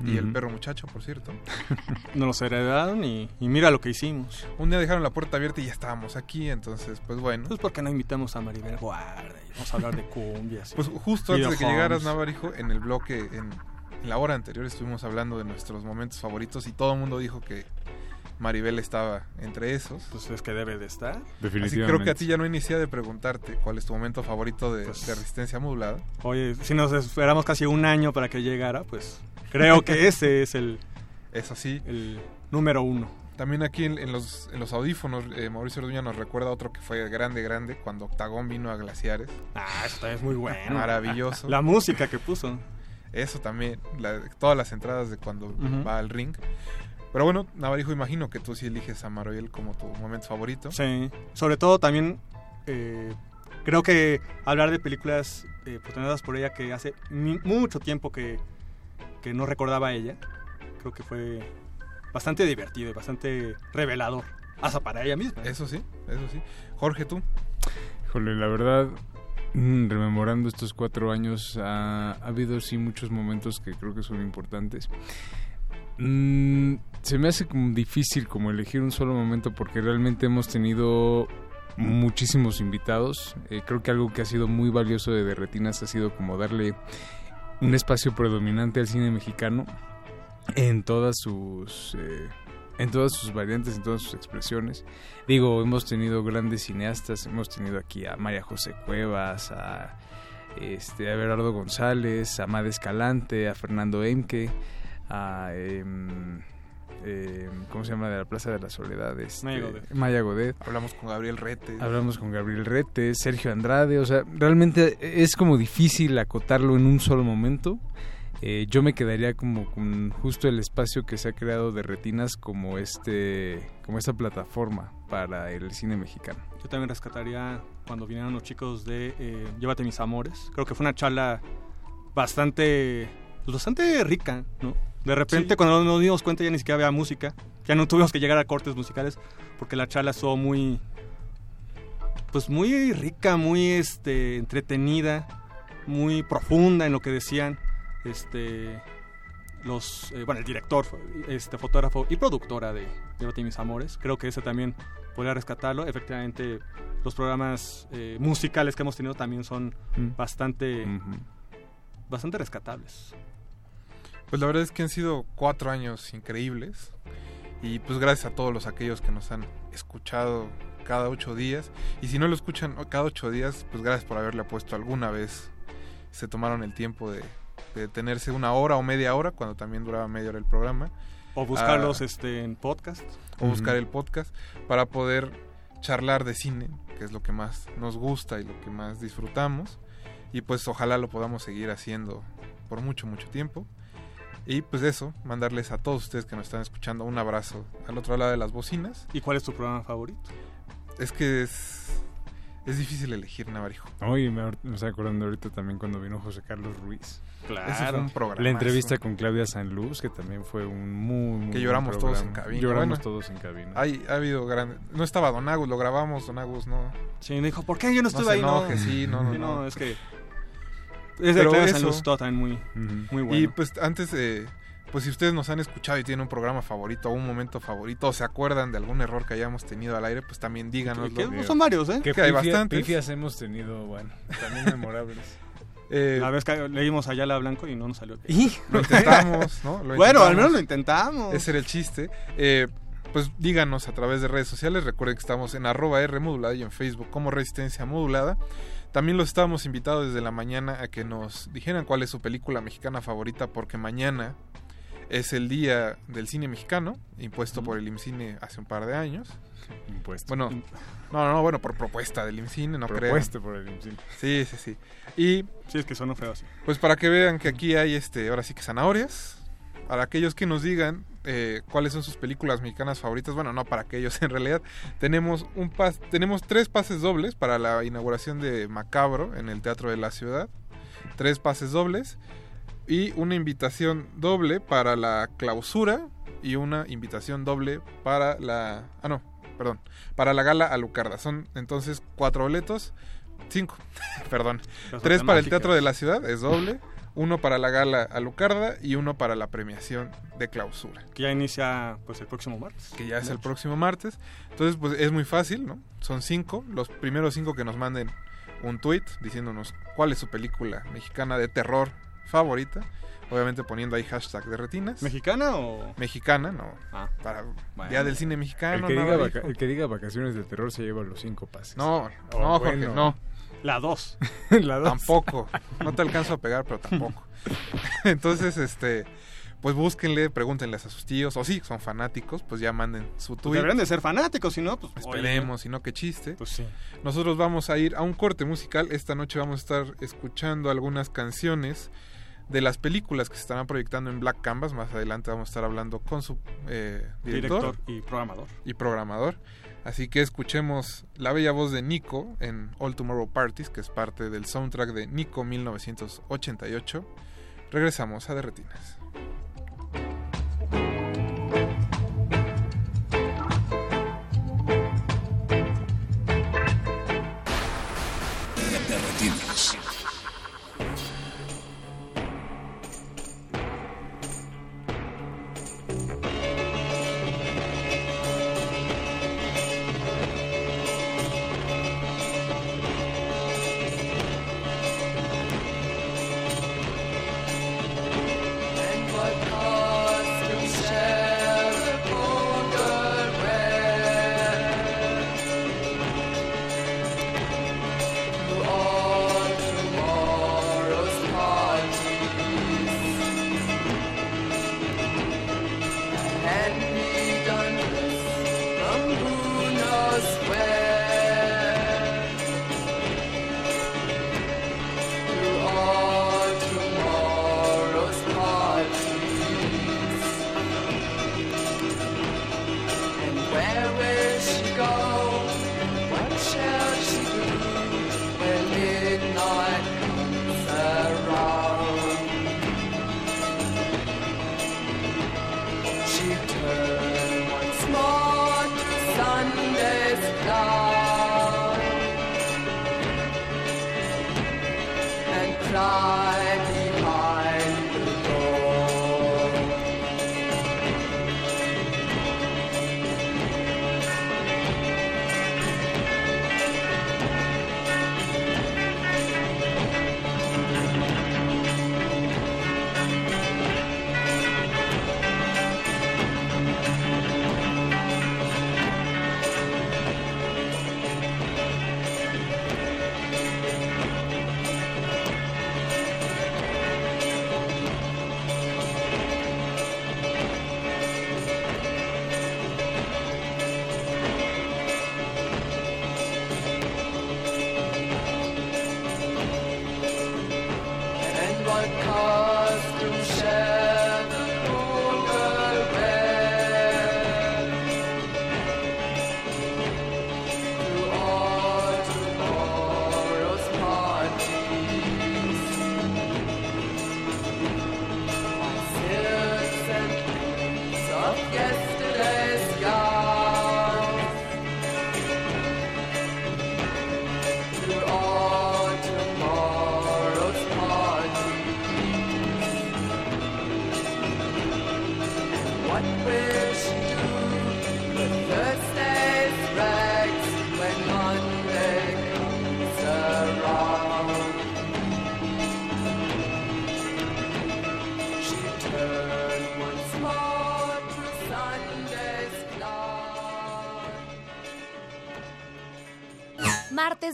S14: y el perro muchacho, por cierto.
S31: No nos heredaron y, y mira lo que hicimos.
S14: Un día dejaron la puerta abierta y ya estábamos aquí, entonces, pues bueno.
S31: Pues porque no invitamos a Maribel Guarda y vamos a hablar de cumbias.
S14: Pues justo antes de que llegaras, Navarijo, en el bloque, en, en la hora anterior estuvimos hablando de nuestros momentos favoritos y todo el mundo dijo que Maribel estaba entre esos.
S31: Pues es que debe de estar.
S14: Así que creo
S31: Definitivamente.
S14: que a ti ya no necesidad de preguntarte cuál es tu momento favorito de,
S31: Pues
S14: de resistencia modulada.
S31: Oye, si nos esperamos casi un año para que llegara, pues creo que ese es el,
S14: Es así.
S31: el número uno.
S14: También aquí en, en los, en los audífonos, eh, Mauricio Orduña nos recuerda otro que fue grande, grande, cuando Octagón vino a Glaciares.
S31: Ah, eso también es muy bueno.
S14: Maravilloso.
S31: La música que puso.
S14: Eso también, la- todas las entradas de cuando va al ring. Pero bueno, Navarijo, imagino que tú sí eliges a Maribel como tu momento favorito.
S31: Sí, sobre todo también eh, creo que hablar de películas eh, protagonizadas por ella que hace mucho tiempo que, que no recordaba a ella, creo que fue bastante divertido y bastante revelador, hasta para ella misma.
S14: Eso sí, eso sí. Jorge, tú.
S31: Híjole,
S32: la verdad, mm, rememorando estos cuatro años, ha, ha habido sí muchos momentos que creo que son importantes. Mm, se me hace como difícil como elegir un solo momento porque realmente hemos tenido muchísimos invitados. Eh, creo que algo que ha sido muy valioso de Derretinas ha sido como darle un espacio predominante al cine mexicano en todas sus eh, en todas sus variantes, en todas sus expresiones. Digo, hemos tenido grandes cineastas, hemos tenido aquí a María José Cuevas, a este a Everardo González, a Made Escalante, a Fernando Emke, a em, em, ¿cómo se llama? de la Plaza de la Soledad, este,
S31: Maya Godet.
S32: Maya Godet.
S14: Hablamos con Gabriel Rete.
S32: Hablamos con Gabriel Rete, Sergio Andrade, o sea, realmente es como difícil acotarlo en un solo momento. Eh, yo me quedaría como con justo el espacio que se ha creado de Retinas como este como esta plataforma para el cine mexicano.
S31: Yo también rescataría cuando vinieron los chicos de eh, Llévate mis amores. Creo que fue una charla bastante, pues, bastante rica, ¿no? De repente, cuando nos dimos cuenta, ya ni siquiera había música. Ya no tuvimos que llegar a cortes musicales porque la charla estuvo muy, pues muy rica, muy este, entretenida. muy profunda en lo que decían este los eh, bueno el director este fotógrafo y productora de Llévate mis amores creo que ese también podría rescatarlo efectivamente los programas eh, musicales que hemos tenido también son
S14: Mm.
S31: bastante bastante rescatables
S14: Pues la verdad es que han sido cuatro años increíbles. Y pues gracias a todos los aquellos que nos han escuchado cada ocho días. Y si no lo escuchan cada ocho días pues gracias por haberle puesto alguna vez. Se tomaron el tiempo de, de detenerse una hora o media hora cuando también duraba media hora el programa.
S31: O buscarlos
S14: Ah,
S31: este en podcast.
S14: o buscar el podcast para poder charlar de cine, que es lo que más nos gusta y lo que más disfrutamos. Y pues ojalá lo podamos seguir haciendo por mucho, mucho tiempo. Y pues eso, mandarles a todos ustedes que nos están escuchando un abrazo al otro lado de las bocinas.
S31: ¿Y cuál es tu programa favorito?
S14: Es que es, es difícil elegir, Navarijo.
S32: Oye, me, me estoy acordando ahorita también cuando vino José Carlos Ruiz.
S31: Claro.
S14: Ese fue un programa.
S32: La entrevista con Claudia Sanluz, que también fue un muy, muy
S14: Que
S32: buen
S14: lloramos todos en cabina.
S32: Lloramos
S14: Bueno,
S32: todos en cabina.
S14: Hay, ha habido gran... No estaba Don Agus, lo grabamos, Don Agus no...
S31: Sí, me dijo, ¿por qué yo no estuve
S14: se
S31: ahí? No.
S14: enoje, sí, no, no,
S31: Sí,
S14: no.
S31: es que es de
S14: Pero
S31: Claudia
S14: eso-
S31: Sanluz, todo también muy, muy bueno.
S14: Y pues antes de, pues si ustedes nos han escuchado y tienen un programa favorito o un momento favorito o se acuerdan de algún error que hayamos tenido al aire, pues también díganos.
S31: Que- que son varios, ¿eh?
S32: Que
S14: Que hay bastantes.
S32: pifias hemos tenido, bueno, también memorables.
S14: Eh,
S31: la vez que leímos Ayala Blanco y no nos salió.
S14: Lo intentamos, ¿no? Lo
S31: bueno, al menos lo intentamos.
S14: Ese era el chiste. Eh, pues díganos a través de redes sociales. Recuerden que estamos en arroba R modulada y en Facebook como Resistencia Modulada. También los estábamos invitados desde la mañana a que nos dijeran cuál es su película mexicana favorita, porque mañana es el día del cine mexicano, impuesto por el IMCINE hace un par de años.
S32: Impuesto.
S14: Bueno, no, no, bueno, por propuesta del IMCINE, no creo.
S32: Propuesto por el IMCINE.
S14: Sí, sí, sí. Y
S31: Sí, es que sonó feo así.
S14: pues para que vean que aquí hay este, ahora sí que zanahorias. Para aquellos que nos digan eh, cuáles son sus películas mexicanas favoritas, bueno, no para aquellos en realidad, tenemos un pas, tenemos tres pases dobles para la inauguración de Macabro en el Teatro de la Ciudad, tres pases dobles y una invitación doble para la clausura y una invitación doble para la, ah no, perdón, para la gala Alucarda. Son entonces cuatro boletos, cinco, perdón,
S31: Las
S14: tres para el. Teatro de la Ciudad es doble uno para la gala Alucarda y uno para la premiación de clausura.
S31: Que ya inicia pues el próximo martes.
S14: Que ya es el próximo martes. Entonces, pues es muy fácil, ¿no? Son cinco. Los primeros cinco que nos manden un tweet diciéndonos cuál es su película mexicana de terror favorita. Obviamente poniendo ahí hashtag de retinas.
S31: ¿Mexicana o...?
S14: Mexicana, no.
S31: Ah.
S14: Para
S32: Bueno.
S14: Día del Cine Mexicano.
S32: el, que diga
S14: nada,
S32: vaca-
S14: hijo.
S32: el que diga vacaciones de terror se lleva los cinco pases.
S14: No,
S32: Oh,
S14: no, Jorge, no.
S31: La 2.
S32: La dos.
S14: Tampoco. No te alcanzo a pegar, pero tampoco. Entonces, este, pues búsquenle, pregúntenles a sus tíos, o sí, son fanáticos, pues ya manden su tweet.
S31: Deberían de ser fanáticos, si no, pues...
S14: Esperemos, si no, qué chiste.
S31: Pues sí.
S14: Nosotros vamos a ir a un corte musical. Esta noche vamos a estar escuchando algunas canciones de las películas que se estarán proyectando en Black Canvas. Más adelante vamos a estar hablando con su eh, director,
S31: Director y programador.
S14: y programador. Así que escuchemos la bella voz de Nico en All Tomorrow Parties, que es parte del soundtrack de Nico 1988. Regresamos a Derretinas.
S29: Derretinas.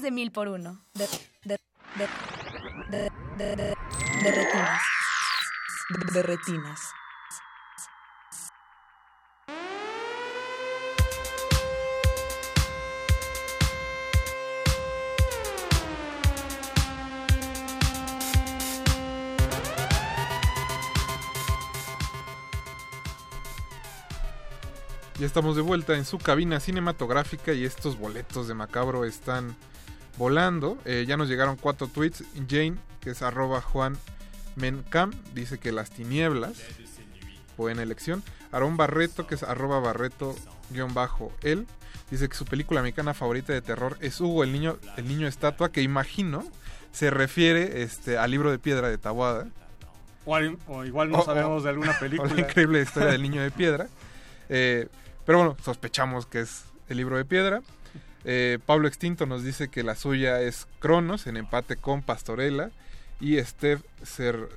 S33: De mil por uno. De, de, de, retinas. De retinas.
S14: Ya estamos de vuelta en su cabina cinematográfica y estos boletos de Macabro están volando. Eh, ya nos llegaron cuatro tweets. Jane, que es arroba Juan Mencam, dice que las tinieblas. Buena elección. Aarón Barreto, que es arroba Barreto guion bajo él. Dice que su película mexicana favorita de terror es Hugo, el niño, el niño estatua, que imagino se refiere este, al libro de piedra de Tabuada.
S31: O, al- o igual no
S14: O-
S31: sabemos
S14: o-
S31: de alguna
S14: o
S31: película.
S14: la increíble historia del niño de piedra. Eh, pero bueno, sospechamos que es el libro de piedra. Eh, Pablo Extinto nos dice que la suya es Cronos en empate con Pastorela. Y Steph Cer...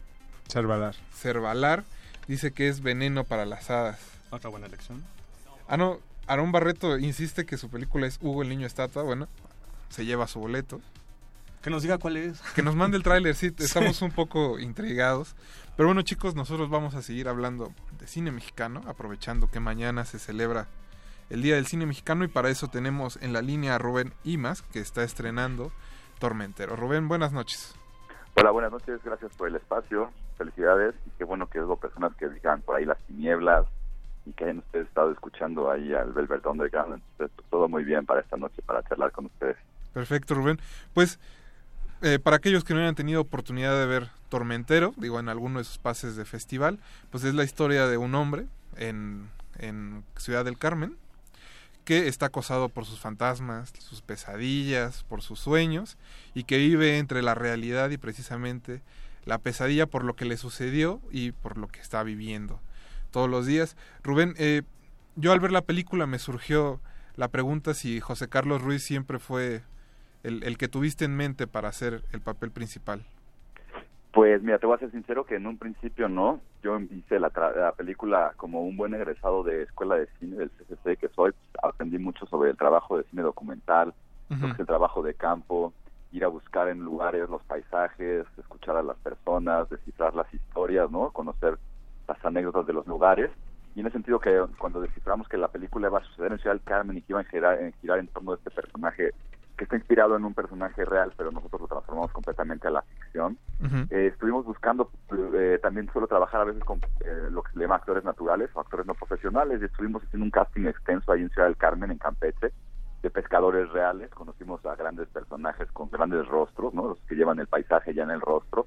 S32: Cervalar.
S14: Cervalar dice que es Veneno para las Hadas.
S31: Otra buena elección.
S14: Ah, no, Aarón Barreto insiste que su película es Hugo el Niño Estatua. Bueno, se lleva su boleto.
S31: Que nos diga cuál es.
S14: Que nos mande el tráiler, sí, estamos un poco intrigados. Pero bueno, chicos, nosotros vamos a seguir hablando de cine mexicano, aprovechando que mañana se celebra el Día del Cine Mexicano y para eso tenemos en la línea a Rubén Imas, que está estrenando Tormentero. Rubén, buenas noches.
S34: Hola, buenas noches, gracias por el espacio, felicidades y qué bueno que hubo personas que digan por ahí las tinieblas y que hayan ustedes estado escuchando ahí al Velvet Underground, entonces pues, todo muy bien para esta noche, para charlar con ustedes.
S14: Perfecto, Rubén. Pues eh, para aquellos que no hayan tenido oportunidad de ver Tormentero, digo, en alguno de sus pases de festival, pues es la historia de un hombre en, en Ciudad del Carmen que está acosado por sus fantasmas, sus pesadillas, por sus sueños y que vive entre la realidad y precisamente la pesadilla por lo que le sucedió y por lo que está viviendo todos los días. Rubén, eh, yo al ver la película me surgió la pregunta si José Carlos Ruiz siempre fue el, el que tuviste en mente para hacer el papel principal.
S34: Pues mira, te voy a ser sincero que en un principio no, yo hice la, tra- la película como un buen egresado de escuela de cine del CCC que soy, pues, aprendí mucho sobre el trabajo de cine documental, lo que es el trabajo de campo, ir a buscar en lugares los paisajes, escuchar a las personas, descifrar las historias, ¿no? Conocer las anécdotas de los lugares. Y en ese sentido que cuando desciframos que la película iba a suceder en Ciudad del Carmen y que iba a girar, en, girar en torno de este personaje que está inspirado en un personaje real, pero nosotros lo transformamos completamente a la ficción. Eh, estuvimos buscando, eh, también suelo trabajar a veces con eh, lo que se llama actores naturales o actores no profesionales, y estuvimos haciendo un casting extenso ahí en Ciudad del Carmen, en Campeche, de pescadores reales, conocimos a grandes personajes con grandes rostros, ¿no? Los que llevan el paisaje ya en el rostro,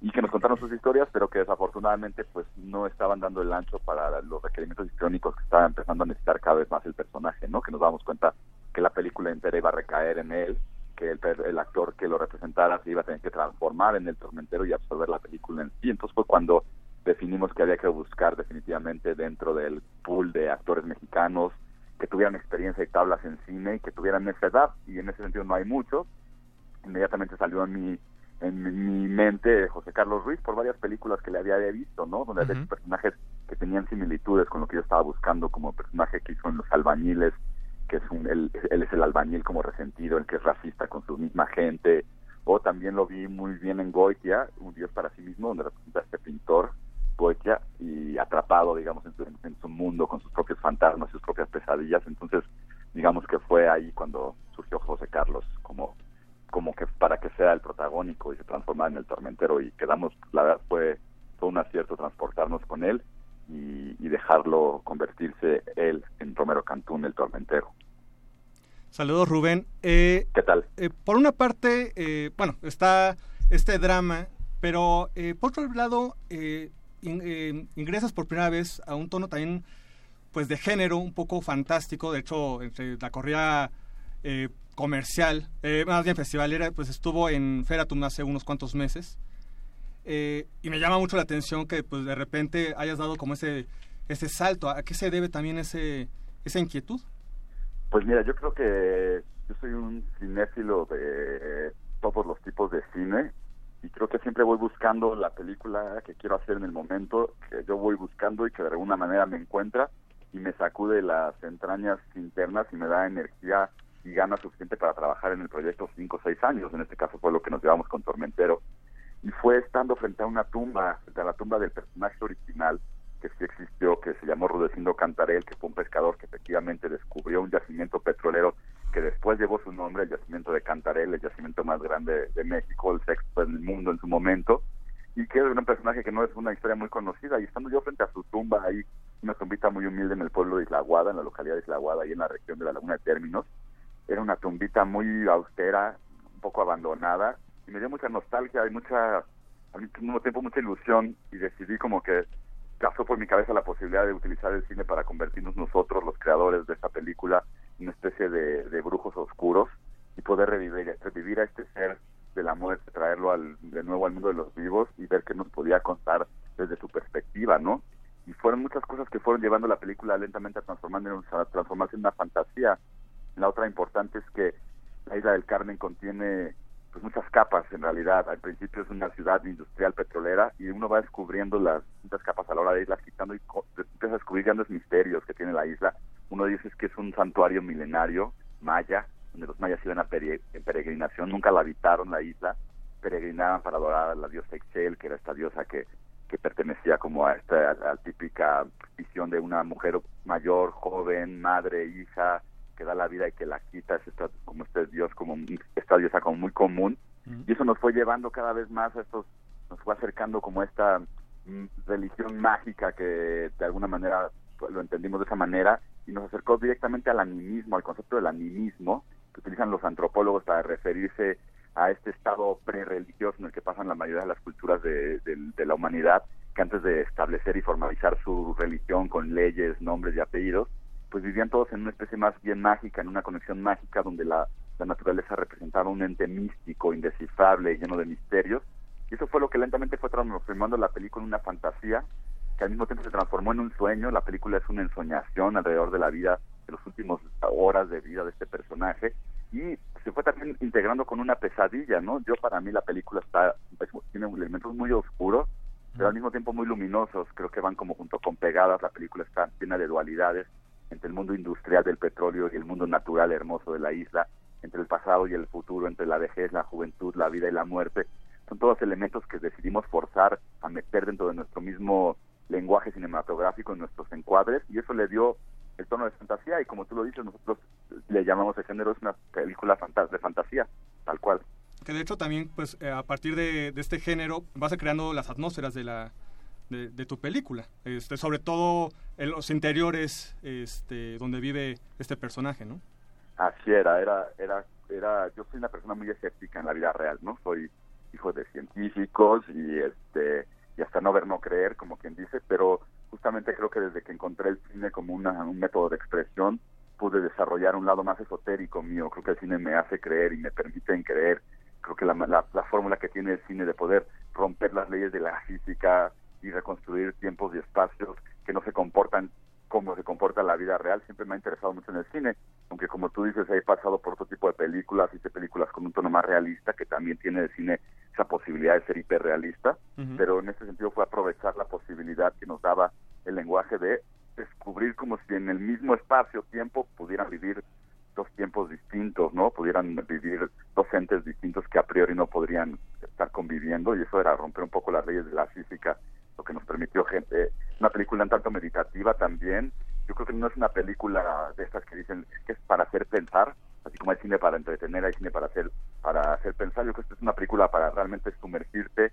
S34: y que nos contaron sus historias, pero que desafortunadamente pues no estaban dando el ancho para los requerimientos histriónicos que estaba empezando a necesitar cada vez más el personaje, ¿no? Que nos damos cuenta que la película entera iba a recaer en él, que el, el actor que lo representara se iba a tener que transformar en el tormentero y absorber la película en sí. Entonces fue cuando definimos que había que buscar definitivamente dentro del pool de actores mexicanos que tuvieran experiencia y tablas en cine y que tuvieran esa edad, y en ese sentido no hay muchos. Inmediatamente salió en mi en mi, mente José Carlos Ruiz por varias películas que le había visto, ¿no? Donde había personajes que tenían similitudes con lo que yo estaba buscando, como el personaje que hizo en Los Albañiles, que es un, él, es el albañil como resentido, el que es racista con su misma gente, o también lo vi muy bien en Goitia, Un Dios para sí mismo, donde representa este pintor, Goitia, y atrapado, digamos, en su, en su mundo con sus propios fantasmas, sus propias pesadillas, entonces, digamos que fue ahí cuando surgió José Carlos como como que para que sea el protagónico y se transformara en el tormentero. Y quedamos, la verdad fue, fue un acierto transportarnos con él y, y dejarlo convertirse él en Romero Cantún, el tormentero.
S31: Saludos, Rubén. Eh,
S34: ¿Qué tal?
S31: eh, por una parte, eh, bueno, está este drama, pero eh, por otro lado, eh, in- ingresas por primera vez a un tono también, pues, de género un poco fantástico. De hecho, entre la corrida eh, comercial, eh, más bien festivalera, pues estuvo en Feratum hace unos cuantos meses. Eh, y me llama mucho la atención que, pues, de repente hayas dado como ese, ese salto. ¿A qué se debe también ese, esa inquietud?
S34: Pues mira, yo creo que yo soy un cinéfilo de todos los tipos de cine y creo que siempre voy buscando la película que quiero hacer en el momento que yo voy buscando y que de alguna manera me encuentra y me sacude las entrañas internas y me da energía y gana suficiente para trabajar en el proyecto cinco o seis años. En este caso fue lo que nos llevamos con Tormentero. Y fue estando frente a una tumba, frente a la tumba del personaje original que sí existió, que se llamó Rudecindo Cantarel, que fue un pescador que efectivamente descubrió un yacimiento petrolero que después llevó su nombre, el yacimiento de Cantarel, el yacimiento más grande de México, el sexto en el mundo en su momento, y que es un personaje que no es una historia muy conocida. Y estando yo frente a su tumba ahí, una tumbita muy humilde en el pueblo de Isla Guada, en la localidad de Isla Guada, ahí en la región de la Laguna de Términos, era una tumbita muy austera, un poco abandonada, y me dio mucha nostalgia y mucha, al mismo tiempo mucha ilusión, y decidí como que pasó por mi cabeza la posibilidad de utilizar el cine para convertirnos nosotros, los creadores de esta película, en una especie de, de brujos oscuros y poder revivir, revivir a este ser de la muerte, traerlo al, de nuevo al mundo de los vivos y ver qué nos podía contar desde su perspectiva, ¿no? Y fueron muchas cosas que fueron llevando la película lentamente a, transformar en, a transformarse en una fantasía. La otra importante es que la isla del Carmen contiene pues muchas capas en realidad. Al principio es una ciudad industrial petrolera y uno va descubriendo las distintas capas a la hora de irlas quitando y empieza a descubrir grandes misterios que tiene la isla. Uno dice que es un santuario milenario maya, donde los mayas iban a en peregrinación, nunca la habitaron la isla, peregrinaban para adorar a la diosa Excel, que era esta diosa que, que pertenecía como a esta a típica visión de una mujer mayor, joven, madre, hija, que da la vida y que la quita, es esta, como este dios, como esta diosa como muy común, y eso nos fue llevando cada vez más a estos, nos fue acercando como esta mm, religión mágica que de alguna manera pues, lo entendimos de esa manera y nos acercó directamente al animismo, al concepto del animismo que utilizan los antropólogos para referirse a este estado pre-religioso en el que pasan la mayoría de las culturas de, de la humanidad, que antes de establecer y formalizar su religión con leyes, nombres y apellidos, pues vivían todos en una especie más bien mágica, en una conexión mágica donde la, naturaleza representaba un ente místico, indescifrable, lleno de misterios. Y eso fue lo que lentamente fue transformando la película en una fantasía, que al mismo tiempo se transformó en un sueño. La película es una ensoñación alrededor de la vida, de los últimos horas de vida de este personaje. Y se fue también integrando con una pesadilla, ¿no? Yo para mí la película está tiene elementos muy oscuros, pero al mismo tiempo muy luminosos. Creo que van como junto con pegadas. La película está llena de dualidades entre el mundo industrial del petróleo y el mundo natural hermoso de la isla, entre el pasado y el futuro, entre la vejez, la juventud, la vida y la muerte. Son todos elementos que decidimos forzar a meter dentro de nuestro mismo lenguaje cinematográfico en nuestros encuadres y eso le dio el tono de fantasía y como tú lo dices, nosotros le llamamos el género es una película de fantasía, tal cual.
S31: Que de hecho también, pues eh, a partir de, de este género vas creando las atmósferas de la, de, tu película, este, sobre todo en los interiores este, donde vive este personaje, ¿no?
S34: Así era, era, era, era, yo soy una persona muy escéptica en la vida real, ¿no? Soy hijo de científicos y este y hasta no ver no creer, como quien dice, pero justamente creo que desde que encontré el cine como una, un método de expresión, pude desarrollar un lado más esotérico mío. Creo que el cine me hace creer y me permite creer. Creo que la, la, la fórmula que tiene el cine de poder romper las leyes de la física, y reconstruir tiempos y espacios que no se comportan como se comporta la vida real. Siempre me ha interesado mucho en el cine, aunque como tú dices, he pasado por otro tipo de películas, hice películas con un tono más realista, que también tiene el cine esa posibilidad de ser hiperrealista, pero en este sentido fue aprovechar la posibilidad que nos daba el lenguaje de descubrir como si en el mismo espacio-tiempo pudieran vivir dos tiempos distintos, ¿no? Pudieran vivir dos entes distintos que a priori no podrían estar conviviendo y eso era romper un poco las leyes de la física lo que nos permitió gente, una película un tanto meditativa también. Yo creo que no es una película de estas que dicen que es para hacer pensar, así como hay cine para entretener, hay cine para hacer para hacer pensar. Yo creo que es una película para realmente sumergirte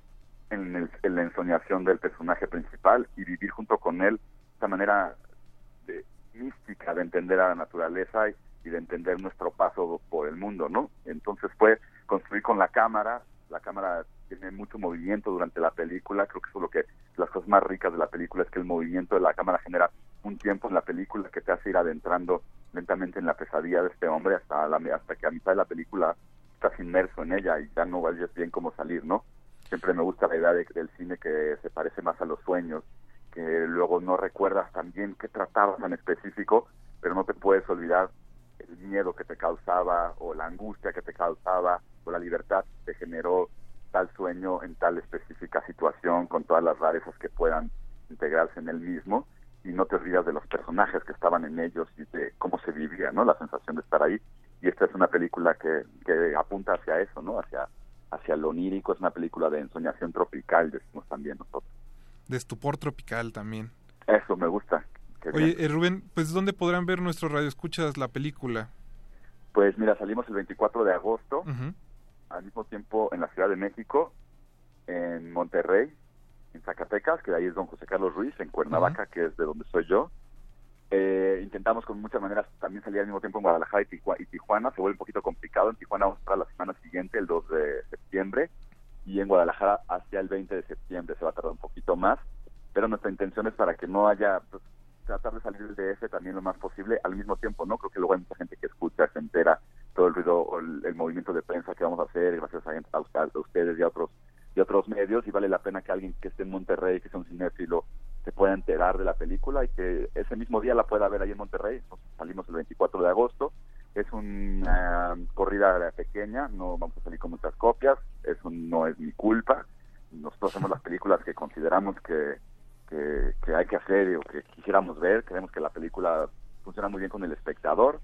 S34: en, la ensoñación del personaje principal y vivir junto con él esta manera de, mística de entender a la naturaleza y, y de entender nuestro paso por el mundo, ¿no? Entonces fue construir con la cámara, la cámara tiene mucho movimiento durante la película, creo que eso es lo que las cosas más ricas de la película es que el movimiento de la cámara genera un tiempo en la película que te hace ir adentrando lentamente en la pesadilla de este hombre hasta la hasta que a mitad de la película estás inmerso en ella y ya no vayas bien cómo salir, ¿no? Siempre me gusta la idea del cine que se parece más a los sueños, que luego no recuerdas tan bien qué trataba tan específico, pero no te puedes olvidar el miedo que te causaba o la angustia que te causaba o la libertad que te generó tal sueño en tal específica situación con todas las rarezas que puedan integrarse en el mismo y no te olvidas de los personajes que estaban en ellos y de cómo se vivía, ¿no? La sensación de estar ahí. y esta es una película que, que apunta hacia eso, ¿no? Hacia, hacia lo onírico, es una película de ensoñación tropical, decimos también nosotros.
S14: De estupor tropical también.
S34: Eso me gusta.
S14: Oye, eh, Rubén, pues ¿dónde podrán ver nuestros radioescuchas la película?
S34: Pues mira, salimos el 24 de agosto,
S14: Ujú.
S34: Al mismo tiempo en la Ciudad de México, en Monterrey, en Zacatecas, que de ahí es don José Carlos Ruiz, en Cuernavaca, que es de donde soy yo. Eh, intentamos con muchas maneras también salir al mismo tiempo en Guadalajara y Tijuana, se vuelve un poquito complicado. En Tijuana vamos para la semana siguiente, el 2 de septiembre, y en Guadalajara hacia el 20 de septiembre, se va a tardar un poquito más, pero nuestra intención es para que no haya, pues, tratar de salir del DF también lo más posible al mismo tiempo, ¿no? Creo que luego hay mucha gente que escucha, se entera todo el ruido el, el movimiento de prensa que vamos a hacer gracias a, a a ustedes y a otros y otros medios y vale la pena que alguien que esté en Monterrey, que sea un cinéfilo, se pueda enterar de la película y que ese mismo día la pueda ver ahí en Monterrey. Salimos el 24 de agosto. Es una corrida pequeña, no vamos a salir con muchas copias, eso no es mi culpa. Nosotros hacemos las películas que consideramos que, que, que hay que hacer o que quisiéramos ver. Creemos que la película funciona muy bien con el espectador,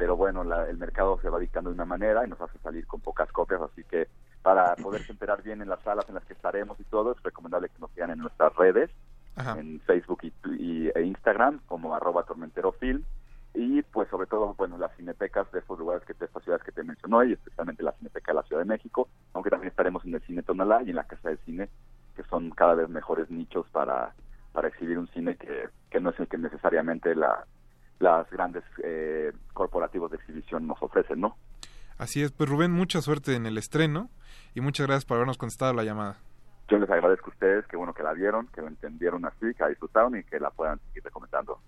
S34: pero bueno, la- el mercado se va dictando de una manera y nos hace salir con pocas copias, así que para poderse enterar bien en las salas en las que estaremos y todo, es recomendable que nos sigan en nuestras redes, en Facebook y, y- e Instagram, como arroba tormenterofilm, y pues sobre todo, bueno, las cinetecas de estos lugares, que de estas ciudades que te mencionó, y especialmente la Cineteca de la Ciudad de México, aunque también estaremos en el Cine Tonalá y en la Casa del Cine, que son cada vez mejores nichos para, para exhibir un cine que, que no es el que necesariamente la, las grandes eh, corporativos de exhibición nos ofrecen, ¿no?
S14: Así es, pues Rubén, mucha suerte en el estreno y muchas gracias por habernos contestado la llamada.
S34: Yo les agradezco a ustedes, que bueno que la vieron, que lo entendieron así, que la disfrutaron y que la puedan seguir recomendando.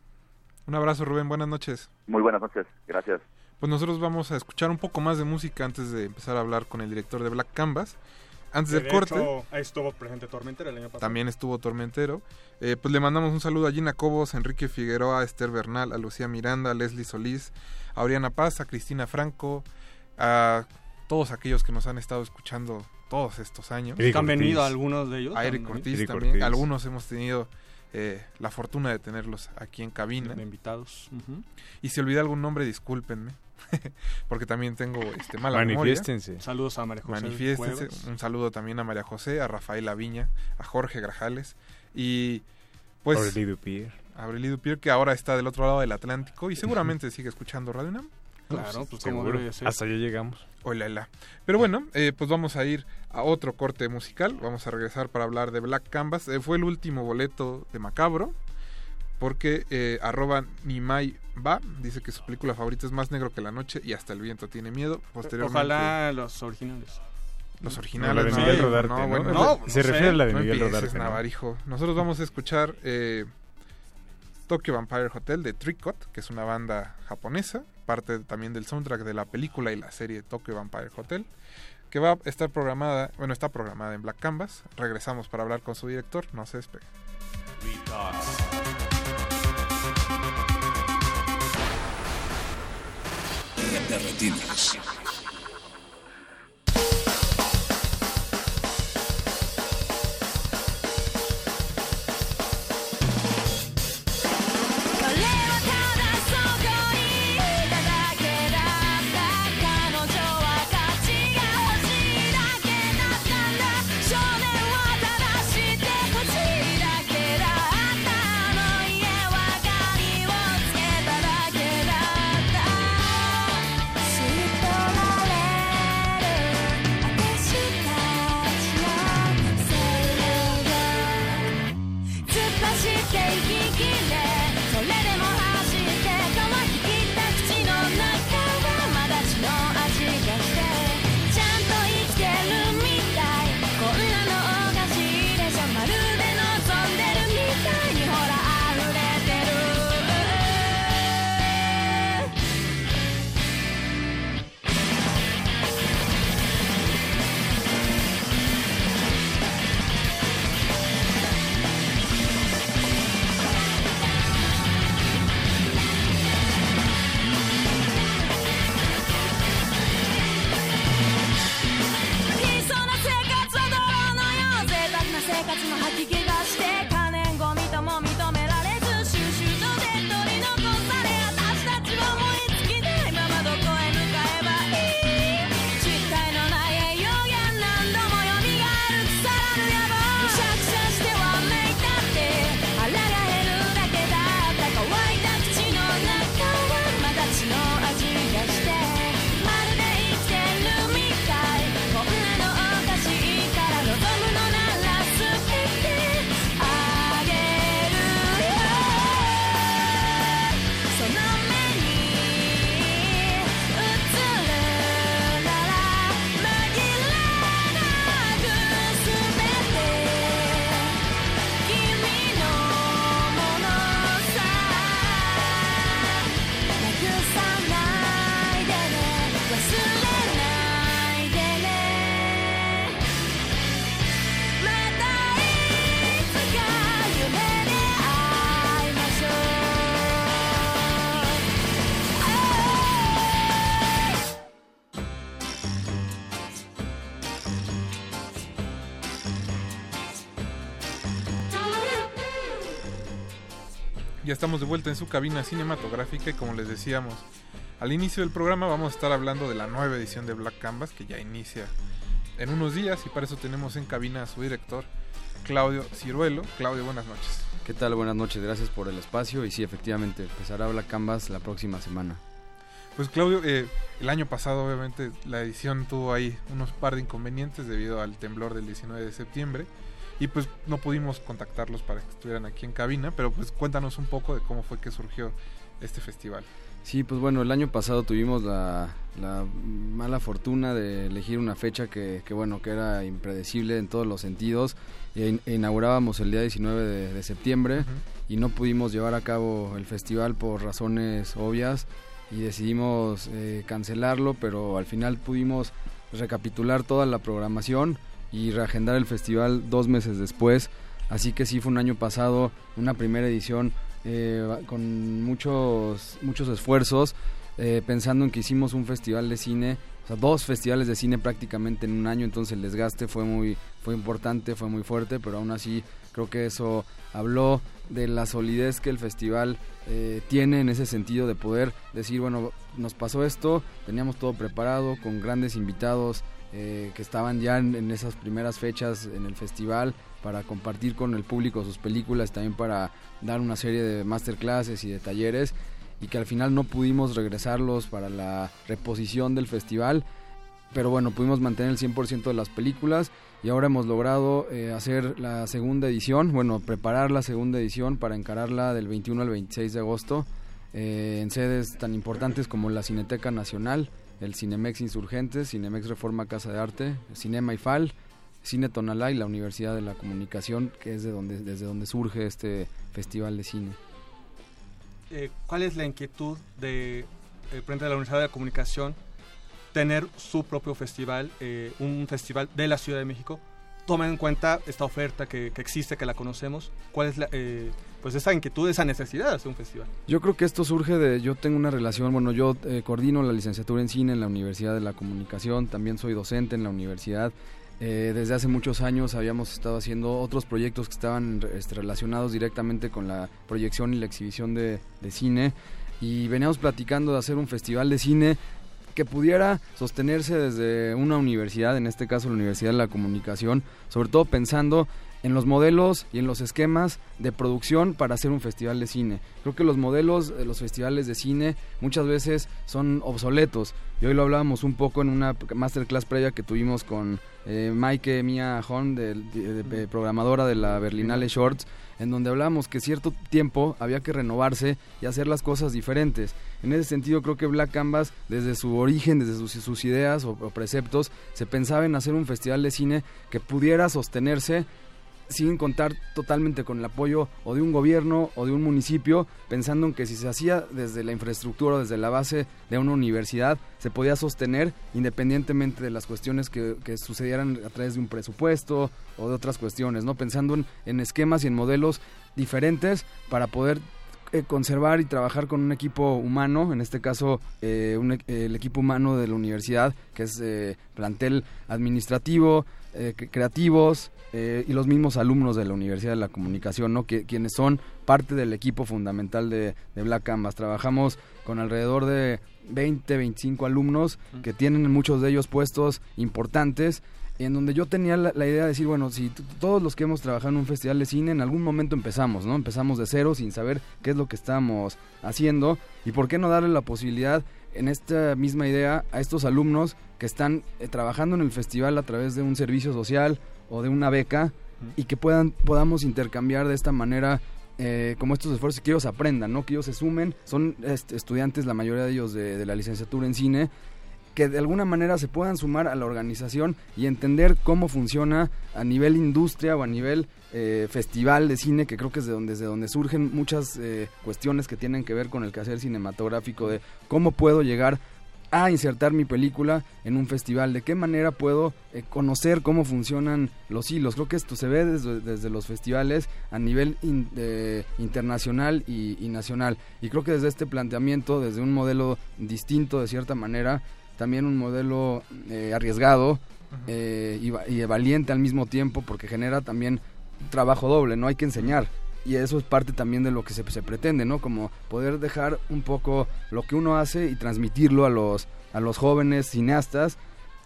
S14: Un abrazo Rubén, buenas noches.
S34: Muy buenas noches, gracias.
S14: Pues nosotros vamos a escuchar un poco más de música antes de empezar a hablar con el director de Black Canvas. Antes
S31: Que
S14: del
S31: de
S14: corte,
S31: hecho, ahí estuvo presente Tormentera el año pasado.
S14: también estuvo Tormentero. Eh, pues le mandamos un saludo a Gina Cobos, a Enrique Figueroa, a Esther Bernal, a Lucía Miranda, a Leslie Solís, a Oriana Paz, a Cristina Franco, a todos aquellos que nos han estado escuchando todos estos años.
S31: Eric han venido Ortiz. algunos de ellos
S14: A Eric
S31: también.
S14: Ortiz
S31: Eric
S14: también.
S31: Ortiz.
S14: Algunos hemos tenido eh, la fortuna de tenerlos aquí en cabina.
S31: De invitados. Ujú.
S14: Y si olvidé algún nombre, discúlpenme. Porque también tengo este, mala memoria.
S32: Manifiéstense.
S31: Saludos a María José
S14: Manifiéstense. Un saludo también a María José, a Rafael Aviña, a Jorge Grajales. Y pues...
S32: Aureli Dupier.
S14: Aureli Dupier, que ahora está del otro lado del Atlántico y seguramente sigue escuchando Radio UNAM.
S31: Claro, pues como debe ser.
S32: Hasta allá llegamos.
S14: Hola, hola. Pero bueno, eh, pues vamos a ir a otro corte musical. Vamos a regresar para hablar de Black Canvas. Eh, fue el último boleto de Macabro. Porque eh, arroba Nimai va, dice que su película favorita es Más negro que la noche y hasta el viento tiene miedo. Posteriormente,
S31: Ojalá los originales.
S14: los
S32: No,
S14: originales.
S32: la de Miguel
S14: no,
S32: Rodarte,
S14: no,
S32: ¿no?
S14: bueno,
S32: No,
S14: no
S32: se
S14: sé.
S32: refiere a la de Miguel Rodarte.
S14: Navarijo. Nosotros vamos a escuchar eh, Tokyo Vampire Hotel de Tricot, que es una banda japonesa, parte también del soundtrack de la película y la serie Tokyo Vampire Hotel, que va a estar programada, bueno, está programada en Black Canvas. Regresamos para hablar con su director, no se despegue.
S29: De retinas.
S14: Ya estamos de vuelta en su cabina cinematográfica y como les decíamos al inicio del programa vamos a estar hablando de la nueva edición de Black Canvas que ya inicia en unos días y para eso tenemos en cabina a su director Claudio Ciruelo. Claudio, buenas noches.
S35: ¿Qué tal? Buenas noches, gracias por el espacio y sí, efectivamente, empezará Black Canvas la próxima semana.
S14: Pues Claudio, eh, el año pasado obviamente la edición tuvo ahí unos par de inconvenientes debido al temblor del 19 de septiembre y pues no pudimos contactarlos para que estuvieran aquí en cabina, pero pues cuéntanos un poco de cómo fue que surgió este festival.
S35: Sí, pues bueno, el año pasado tuvimos la, mala fortuna de elegir una fecha que, bueno, que era impredecible en todos los sentidos. E, inaugurábamos el día 19 de, septiembre y no pudimos llevar a cabo el festival por razones obvias y decidimos eh, cancelarlo, pero al final pudimos recapitular toda la programación y reagendar el festival dos meses después. Así que sí fue un año pasado, una primera edición eh, con muchos, muchos esfuerzos, eh, pensando en que hicimos un festival de cine, o sea, dos festivales de cine prácticamente en un año, entonces el desgaste fue muy, fue importante, fue muy fuerte, pero aún así creo que eso habló de la solidez que el festival eh, tiene en ese sentido de poder decir, bueno, nos pasó esto, teníamos todo preparado con grandes invitados que estaban ya en, esas primeras fechas en el festival, para compartir con el público sus películas, también para dar una serie de masterclasses y de talleres y que al final no pudimos regresarlos para la reposición del festival, pero bueno, pudimos mantener el 100% de las películas y ahora hemos logrado eh, hacer la segunda edición, bueno, preparar la segunda edición para encararla del 21 al 26 de agosto eh, en sedes tan importantes como la Cineteca Nacional, el Cinemex Insurgentes, Cinemex Reforma Casa de Arte, Cinema IFAL, Cine Tonalá y la Universidad de la Comunicación, que es de donde, desde donde surge este festival de cine.
S31: Eh, ¿Cuál es la inquietud de, eh, frente a la Universidad de la Comunicación tener su propio festival, eh, un festival de la Ciudad de México? Toma en cuenta esta oferta que, que existe, que la conocemos. ¿Cuál es la, pues esa inquietud, esa necesidad de hacer un festival?
S35: Yo creo que esto surge de, yo tengo una relación, bueno, yo coordino la licenciatura en cine en la Universidad de la Comunicación, también soy docente en la universidad eh, desde hace muchos años habíamos estado haciendo otros proyectos que estaban este, relacionados directamente con la proyección y la exhibición de, cine y veníamos platicando de hacer un festival de cine que pudiera sostenerse desde una universidad, en este caso la Universidad de la Comunicación, sobre todo pensando en los modelos y en los esquemas de producción para hacer un festival de cine. Creo que los modelos de los festivales de cine muchas veces son obsoletos. Y hoy lo hablábamos un poco en una masterclass previa que tuvimos con eh, Maike Mia Horn, de, programadora de la Berlinale Shorts, en donde hablábamos que cierto tiempo había que renovarse y hacer las cosas diferentes. En ese sentido creo que Black Canvas, desde su origen, desde sus, ideas o preceptos, se pensaba en hacer un festival de cine que pudiera sostenerse sin contar totalmente con el apoyo o de un gobierno o de un municipio, pensando en que si se hacía desde la infraestructura o desde la base de una universidad, se podía sostener independientemente de las cuestiones que, sucedieran a través de un presupuesto o de otras cuestiones, ¿no? Pensando en, esquemas y en modelos diferentes para poder eh, conservar y trabajar con un equipo humano, en este caso eh, el equipo humano de la universidad, que es eh, plantel administrativo, creativos, eh, y los mismos alumnos de la Universidad de la Comunicación, ¿no? que, quienes son parte del equipo fundamental de, Black Canvas. Trabajamos con alrededor de 20, 25 alumnos que tienen muchos de ellos puestos importantes en donde yo tenía la, idea de decir, bueno, si todos los que hemos trabajado en un festival de cine, en algún momento empezamos, ¿no? Empezamos de cero sin saber qué es lo que estamos haciendo y por qué no darle la posibilidad en esta misma idea a estos alumnos que están eh, trabajando en el festival a través de un servicio social o de una beca y que puedan podamos intercambiar de esta manera eh, como estos esfuerzos que ellos aprendan, ¿no? que ellos se sumen, son este, estudiantes la mayoría de ellos de, la licenciatura en cine que de alguna manera se puedan sumar a la organización y entender cómo funciona a nivel industria o a nivel eh, festival de cine, que creo que es de donde, desde donde surgen muchas eh, cuestiones que tienen que ver con el quehacer cinematográfico, de cómo puedo llegar a insertar mi película en un festival, de qué manera puedo eh, conocer cómo funcionan los hilos. Creo que esto se ve desde, los festivales a nivel internacional y, nacional. Y creo que desde este planteamiento, desde un modelo distinto de cierta manera, también un modelo eh, arriesgado eh, y, y, valiente al mismo tiempo, porque genera también trabajo doble, no hay que enseñar y eso es parte también de lo que se, se, pretende, ¿no? Como poder dejar un poco lo que uno hace y transmitirlo a los, a los jóvenes cineastas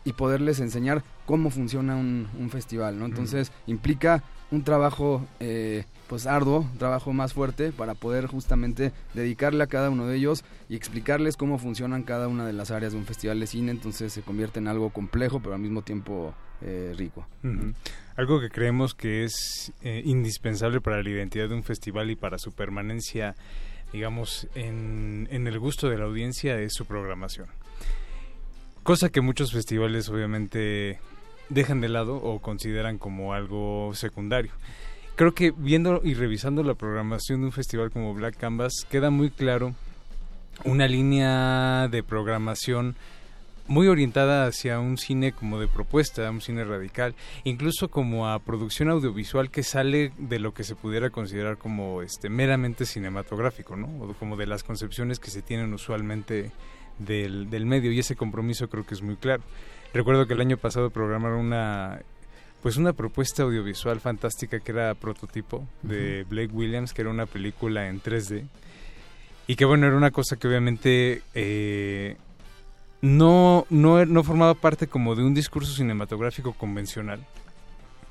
S35: y poderles enseñar cómo funciona un, un festival, ¿no? Entonces implica un trabajo eh, pues arduo, trabajo más fuerte para poder justamente dedicarle a cada uno de ellos y explicarles cómo funcionan cada una de las áreas de un festival de cine, entonces se convierte en algo complejo pero al mismo tiempo eh, rico.
S32: Algo que creemos que es eh, indispensable para la identidad de un festival y para su permanencia, digamos, en, en el gusto de la audiencia es su programación. Cosa que muchos festivales obviamente dejan de lado o consideran como algo secundario. Creo que viendo y revisando la programación de un festival como Black Canvas queda muy claro una línea de programación muy orientada hacia un cine como de propuesta, un cine radical, incluso como a producción audiovisual que sale de lo que se pudiera considerar como este meramente cinematográfico, ¿no? O como de las concepciones que se tienen usualmente del, del medio y ese compromiso creo que es muy claro. Recuerdo que el año pasado programaron una pues una propuesta audiovisual fantástica que era prototipo de Blake Williams, que era una película en 3D. Y que bueno, era una cosa que obviamente eh, no, no, no formaba parte como de un discurso cinematográfico convencional,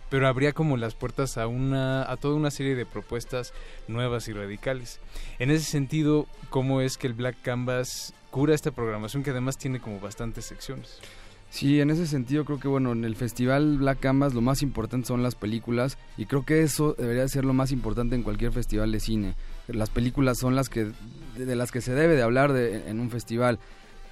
S32: pero abría como las puertas a una a toda una serie de propuestas nuevas y radicales. En ese sentido, ¿cómo es que el Black Canvas cura esta programación que además tiene como bastantes secciones?
S35: Sí, en ese sentido creo que bueno, en el festival Black Canvas lo más importante son las películas y creo que eso debería ser lo más importante en cualquier festival de cine. Las películas son las que de las que se debe de hablar de, en un festival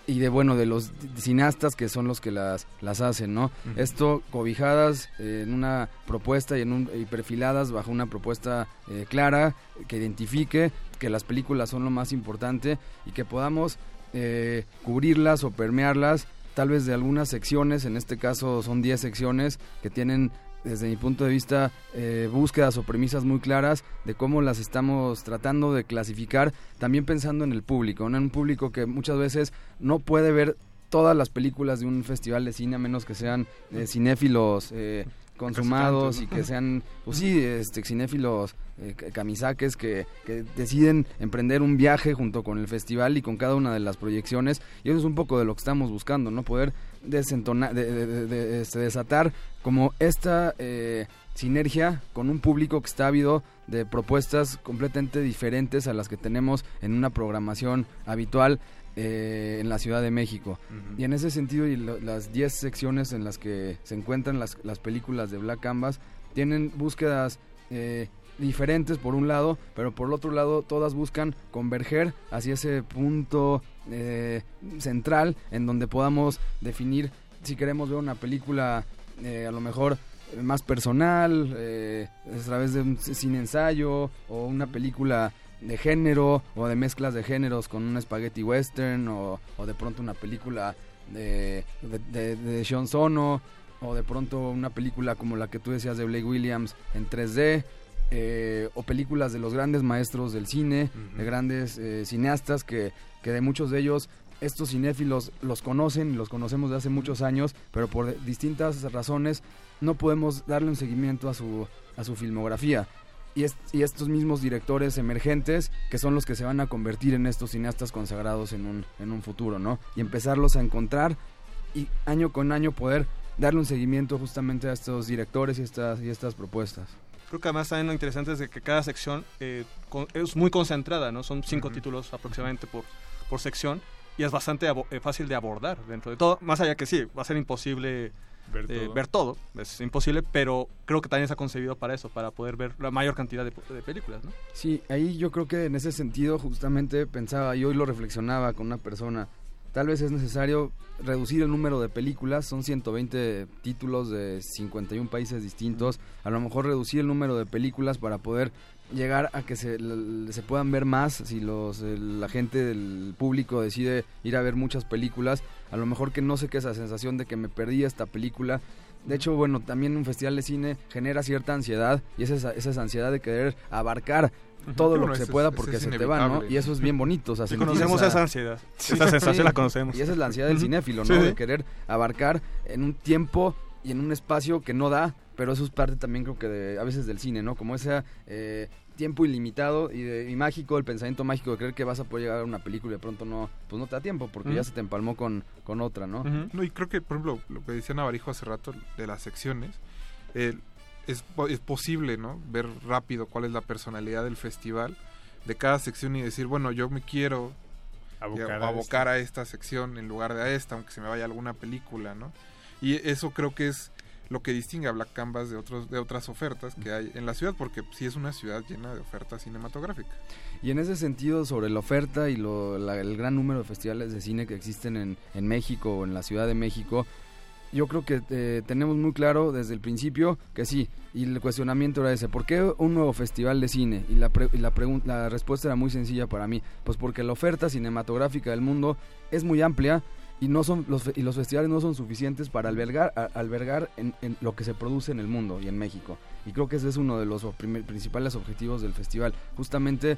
S35: y de bueno de los cineastas que son los que las las hacen no esto cobijadas eh, en una propuesta y en un y perfiladas bajo una propuesta eh, clara que identifique que las películas son lo más importante y que podamos eh, cubrirlas o permearlas tal vez de algunas secciones, en este caso son 10 secciones que tienen desde mi punto de vista eh, búsquedas o premisas muy claras de cómo las estamos tratando de clasificar, también pensando en el público, en un público que muchas veces no puede ver todas las películas de un festival de cine a menos que sean eh, cinéfilos eh, consumados y que sean, pues sí, este, cinéfilos eh, camisaques que, que, deciden emprender un viaje junto con el festival y con cada una de las proyecciones. Y eso es un poco de lo que estamos buscando, ¿no? Poder desentonar, de, de, este, desatar como esta eh, sinergia con un público que está ávido de propuestas completamente diferentes a las que tenemos en una programación habitual eh, en la Ciudad de México. Y en ese sentido, y las 10 secciones en las que se encuentran las, las películas de Black Canvas tienen búsquedas eh, diferentes por un lado, pero por el otro lado todas buscan converger hacia ese punto eh, central en donde podamos definir si queremos ver una película a lo mejor más personal, a través de un cine ensayo o una película de género o de mezclas de géneros con un spaghetti western o, de pronto una película de, de, de, Sean Sono o de pronto una película como la que tú decías de Blake Williams en 3D eh, o películas de los grandes maestros del cine, de grandes eh, cineastas que, que de muchos de ellos estos cinéfilos los conocen, los conocemos de hace muchos años, pero por distintas razones no podemos darle un seguimiento a su, a su filmografía y, estos mismos directores emergentes que son los que se van a convertir en estos cineastas consagrados en un, en un futuro, ¿no? Y empezarlos a encontrar y año con año poder darle un seguimiento justamente a estos directores y estas, y estas propuestas.
S31: Creo que además también lo interesante es de que cada sección eh, es muy concentrada, ¿no? Son cinco títulos aproximadamente por, por sección y es bastante eh, fácil de abordar dentro de todo, más allá que sí, va a ser imposible eh, ver, todo. Es imposible, pero creo que también está concebido para eso, para poder ver la mayor cantidad de, películas, ¿no?
S35: Sí, ahí yo creo que en ese sentido justamente pensaba, y hoy lo reflexionaba con una persona, tal vez es necesario reducir el número de películas, son 120 títulos de 51 países distintos, a lo mejor reducir el número de películas para poder llegar a que se, se puedan ver más si los la gente del público decide ir a ver muchas películas a lo mejor que no sé qué esa sensación de que me perdí esta película de hecho bueno también un festival de cine genera cierta ansiedad y es esa, esa ansiedad de querer abarcar todo lo que se pueda porque se te va, ¿no? Y eso es bien bonito. O sea,
S31: conocemos esa, ansiedad. esa sensación la conocemos.
S35: Y esa es la ansiedad del cinéfilo, ¿no? De querer abarcar en un tiempo y en un espacio que no da pero eso es parte también creo que de, a veces del cine, ¿no? Como esa, eh, tiempo ilimitado y, de- y mágico, el pensamiento mágico de creer que vas a poder llegar a una película y de pronto no, pues no te da tiempo porque ya se te empalmó con, con otra, ¿no?
S14: No, y creo que, por ejemplo, lo que decía Navarijo hace rato de las secciones, eh, es, po- es posible, ¿no? Ver rápido cuál es la personalidad del festival de cada sección y decir, bueno, yo me quiero
S32: Abocar
S14: eh,
S32: a
S14: abocar a esta sección en lugar de a esta, aunque se me vaya alguna película, ¿no? Y eso creo que es lo que distingue a Black Canvas de otros de otras ofertas que hay en la ciudad, porque sí es una ciudad llena de ofertas cinematográficas.
S35: Y en ese sentido, sobre la oferta y lo- la- el gran número de festivales de cine que existen en, en México o en la Ciudad de México, yo creo que eh, tenemos muy claro desde el principio que sí. Y el cuestionamiento era ese, ¿por qué un nuevo festival de cine? Y la, pre- y la, la respuesta era muy sencilla para mí, pues porque la oferta cinematográfica del mundo es muy amplia y no son los, y los festivales no son suficientes para albergar, a- albergar en, en lo que se produce en el mundo y en México. Y creo que ese es uno de los primer- principales objetivos del festival, justamente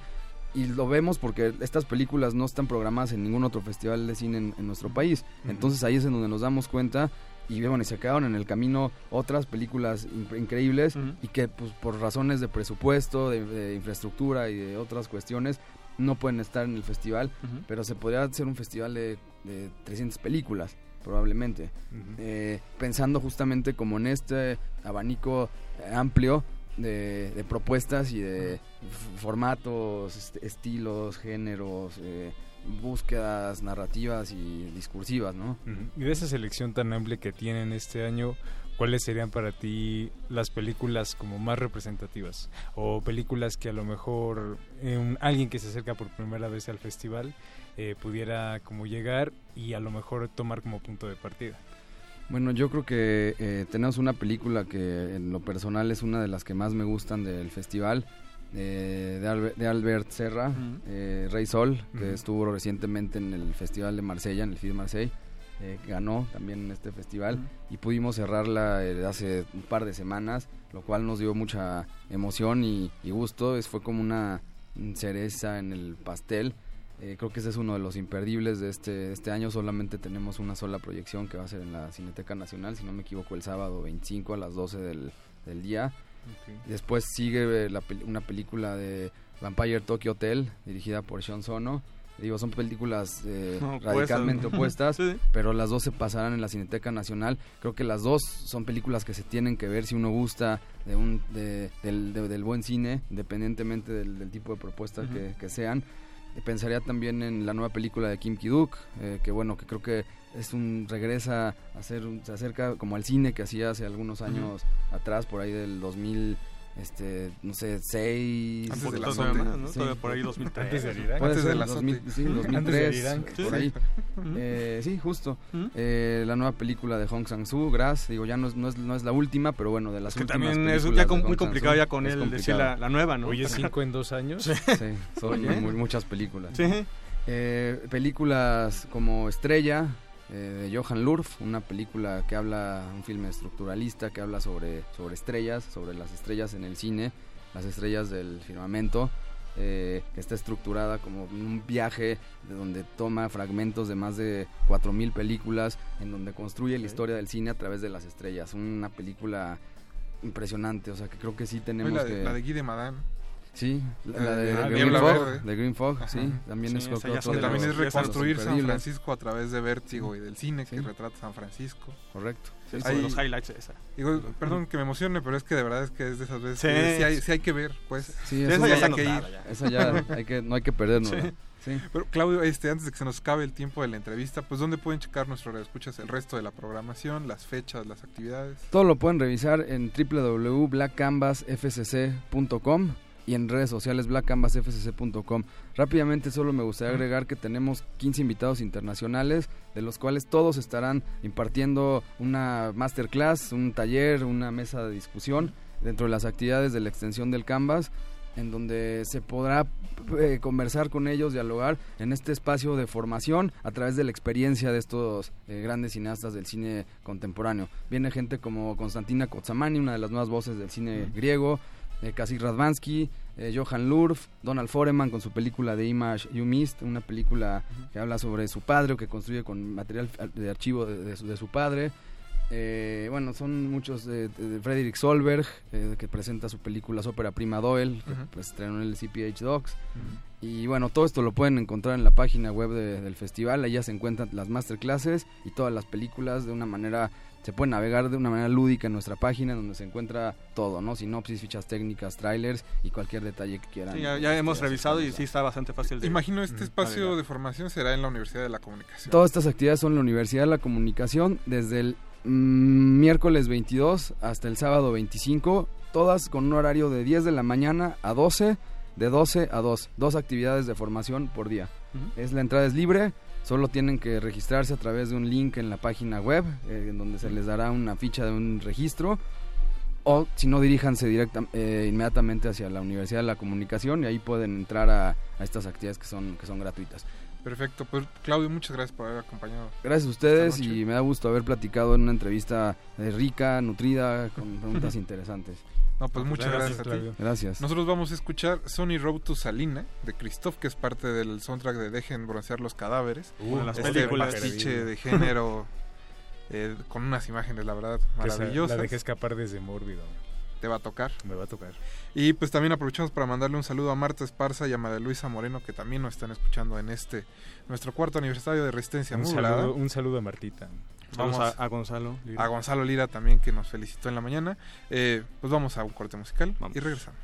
S35: y lo vemos porque estas películas no están programadas en ningún otro festival de cine en, en nuestro país. Entonces ahí es en donde nos damos cuenta y bueno, y se quedaron en el camino otras películas in- increíbles y que pues por razones de presupuesto, de, de infraestructura y de otras cuestiones no pueden estar en el festival, pero se podría hacer un festival de, de 300 películas probablemente, Eh, pensando justamente como en este abanico amplio de, de propuestas y de formatos, est- estilos, géneros, eh, búsquedas narrativas y discursivas, ¿no?
S32: Y de esa selección tan amplia que tienen este año, ¿cuáles serían para ti las películas como más representativas? O películas que a lo mejor eh, un- alguien que se acerca por primera vez al festival eh, pudiera como llegar y a lo mejor tomar como punto de partida.
S35: Bueno, yo creo que eh, tenemos una película que en lo personal es una de las que más me gustan del festival, eh, de, Albe- de Albert Serra, eh, Rey Sol, que estuvo recientemente en el Festival de Marsella, en el FID Marseille, eh, ganó también en este festival y pudimos cerrarla eh, hace un par de semanas, lo cual nos dio mucha emoción y, y gusto, es, fue como una cereza en el pastel. Eh, creo que ese es uno de los imperdibles de este, de este año. Solamente tenemos una sola proyección que va a ser en la Cineteca Nacional, si no me equivoco, el sábado 25 a las 12 del, del día. Después sigue eh, la una película de Vampire Tokyo Hotel, dirigida por Sean Sono. Digo, son películas eh, radicalmente opuestas,
S31: Sí.
S35: pero las dos se pasarán en la Cineteca Nacional. Creo que las dos son películas que se tienen que ver si uno gusta de un, de- del, de- del buen cine, independientemente del, del tipo de propuestas
S31: Ujú.
S35: que, que sean. Pensaría también en la nueva película de Kim Ki-duk, eh, que bueno, que creo que es un regresa a hacer se acerca como al cine que hacía hace algunos años atrás, por ahí del 2000 este, no sé, 6
S31: Antes del azote. más, ¿no? Todavía por ahí 2003.
S32: Antes del Irán. Antes del azote.
S35: 2000, sí,
S32: Ujú.
S35: 2003,
S32: Antes del Irán.
S35: por
S32: Sí.
S35: ahí. Eh, sí, justo. Eh, la nueva película de Hong Sang-soo, Grass, digo, ya no es, no, es, no es la última, pero bueno, de las
S31: Es que
S35: últimas
S31: también es ya
S35: de
S31: com- muy complicado ya con
S35: es
S31: él decir
S35: complicado.
S31: la, la nueva, ¿no?
S32: Oye, cinco en dos años.
S35: Sí, son muy- muchas películas.
S31: Sí.
S35: Eh, películas como Estrella, eh, de Johan Lurf, una película que habla, un filme estructuralista que habla sobre, sobre estrellas, sobre las estrellas en el cine, las estrellas del firmamento, eh, que está estructurada como un viaje de donde toma fragmentos de más de 4.000 películas, en donde construye la historia del cine a través de las estrellas. Una película impresionante, o sea que creo que sí tenemos
S14: la, de,
S35: que...
S14: la de Guy de Madame.
S35: Sí, la, la de,
S14: ah,
S35: Green Fog,
S14: Verde.
S35: de Green Fog, sí,
S14: Ajá.
S35: también
S31: Sí,
S35: es
S14: Que también
S35: los-
S14: es reconstruir San. Francisco a través de Vértigo y del cine que retrata San Francisco.
S35: Correcto.
S31: Sí, es uno de los highlights esa.
S14: Digo, perdón que me emocione, pero es que de verdad es que es de esas veces
S31: Sí.
S14: que sí hay, sí hay que ver, pues.
S35: Sí,
S14: Sí,
S35: esa
S14: esa
S35: ya
S14: ya hay que ir.
S35: ya. Esa ya hay que- no hay que perdernos,
S14: Sí.
S35: ¿no? Sí.
S14: Pero Claudio, este, antes de que se nos acabe el tiempo de la entrevista, pues ¿dónde pueden checar nuestro escuchas el resto de la programación, las fechas, las actividades?
S35: Todo lo pueden revisar en www.blackcanvasfcc.com y en redes sociales blackcanvasfcc.com. Rápidamente solo me gustaría agregar que tenemos 15 invitados internacionales, de los cuales todos estarán impartiendo una masterclass, un taller, una mesa de discusión dentro de las actividades de la extensión del Canvas en donde se podrá eh, conversar con ellos, dialogar en este espacio de formación a través de la experiencia de estos eh, grandes cineastas del cine contemporáneo. Viene gente como Konstantina Kotsamani, una de las nuevas voces del cine griego, eh, Kasik Radvansky, eh, Johan Lurf, Donald Foreman con su película de Image You Missed, una película que habla sobre su padre o que construye con material de archivo de, de su, de su padre. Eh, bueno, son muchos de, de Frederick Solberg, eh, que presenta su película Ópera Prima Doyle, que pues, estrenó en el CPH Docs. Y bueno, todo esto lo pueden encontrar en la página web de- del festival. Allá se encuentran las masterclasses y todas las películas de una manera, se pueden navegar de una manera lúdica en nuestra página donde se encuentra todo, ¿no? Sinopsis, fichas técnicas, trailers y cualquier detalle que quieran.
S31: Sí, ya, ya hemos revisado y sí está bastante fácil de
S14: Imagino este
S31: Ujú.
S14: espacio
S31: navegar.
S14: de formación será en la Universidad de la Comunicación.
S35: Todas estas actividades son en la Universidad de la Comunicación desde el mm, miércoles 22 hasta el sábado 25, todas con un horario de 10 de la mañana a 12, de 12 a 2, dos actividades de formación por día. Es la entrada es libre, solo tienen que registrarse a través de un link en la página web eh, en donde se les dará una ficha de un registro o si no diríjanse directa, eh, inmediatamente hacia la Universidad de la Comunicación y ahí pueden entrar a, a estas actividades que son que son gratuitas.
S14: Perfecto, pues Claudio, muchas gracias por haber acompañado.
S35: Gracias a ustedes y me da gusto haber platicado en una entrevista eh, rica, nutrida, con preguntas interesantes.
S14: No, pues muchas gracias, a ti.
S35: Gracias.
S14: Nosotros vamos a escuchar Sony Road to Salina de Christoph, que es parte del soundtrack de Dejen broncear los cadáveres.
S31: Uh, las
S14: este pastiche de género eh, con unas imágenes, la verdad, maravillosas.
S32: La dejé escapar desde Mórbido.
S14: Te va a tocar.
S32: Me va a tocar.
S14: Y pues también aprovechamos para mandarle un saludo a Marta Esparza y a María Luisa Moreno, que también nos están escuchando en este, nuestro cuarto aniversario de Resistencia
S32: Un
S14: Modulada.
S32: saludo, un saludo a Martita.
S14: Vamos
S31: a- a Gonzalo Lira.
S14: A Gonzalo Lira también, que nos felicitó en la mañana. Eh, pues vamos a un corte musical y regresamos.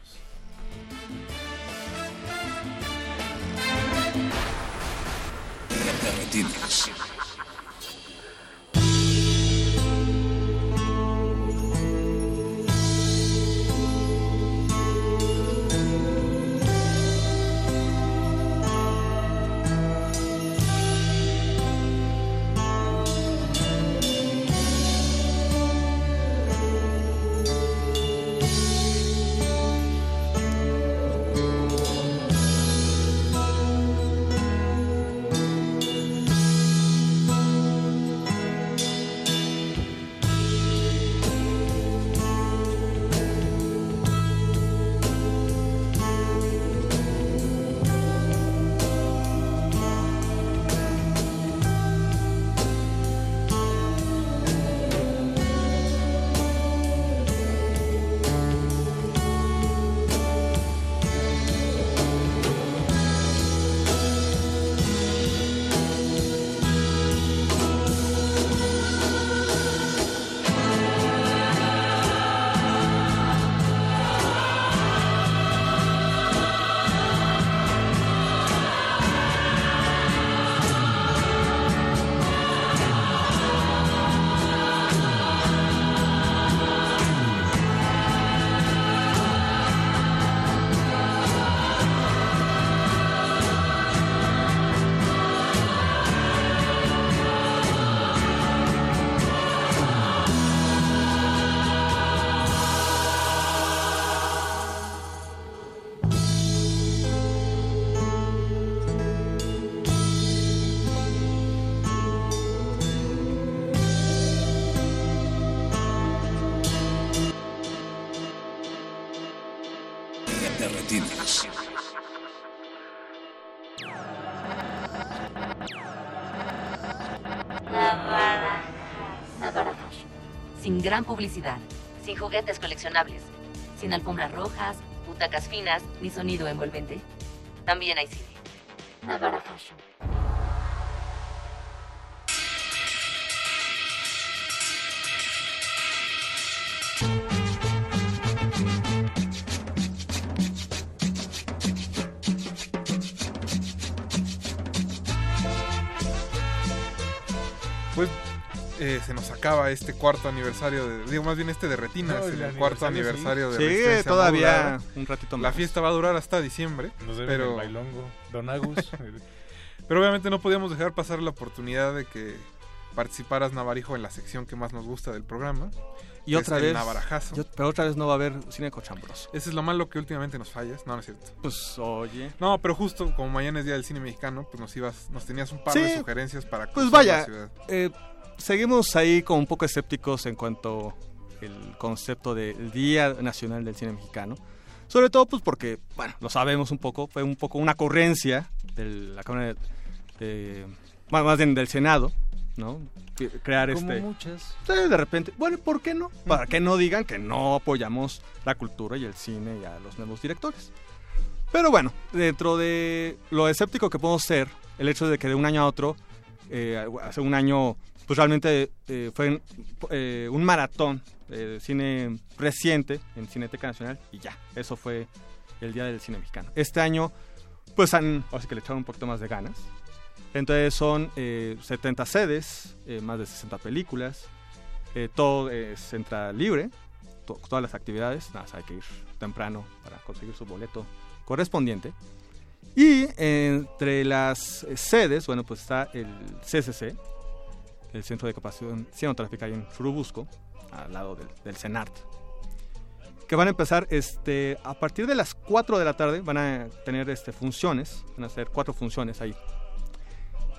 S36: Sin gran publicidad, sin juguetes coleccionables, sin alfombras rojas, butacas finas ni sonido envolvente. También hay.
S14: Se nos acaba este cuarto aniversario, de, digo más bien este de Retinas,
S31: No,
S14: el,
S31: el
S14: cuarto
S31: aniversario, sí.
S14: de
S31: Sigue
S14: Resistencia
S31: todavía un ratito
S14: La
S31: más.
S14: fiesta va a durar hasta diciembre,
S32: Nos
S14: pero
S32: el bailongo. Don Agus.
S14: Pero obviamente no podíamos dejar pasar la oportunidad de que participaras Navarijo en la sección que más nos gusta del programa.
S31: Y otra vez.
S14: Navarajazo.
S31: pero otra vez no va a haber cine cochambroso.
S14: Ese es lo malo que últimamente nos fallas. No, no es cierto.
S31: Pues oye.
S14: No, pero justo como mañana es Día del Cine Mexicano, pues nos ibas, nos tenías un par de
S31: Sí,
S14: sugerencias para
S31: Pues
S14: cruzar la
S31: vaya,
S14: ciudad.
S31: eh, seguimos ahí como un poco escépticos en cuanto el concepto del Día Nacional del Cine Mexicano. Sobre todo pues porque, bueno, lo sabemos un poco, fue un poco una ocurrencia de la Cámara de, de- más más bien del Senado, ¿no? Crear
S32: Como
S31: este...
S32: muchas.
S31: De repente, bueno, ¿por qué no? Para que no digan que no apoyamos la cultura y el cine y a los nuevos directores. Pero bueno, dentro de lo escéptico que podemos ser, el hecho de que de un año a otro, eh, hace un año, pues realmente eh, fue eh, un maratón de cine reciente en Cineteca Nacional y ya, eso fue el Día del Cine Mexicano. Este año, pues han, así que le echaron un poquito más de ganas. Entonces son eh, 70 sedes, eh, más de 60 películas, eh, todo es entrada libre, to- todas las actividades, nada, hay que ir temprano para conseguir su boleto correspondiente. Y entre las eh, sedes, bueno, pues está el CCC, el Centro de Capacitación Cinematográfica ahí en Churubusco, al lado del, del CENART, que van a empezar este, a partir de las 4 de la tarde, van a tener este, funciones, van a hacer cuatro funciones ahí.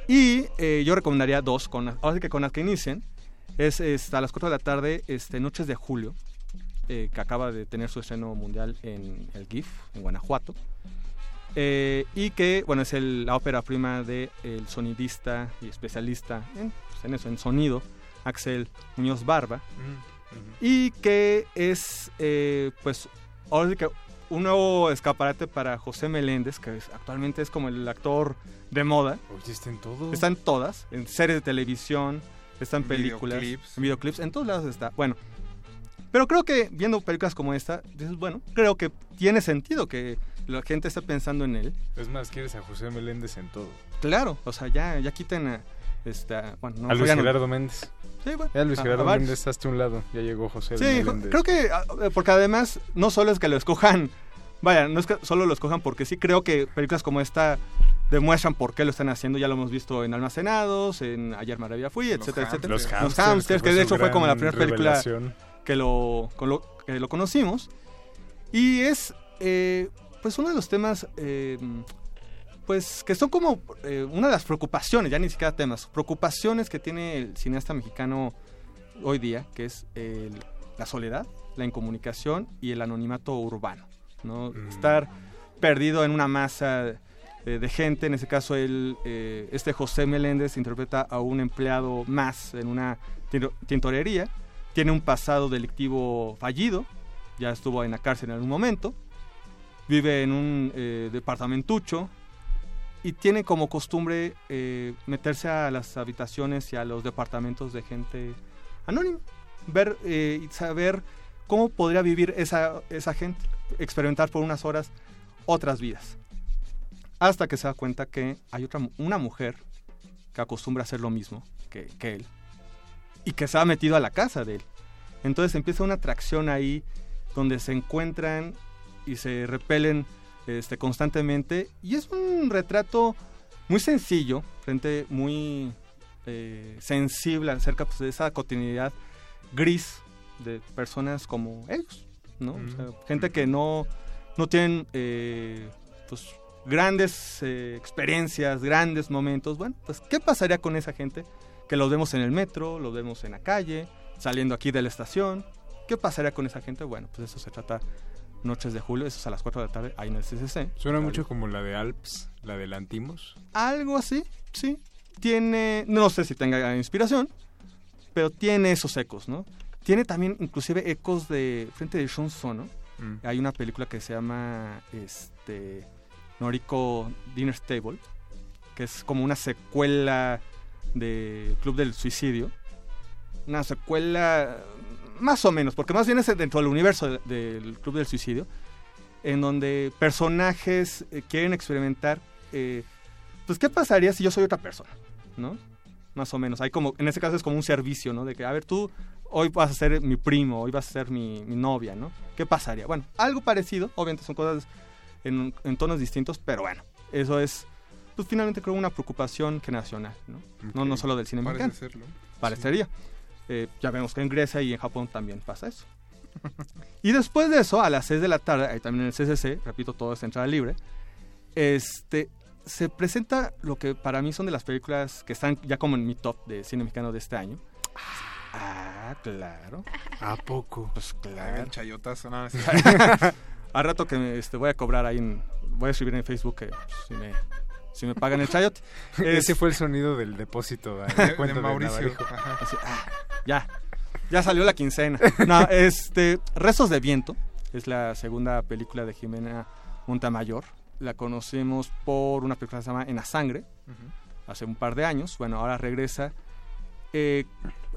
S31: Y eh, yo recomendaría dos, con, ahora sí que con las que inicien, es este, a las 4 de la tarde, este, Noches de Julio, eh, que acaba de tener su estreno mundial en el GIF, en Guanajuato. Eh, y que, bueno, es el- la ópera prima del sonidista y especialista en, pues, en eso, en sonido, Axel Muñoz Barba. Y que es, eh, pues, ahora sí que un nuevo escaparate para José Meléndez, que es- actualmente es como el actor de moda.
S32: Oye, está en todo.
S31: Está en todas, en series de televisión, está en películas,
S14: Videoclips.
S31: en videoclips, en todos lados está. Bueno, pero creo que viendo películas como esta, dices, bueno, creo que tiene sentido que la gente esté pensando en él.
S32: Es más, quieres a José Meléndez en todo.
S31: Claro, o sea, ya, ya quiten a, esta, bueno, no,
S32: a Luis
S31: no-
S32: Gerardo Méndez.
S31: Sí, bueno,
S32: Ya Luis
S31: a-
S32: Gerardo
S31: a.
S32: Méndez, hazte un lado. Ya llegó José
S31: Sí,
S32: Meléndez.
S31: creo que, eh, porque además, no solo es que lo escojan, vaya, no es que solo lo escojan porque sí, creo que películas como esta demuestran por qué lo están haciendo, ya lo hemos visto en Almacenados, en Ayer Maravilla Fui, etcétera, etcétera.
S32: Los
S31: Los
S32: Hamsters,
S31: Hamsters,
S32: que
S31: de hecho fue como la primera película que lo, con lo, que lo conocimos. Y es, eh, pues, uno de los temas, eh, pues, que son como eh, una de las preocupaciones, ya ni siquiera temas, preocupaciones que tiene el cineasta mexicano hoy día, que es la soledad, la incomunicación y el anonimato urbano, ¿no? Estar perdido en una masa eh, de gente, en ese caso el, eh, este José Meléndez interpreta a un empleado más en una tintorería, tiene un pasado delictivo fallido, ya estuvo en la cárcel en algún momento, vive en un eh, departamentucho y tiene como costumbre eh, meterse a las habitaciones y a los departamentos de gente anónima, ver eh, y saber cómo podría vivir esa, esa gente, experimentar por unas horas otras vidas. Hasta que se da cuenta que hay otra, una mujer que acostumbra a hacer lo mismo que, que él y que se ha metido a la casa de él. Entonces empieza una atracción ahí donde se encuentran y se repelen este, constantemente. Y es un retrato muy sencillo, frente muy eh, sensible acerca pues, de esa cotidianidad gris de personas como ellos, ¿no? O sea, gente que no, no tienen eh, pues, grandes eh, experiencias, grandes momentos. Bueno, pues ¿qué pasaría con esa gente? Que los vemos en el metro, los vemos en la calle, saliendo aquí de la estación. ¿Qué pasaría con esa gente? Bueno, pues eso se trata Noches de Julio, eso es a las 4 de la tarde, ahí en el CCC.
S32: Suena mucho como la de Alps, la de Lantimos.
S31: Algo así, sí. Tiene, no sé si tenga inspiración, pero tiene esos ecos, ¿no? Tiene también inclusive ecos de Frente de Shun Sono.
S32: Mm.
S31: Hay una película que se llama este Noriko Dinner Table, que es como una secuela de Club del Suicidio. Una secuela más o menos, porque más bien es dentro del universo de- del Club del Suicidio, en donde personajes eh, quieren experimentar, eh, pues, ¿qué pasaría si yo soy otra persona? ¿No? Más o menos. Hay como, en este caso es como un servicio, ¿no? De que, a ver, tú hoy vas a ser mi primo, hoy vas a ser mi, mi novia, ¿no? ¿Qué pasaría? Bueno, algo parecido, obviamente son cosas en, en tonos distintos, pero bueno, eso es, pues finalmente creo una preocupación generacional, ¿no? No, no solo del cine
S14: Parece
S31: mexicano.
S14: serlo.
S31: Parecería. Eh, ya vemos que en Grecia y en Japón también pasa eso. y después de eso, a las 6 de la tarde, ahí también en el CCC, repito, todo es entrada libre, este, se presenta lo que para mí son de las películas que están ya como en mi top de cine mexicano de este año. Ah, claro.
S32: ¿A poco?
S31: Pues claro.
S14: Chayotazo, no, sí.
S31: a rato que me, este, voy a cobrar ahí, en- voy a escribir en Facebook que pues, si me si me pagan el chayote.
S32: Ese fue el sonido del depósito ¿eh?
S14: De- Mauricio.
S31: Así, ah, ya, ya salió la quincena. No, este, Rezos de Viento es la segunda película de Jimena Montamayor. La conocemos por una película que se llama En la Sangre, hace un par de años. Bueno, ahora regresa eh,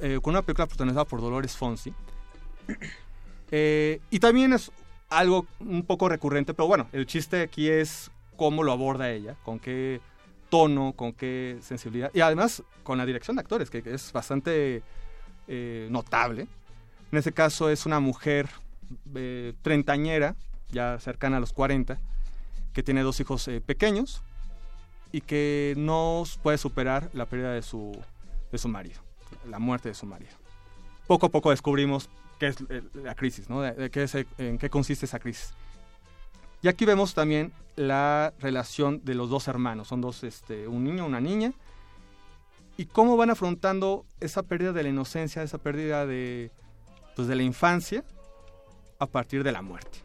S31: eh, con una película protagonizada por Dolores Fonsi. Eh, y también es algo un poco recurrente, pero bueno, el chiste aquí es cómo lo aborda ella, con qué tono, con qué sensibilidad, y además con la dirección de actores, que, es bastante eh, notable. En este caso es una mujer eh, treintañera, ya cercana a los 40, que tiene dos hijos eh, pequeños y que no puede superar la pérdida de su, de su marido, la muerte de su marido. Poco a poco descubrimos qué es eh, la crisis, ¿no? De- de qué es, en qué consiste esa crisis. Y aquí vemos también la relación de los dos hermanos, son dos, este, un niño, una niña, y cómo van afrontando esa pérdida de la inocencia, esa pérdida de, pues, de la infancia a partir de la muerte,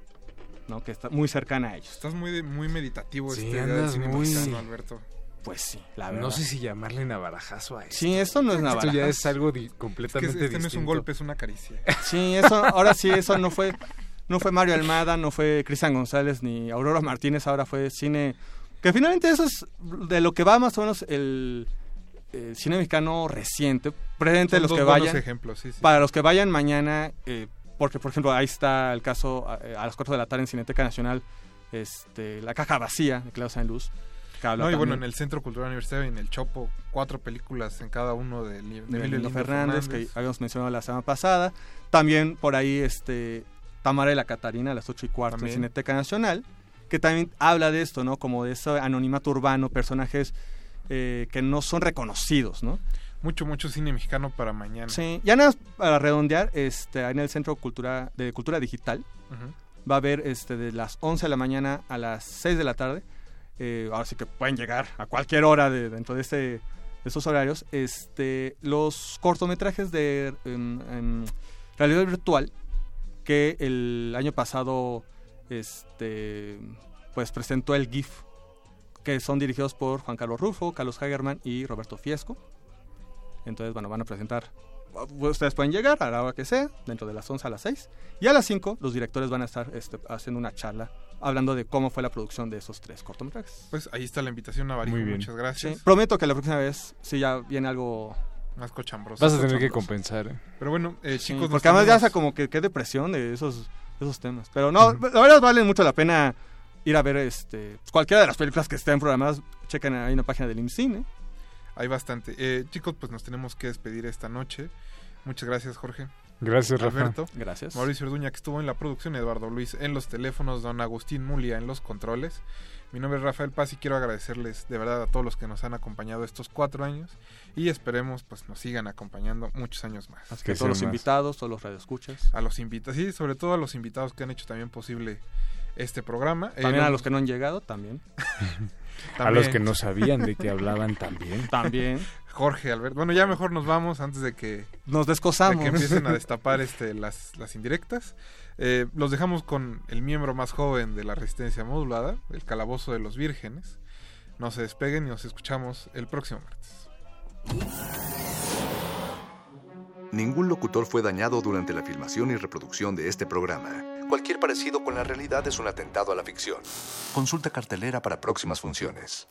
S31: ¿no? que está muy cercana a ellos.
S14: Estás muy, muy meditativo
S32: Sí,
S14: este día del cine
S32: muy-
S14: mexicano, Alberto.
S31: Pues sí, la verdad.
S32: No sé si llamarle navarajazo a esto.
S31: Sí, esto no es
S32: Esto ya
S31: navarajazo.
S32: es algo di-
S14: Es que
S32: completamente
S14: este no es un
S32: distinto.
S14: golpe, es una caricia.
S31: Sí, eso, ahora sí, eso no fue, no fue Mario Almada, no fue Cristian González ni Aurora Martínez, ahora fue cine, que finalmente eso es de lo que va más o menos el, eh, cine mexicano reciente, presente
S14: Son
S31: los que vayan,
S14: ejemplos, sí, sí.
S31: para los que vayan mañana, eh, porque por ejemplo ahí está el caso eh, a las 4 de la tarde en Cineteca Nacional, este, La caja vacía de Claudio San Luz,
S14: No, y bueno, en el Centro Cultural Universitario y en el Chopo, cuatro películas en cada uno de, de
S31: de
S14: Emilio
S31: Lindo Fernández, que habíamos mencionado la semana pasada. También por ahí este Tamara y la Catarina a las 8 y cuarto en. Cineteca Nacional, que también habla de esto, ¿no? Como de ese anonimato urbano, personajes eh, que no son reconocidos, ¿no?
S14: Mucho, mucho cine mexicano para mañana.
S31: Sí, ya nada más para redondear, este, en el Centro Cultura, de Cultura Digital va a haber este, de las 11 de la mañana a las 6 de la tarde. eh, ahora sí que pueden llegar a cualquier hora de, dentro de, este, de estos horarios. Este, los cortometrajes de em, em, realidad virtual que el año pasado este, pues presentó el GIF, que son dirigidos por Juan Carlos Rufo, Carlos Hagerman y Roberto Fiesco. Entonces, bueno, van a presentar. Ustedes pueden llegar a la hora que sea, dentro de las 11 a las 6. Y a las 5 los directores van a estar este, haciendo una charla hablando de cómo fue la producción de esos tres cortometrajes.
S14: Pues ahí está la invitación,
S32: bien.
S14: Muchas gracias.
S31: Sí, prometo que la próxima vez sí ya viene algo...
S14: Más cochambroso.
S32: Vas a tener que compensar. ¿eh?
S14: Pero bueno, eh,
S31: Sí,
S14: chicos, nos
S31: porque además ya sea como que qué depresión de esos, esos temas. Pero no, la verdad vale mucho la pena ir a ver este pues, cualquiera de las películas que estén programadas. Chequen ahí en la página del IMCINE.
S14: Hay bastante. Eh, chicos, pues nos tenemos que despedir esta noche. Muchas gracias, Jorge.
S32: Gracias, Rafa.
S14: Alberto.
S31: Gracias.
S14: Mauricio Orduña, que estuvo en la producción, Eduardo Luis en los teléfonos, don Agustín Mulia en los controles. Mi nombre es Rafael Paz y quiero agradecerles de verdad a todos los que nos han acompañado estos cuatro años y esperemos pues nos sigan acompañando muchos años más.
S31: Así que todos los invitados, todos los radioescuchas.
S14: A los invitados, sí, sobre todo a los invitados que han hecho también posible este programa. Eh,
S31: También a
S14: los-
S31: los que no han llegado, también.
S32: A los que no sabían de qué hablaban también.
S31: También.
S14: Jorge, Alberto. Bueno, ya mejor nos vamos antes de que
S31: Nos descosamos.
S14: de que empiecen a destapar este las, las indirectas. Eh, los dejamos con el miembro más joven de la resistencia modulada, el calabozo de los vírgenes. No se despeguen y nos escuchamos el próximo martes.
S29: Ningún locutor fue dañado durante la filmación y reproducción de este programa. Cualquier parecido con la realidad es un atentado a la ficción. Consulta cartelera para próximas funciones.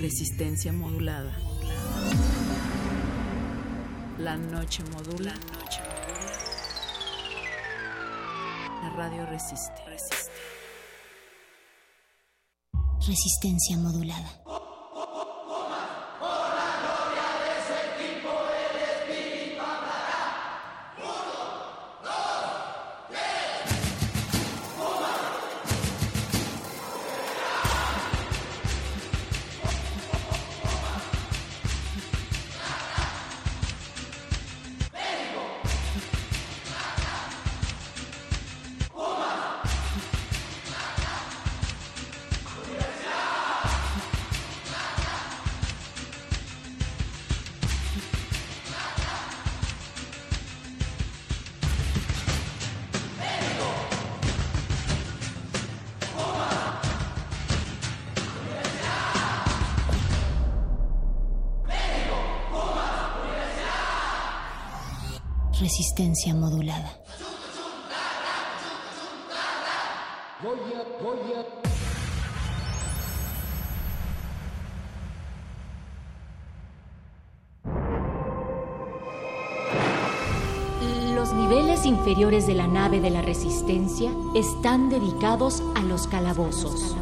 S33: Resistencia modulada. La noche modula. La radio resiste.
S37: Resistencia modulada. Resistencia modulada.
S38: Los niveles inferiores de la nave de la Resistencia están dedicados a los calabozos,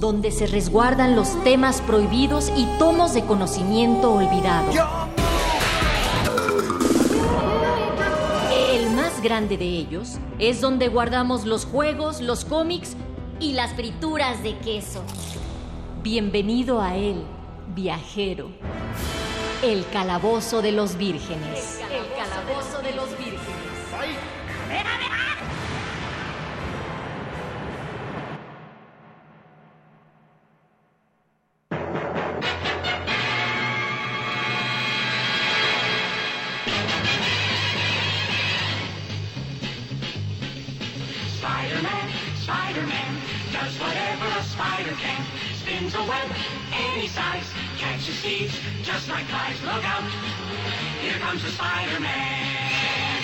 S38: donde se resguardan los temas prohibidos y tomos de conocimiento olvidado. Más grande de ellos es donde guardamos los juegos, los cómics y las frituras de queso. Bienvenido a él, viajero. El calabozo de los vírgenes. El calabozo de los vírgenes.
S39: Spider-Man, Spider-Man.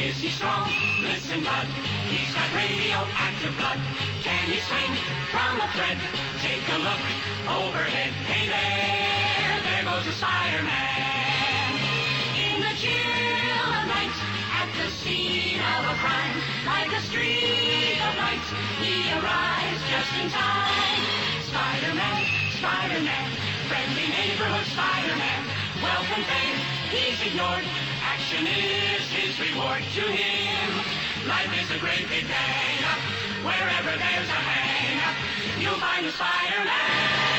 S39: Is he strong? Listen, bud, he's got radioactive blood. Can he swing from a thread? Take a look overhead. Hey there, there goes the Spider-Man. In the chill of night, at the scene of a crime, like a streak of light, he arrives just in time. Spider-Man, Spider-Man, friendly neighborhood Spider-Man, welcome fame, he's ignored. Action is his reward to him. Life is a great big bang. Wherever there's a hang, you'll find a Spider-Man.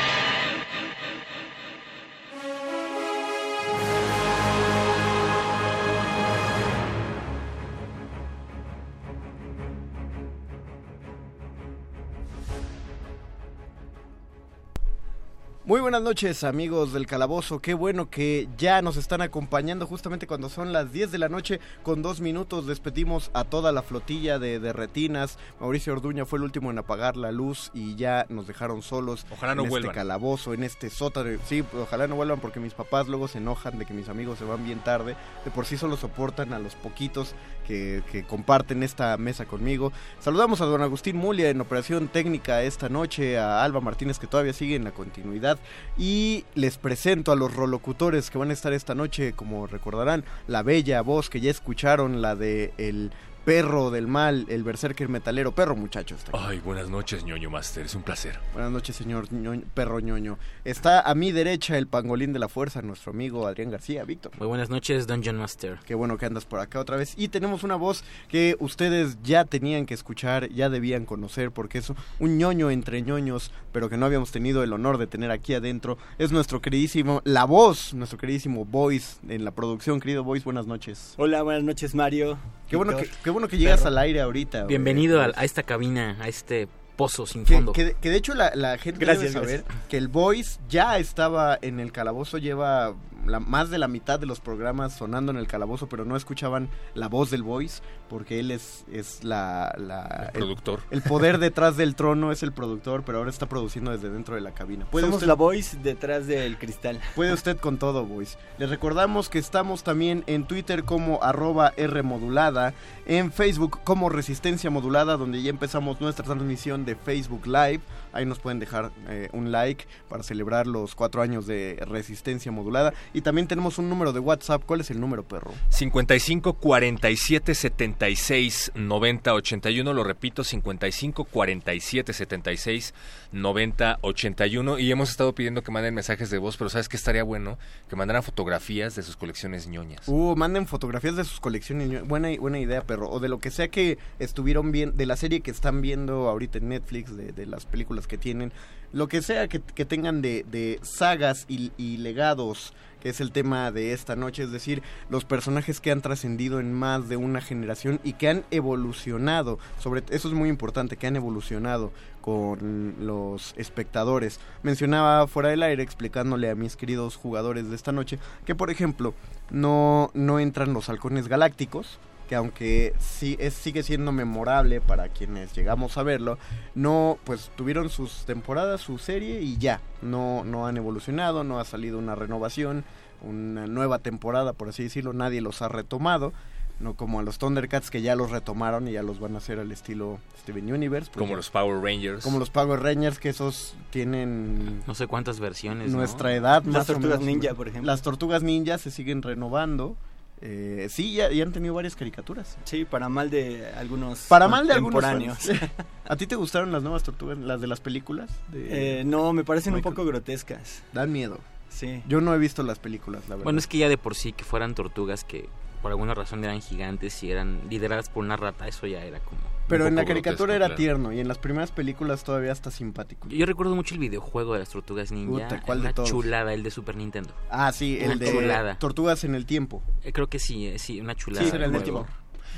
S40: Muy buenas noches amigos del Calabozo, qué bueno que ya nos están acompañando. Justamente cuando son las 10 de la noche con dos minutos despedimos a toda la flotilla de, de retinas, Mauricio Orduña fue el último en apagar la luz y ya nos dejaron solos
S10: Ojalá no
S40: en
S10: vuelvan.
S40: este calabozo, en este sótano, sí, ojalá no vuelvan porque mis papás luego se enojan de que mis amigos se van bien tarde, de por sí solo soportan a los poquitos que, comparten esta mesa conmigo. Saludamos a don Agustín Mulia en operación técnica esta noche, a Alba Martínez que todavía sigue en la continuidad y les presento a los rolocutores que van a estar esta noche, como recordarán, la bella voz que ya escucharon, la de el perro del mal, el berserker metalero, perro muchacho. Está aquí.
S10: Ay, buenas noches, ñoño master, es un placer.
S40: Buenas noches, señor ñoño- perro ñoño. Está a mi derecha el pangolín de la fuerza, nuestro amigo Adrián García, Víctor.
S41: Muy buenas noches, Dungeon Master.
S40: Qué bueno que andas por acá otra vez. Y tenemos una voz que ustedes ya tenían que escuchar, ya debían conocer, porque es un ñoño entre ñoños, pero que no habíamos tenido el honor de tener aquí adentro. Es nuestro queridísimo, la voz, nuestro queridísimo Voice en la producción. Querido Voice, buenas noches.
S24: Hola, buenas noches, Mario.
S40: Qué bueno que, qué bueno que llegas
S24: perro.
S40: al aire ahorita.
S41: Bienvenido a, a esta cabina, a este pozo sin
S40: Que,
S41: fondo.
S40: que- que de hecho la, la gente
S24: Gracias,
S40: debe saber
S24: gracias.
S40: que el Voice ya estaba en el calabozo, lleva la, más de la mitad de los programas sonando en el calabozo, pero no escuchaban la voz del Voice porque él es, es la, la-
S10: El productor.
S40: El, poder detrás del trono es el productor, pero ahora está produciendo desde dentro de la cabina. ¿Puede
S24: Somos
S40: usted-
S24: la voice detrás del cristal.
S40: Puede usted con todo, boys. Les recordamos que estamos también en Twitter como arroba Rmodulada, en Facebook como Resistencia Modulada, donde ya empezamos nuestra transmisión de Facebook Live. Ahí nos pueden dejar eh, un like para celebrar los cuatro años de Resistencia Modulada. Y también tenemos un número de WhatsApp. ¿Cuál es el número, perro?
S10: 55 47 76 90 81, lo repito, 55 47 76 90 81. Y hemos estado pidiendo que manden mensajes de voz, pero ¿sabes qué estaría bueno? Que mandaran fotografías de sus colecciones ñoñas.
S40: Uh, manden fotografías de sus colecciones. Buena, buena idea, perro. O de lo que sea que estuvieron viendo, de la serie que están viendo ahorita en Netflix, de, de las películas que tienen. Lo que sea que, que tengan de, de sagas y, legados, que es el tema de esta noche. Es decir, los personajes que han trascendido en más de una generación y que han evolucionado. Sobre eso es muy importante, que han evolucionado con los espectadores. Mencionaba fuera del aire explicándole a mis queridos jugadores de esta noche que por ejemplo no, no entran los halcones galácticos que aunque sí es, sigue siendo memorable para quienes llegamos a verlo, no, pues tuvieron sus temporadas, su serie y ya, no, no han evolucionado, no ha salido una renovación, una nueva temporada, por así decirlo, nadie los ha retomado. No como a los Thundercats que ya los retomaron y ya los van a hacer al estilo Steven Universe. pues
S10: Como
S40: ya-
S10: los Power Rangers.
S40: Como los Power Rangers, que esos tienen
S41: No sé cuántas versiones. ¿no?
S40: nuestra edad.
S24: Las
S40: más o
S24: Tortugas
S40: menos.
S24: Ninja, por ejemplo.
S40: Las Tortugas Ninja se siguen renovando. Eh, sí, ya, ya han tenido varias caricaturas.
S24: Sí, para mal de algunos
S40: Para mal de algunos. ¿A ti te gustaron las nuevas tortugas, las de las películas? De
S24: Eh, no, me parecen un poco grotescas.
S40: Dan miedo.
S24: Sí.
S40: Yo no he visto las películas, la verdad.
S41: Bueno, es que ya de por sí que fueran tortugas que por alguna razón eran gigantes y eran lideradas por una rata, eso ya era como...
S40: Pero en la caricatura
S41: grotesco,
S40: era
S41: claro.
S40: tierno y en las primeras películas todavía está simpático.
S41: Yo recuerdo mucho el videojuego de las tortugas ninja.
S40: Puta, ¿cuál de
S41: una
S40: todos?
S41: chulada, el de Super Nintendo.
S40: Ah, sí,
S41: Una
S40: el de
S41: chulada.
S40: Tortugas en el Tiempo.
S41: Eh, creo que sí, eh, sí, una chulada.
S40: Sí, era el
S41: de
S40: del tiempo.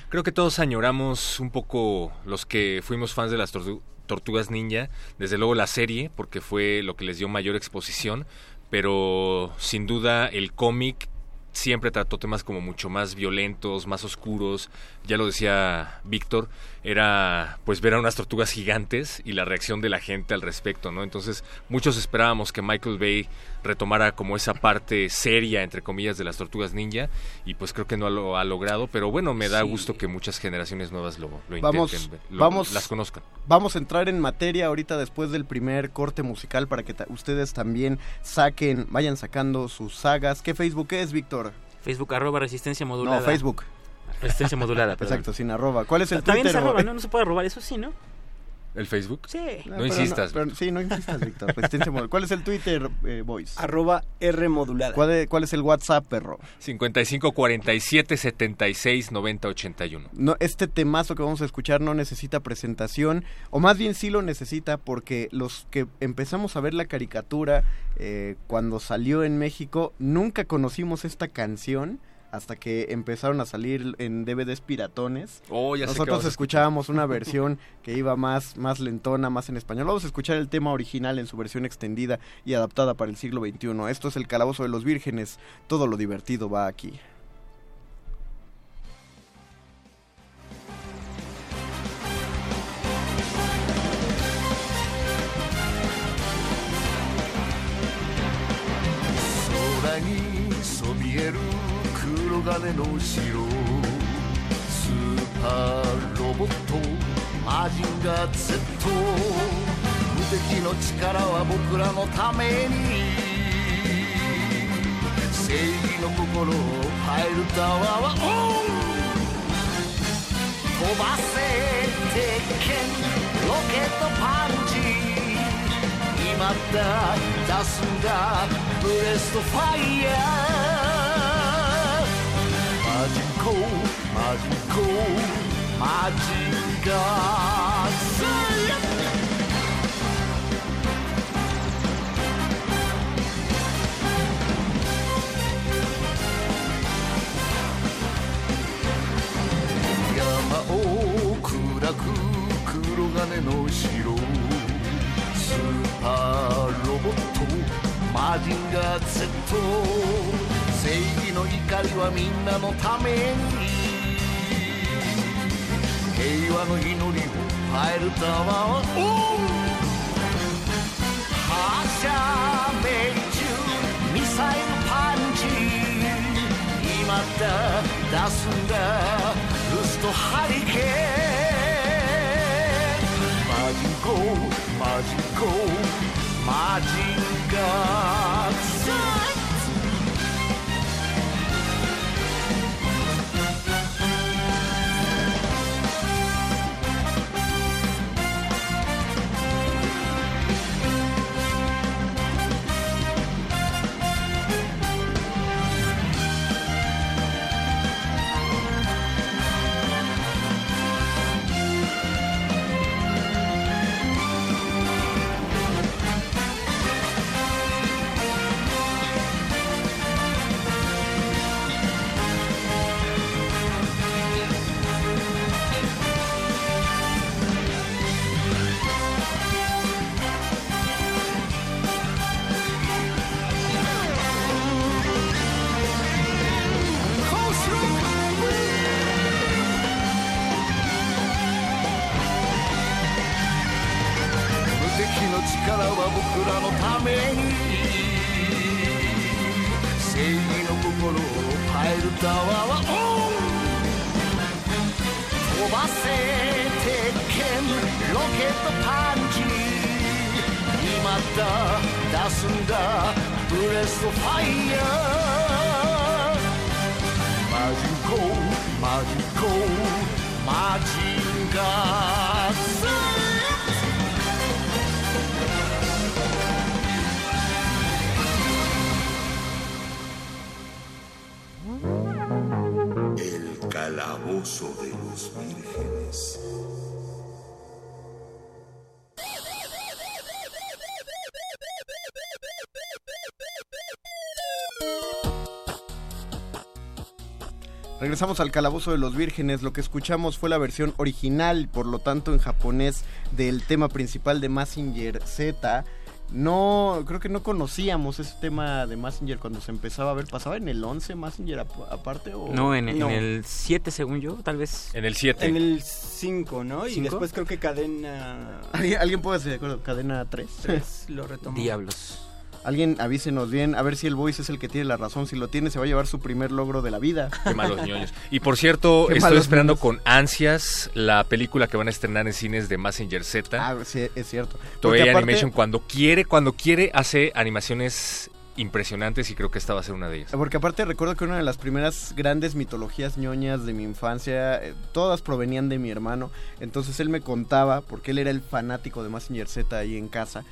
S10: Creo que todos añoramos un poco los que fuimos fans de las tortu- Tortugas Ninja, desde luego la serie, porque fue lo que les dio mayor exposición, pero sin duda el cómic siempre trató temas como mucho más violentos, más oscuros. Ya lo decía Víctor, era pues ver a unas tortugas gigantes y la reacción de la gente al respecto, ¿no? Entonces, muchos esperábamos que Michael Bay retomara como esa parte seria entre comillas de las tortugas ninja y pues creo que no lo ha logrado, pero bueno, me da
S40: Sí.
S10: gusto que muchas generaciones nuevas lo, lo
S40: Vamos,
S10: intenten, lo-
S40: vamos,
S10: las conozcan.
S40: Vamos a entrar en materia ahorita después del primer corte musical para que ta- ustedes también saquen, vayan sacando sus sagas. ¿Qué Facebook es, Víctor?
S41: Facebook arroba resistencia modulada.
S40: No, Facebook.
S41: Resistencia modulada, perdón.
S40: Exacto, sin arroba. ¿Cuál es el
S41: También
S40: Twitter?
S41: se roba,
S40: o-
S41: ¿no? No se puede robar, eso sí, ¿no?
S10: ¿El Facebook?
S41: Sí.
S10: No,
S40: pero
S10: insistas.
S40: pero- sí, no insistas, Víctor. Resistencia modulada. ¿Cuál es el Twitter, eh, Boys?
S24: Arroba R modulada.
S40: ¿Cuál es, cuál es el WhatsApp, perro?
S10: 55 47 76 90 81.
S40: No, este temazo que vamos a escuchar no necesita presentación, o más bien sí lo necesita porque los que empezamos a ver la caricatura eh, cuando salió en México, nunca conocimos esta canción hasta que empezaron a salir en DVDs piratones.
S10: Oh, ya
S40: Nosotros escuchábamos una versión que iba más, más lentona, más en español. Vamos a escuchar el tema original en su versión extendida y adaptada para el siglo XXI. Esto es el Calabozo de los Vírgenes. Todo lo divertido va aquí.
S42: 金の城スーパーロボットマジンガー Z 無敵の力は僕らのために。正義の心を変えるタワーはオン。飛ばせ鉄拳ロケットパンチ。今だ出すんだ。ブレストファイヤー。ジンコマジンコマジンガー山を砕く黒金の城スーパーロボットマジンガー Z 正義の怒りはみんなのために平和の祈りを変える。タワーはオン発射命中ミサイルパンチ。今だ出すんだ。ルストハリケーン。マジンコマジンコマジンガー。
S39: da dersinde Breath of fire Majin Go, Majin
S43: El calabozo de los vírgenes.
S40: Regresamos al Calabozo de los Vírgenes. Lo que escuchamos fue la versión original, por lo tanto en japonés, del tema principal de Massinger Z. No, creo que no conocíamos ese tema de Massinger cuando se empezaba a ver. ¿Pasaba en el 11 Massinger ap- aparte? O...
S41: No, en, en el 7 según yo, tal vez.
S10: En el 7.
S24: En el 5, ¿no? Y
S41: ¿Cinco?
S24: después creo que cadena
S40: ¿Alguien, puede estar de acuerdo? ¿Cadena 3?
S24: 3 lo retomó.
S41: Diablos.
S40: Alguien avísenos bien, a ver si el voice es el que tiene la razón. Si lo tiene, se va a llevar su primer logro de la vida.
S10: Qué malos ñoños. Y por cierto,
S40: Qué
S10: estoy esperando con ansias la película que van a estrenar en cines de Messenger Z.
S40: Ah, sí, es cierto.
S10: Toei
S40: aparte-
S10: Animation cuando quiere, cuando quiere hace animaciones impresionantes y creo que esta va a ser una de ellas.
S40: Porque aparte recuerdo que una de las primeras grandes mitologías ñoñas de mi infancia, eh, todas provenían de mi hermano. Entonces él me contaba, porque él era el fanático de Massinger Z ahí en casa,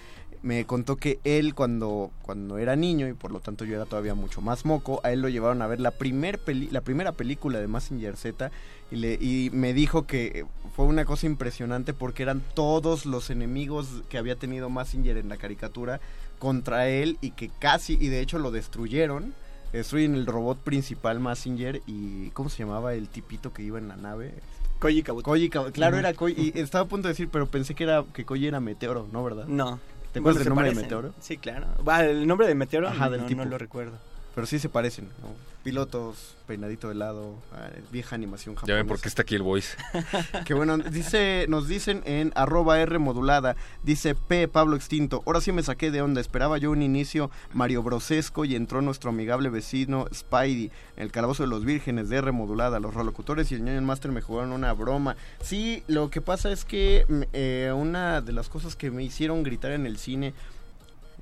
S40: me contó que él cuando, cuando era niño, y por lo tanto yo era todavía mucho más moco, a él lo llevaron a ver la, primer peli- la primera película de Massinger Z y, le, y me dijo que fue una cosa impresionante porque eran todos los enemigos que había tenido Massinger en la caricatura contra él y que casi, y de hecho lo destruyeron. Destruyen el robot principal Massinger y ¿cómo se llamaba el tipito que iba en la nave?
S24: Koji Kabuto.
S40: Koji Kabuto. Claro, era Koji. Y estaba a punto de decir, pero pensé que era que Koji era Meteoro, ¿no, verdad?
S24: No.
S40: ¿Te acuerdas del nombre de. Meteoro?
S24: Sí, claro. Va, el nombre de Meteoro
S40: Ajá,
S24: no,
S40: del tipo.
S24: no lo recuerdo.
S40: Pero sí se parecen, ¿no? Pilotos, peinadito de lado, ah, vieja animación
S10: Ya
S40: japonesa.
S10: ven por qué está aquí el voice.
S40: que bueno, dice, nos dicen en arroba R modulada, dice P Pablo Extinto, ahora sí me saqué de onda, esperaba yo un inicio Mario Brosesco y entró nuestro amigable vecino Spidey, el calabozo de los vírgenes de R modulada, los rolocutores y el ñoño master me jugaron una broma. Sí, lo que pasa es que mm, eh, una de las cosas que me hicieron gritar en el cine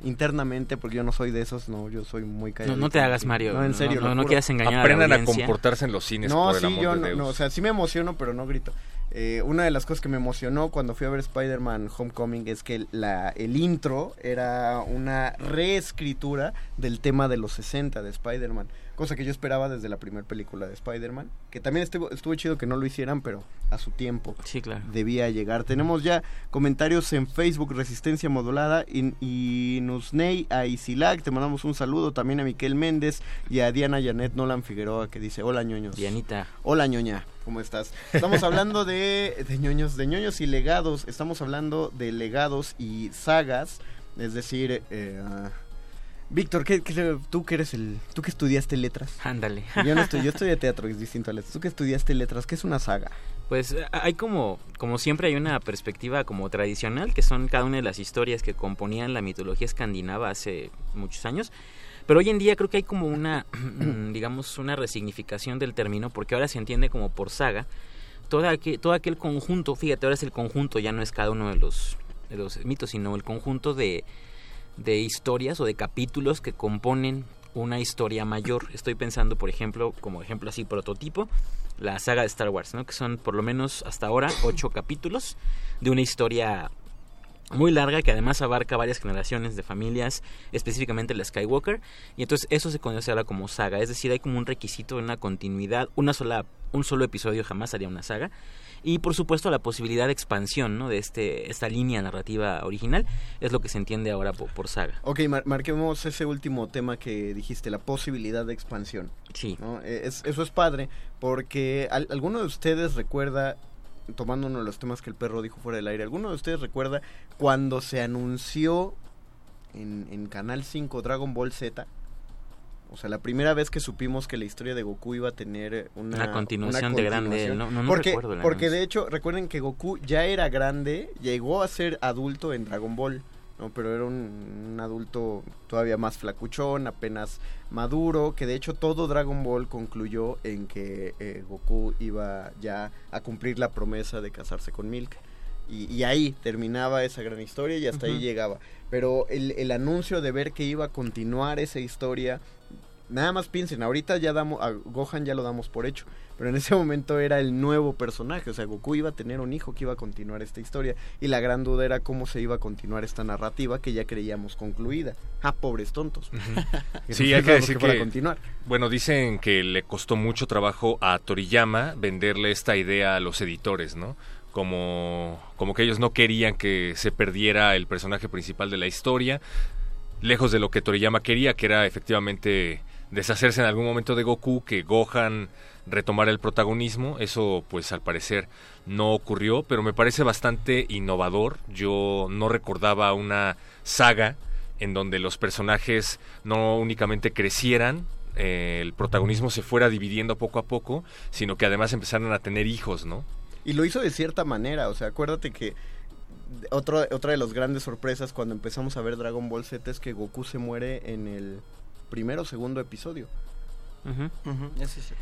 S40: internamente, porque yo no soy de esos, no, yo soy muy
S41: No, no te hagas, Mario.
S40: No, en
S41: No,
S40: serio.
S41: no, no
S40: juro.
S41: quieras engañar a la
S10: Aprendan a comportarse en los cines,
S40: No,
S10: por el
S40: sí,
S10: amor
S40: yo
S10: de
S40: no,
S10: Deus.
S40: no, o sea, sí me emociono, pero no grito. Eh, una de las cosas que me emocionó cuando fui a ver Spider-Man Homecoming es que la, el intro era una reescritura del tema de los 60 de Spider-Man. Cosa que yo esperaba desde la primera película de Spider-Man. Que también estuvo, estuvo chido que no lo hicieran, pero a su tiempo
S41: Sí, claro.
S40: debía llegar. Tenemos ya comentarios en Facebook, Resistencia Modulada, y, y Nusney a Isilac, te mandamos un saludo también a Miquel Méndez y a Diana Janet Nolan Figueroa que dice, hola ñoños.
S41: Dianita.
S40: Hola ñoña, ¿cómo estás? Estamos hablando de, de ñoños, de ñoños y legados, estamos hablando de legados y sagas, es decir, eh, ah, Víctor, ¿qué, qué- tú que eres el, tú que estudiaste letras.
S41: Ándale.
S40: Yo no estoy, yo estudié teatro, es distinto a letras. Tú que estudiaste letras, ¿qué es una saga?
S41: Pues eh, hay como, como siempre hay una perspectiva como tradicional, que son cada una de las historias que componían la mitología escandinava hace muchos años. Pero hoy en día creo que hay como una, digamos, una resignificación del término, porque ahora se entiende como por saga. Todo aquel, todo aquel conjunto, fíjate, ahora es el conjunto, ya no es cada uno de los, de los mitos, sino el conjunto de, de historias o de capítulos que componen una historia mayor. Estoy pensando, por ejemplo, como ejemplo así prototipo, la saga de Star Wars, ¿no? Que son por lo menos hasta ahora ocho capítulos de una historia muy larga que además abarca varias generaciones de familias, específicamente la Skywalker, y entonces eso se conoce ahora como saga, es decir, hay como un requisito de una continuidad, una sola, un solo episodio jamás haría una saga, y por supuesto la posibilidad de expansión, ¿no? De este, esta línea narrativa original, es lo que se entiende ahora por, por saga.
S40: Ok, mar- marquemos ese último tema que dijiste, la posibilidad de expansión.
S41: Sí.
S40: ¿no? Eh, es- eso es padre, porque al- alguno de ustedes recuerda, tomando uno de los temas que el perro dijo fuera del aire, alguno de ustedes recuerda cuando se anunció en, en Canal 5 Dragon Ball Z. O sea, la primera vez que supimos que la historia de Goku iba a tener una,
S41: Una continuación de grande, no- no- no
S40: porque,
S41: recuerdo
S40: Porque de hecho, recuerden que Goku ya era grande, llegó a ser adulto en Dragon Ball. ¿No? Pero era un, un adulto todavía más flacuchón, apenas maduro, que de hecho todo Dragon Ball concluyó en que eh, Goku iba ya a cumplir la promesa de casarse con Milk. Y, y ahí terminaba esa gran historia y hasta ahí llegaba. Pero el, el anuncio de ver que iba a continuar esa historia, nada más piensen, ahorita ya damos, a Gohan ya lo damos por hecho, pero en ese momento era el nuevo personaje, o sea, Goku iba a tener un hijo que iba a continuar esta historia y la gran duda era cómo se iba a continuar esta narrativa que ya creíamos concluida. Ah, pobres tontos. Que
S10: Sí, hay que decir que,
S40: a continuar.
S10: bueno, dicen que le costó mucho trabajo a Toriyama venderle esta idea a los editores, ¿no? Como, como que ellos no querían que se perdiera el personaje principal de la historia, lejos de lo que Toriyama quería, que era efectivamente deshacerse en algún momento de Goku, que Gohan retomara el protagonismo. Eso, pues al parecer no ocurrió, pero me parece bastante innovador. Yo no recordaba una saga en donde los personajes no únicamente crecieran, eh, el protagonismo se fuera dividiendo poco a poco, sino que además empezaran a tener hijos, ¿no?
S40: Y lo hizo de cierta manera, o sea, acuérdate que otro, otra de las grandes sorpresas cuando empezamos a ver Dragon Ball Z es que Goku se muere en el primero o segundo episodio.
S24: Ese sí.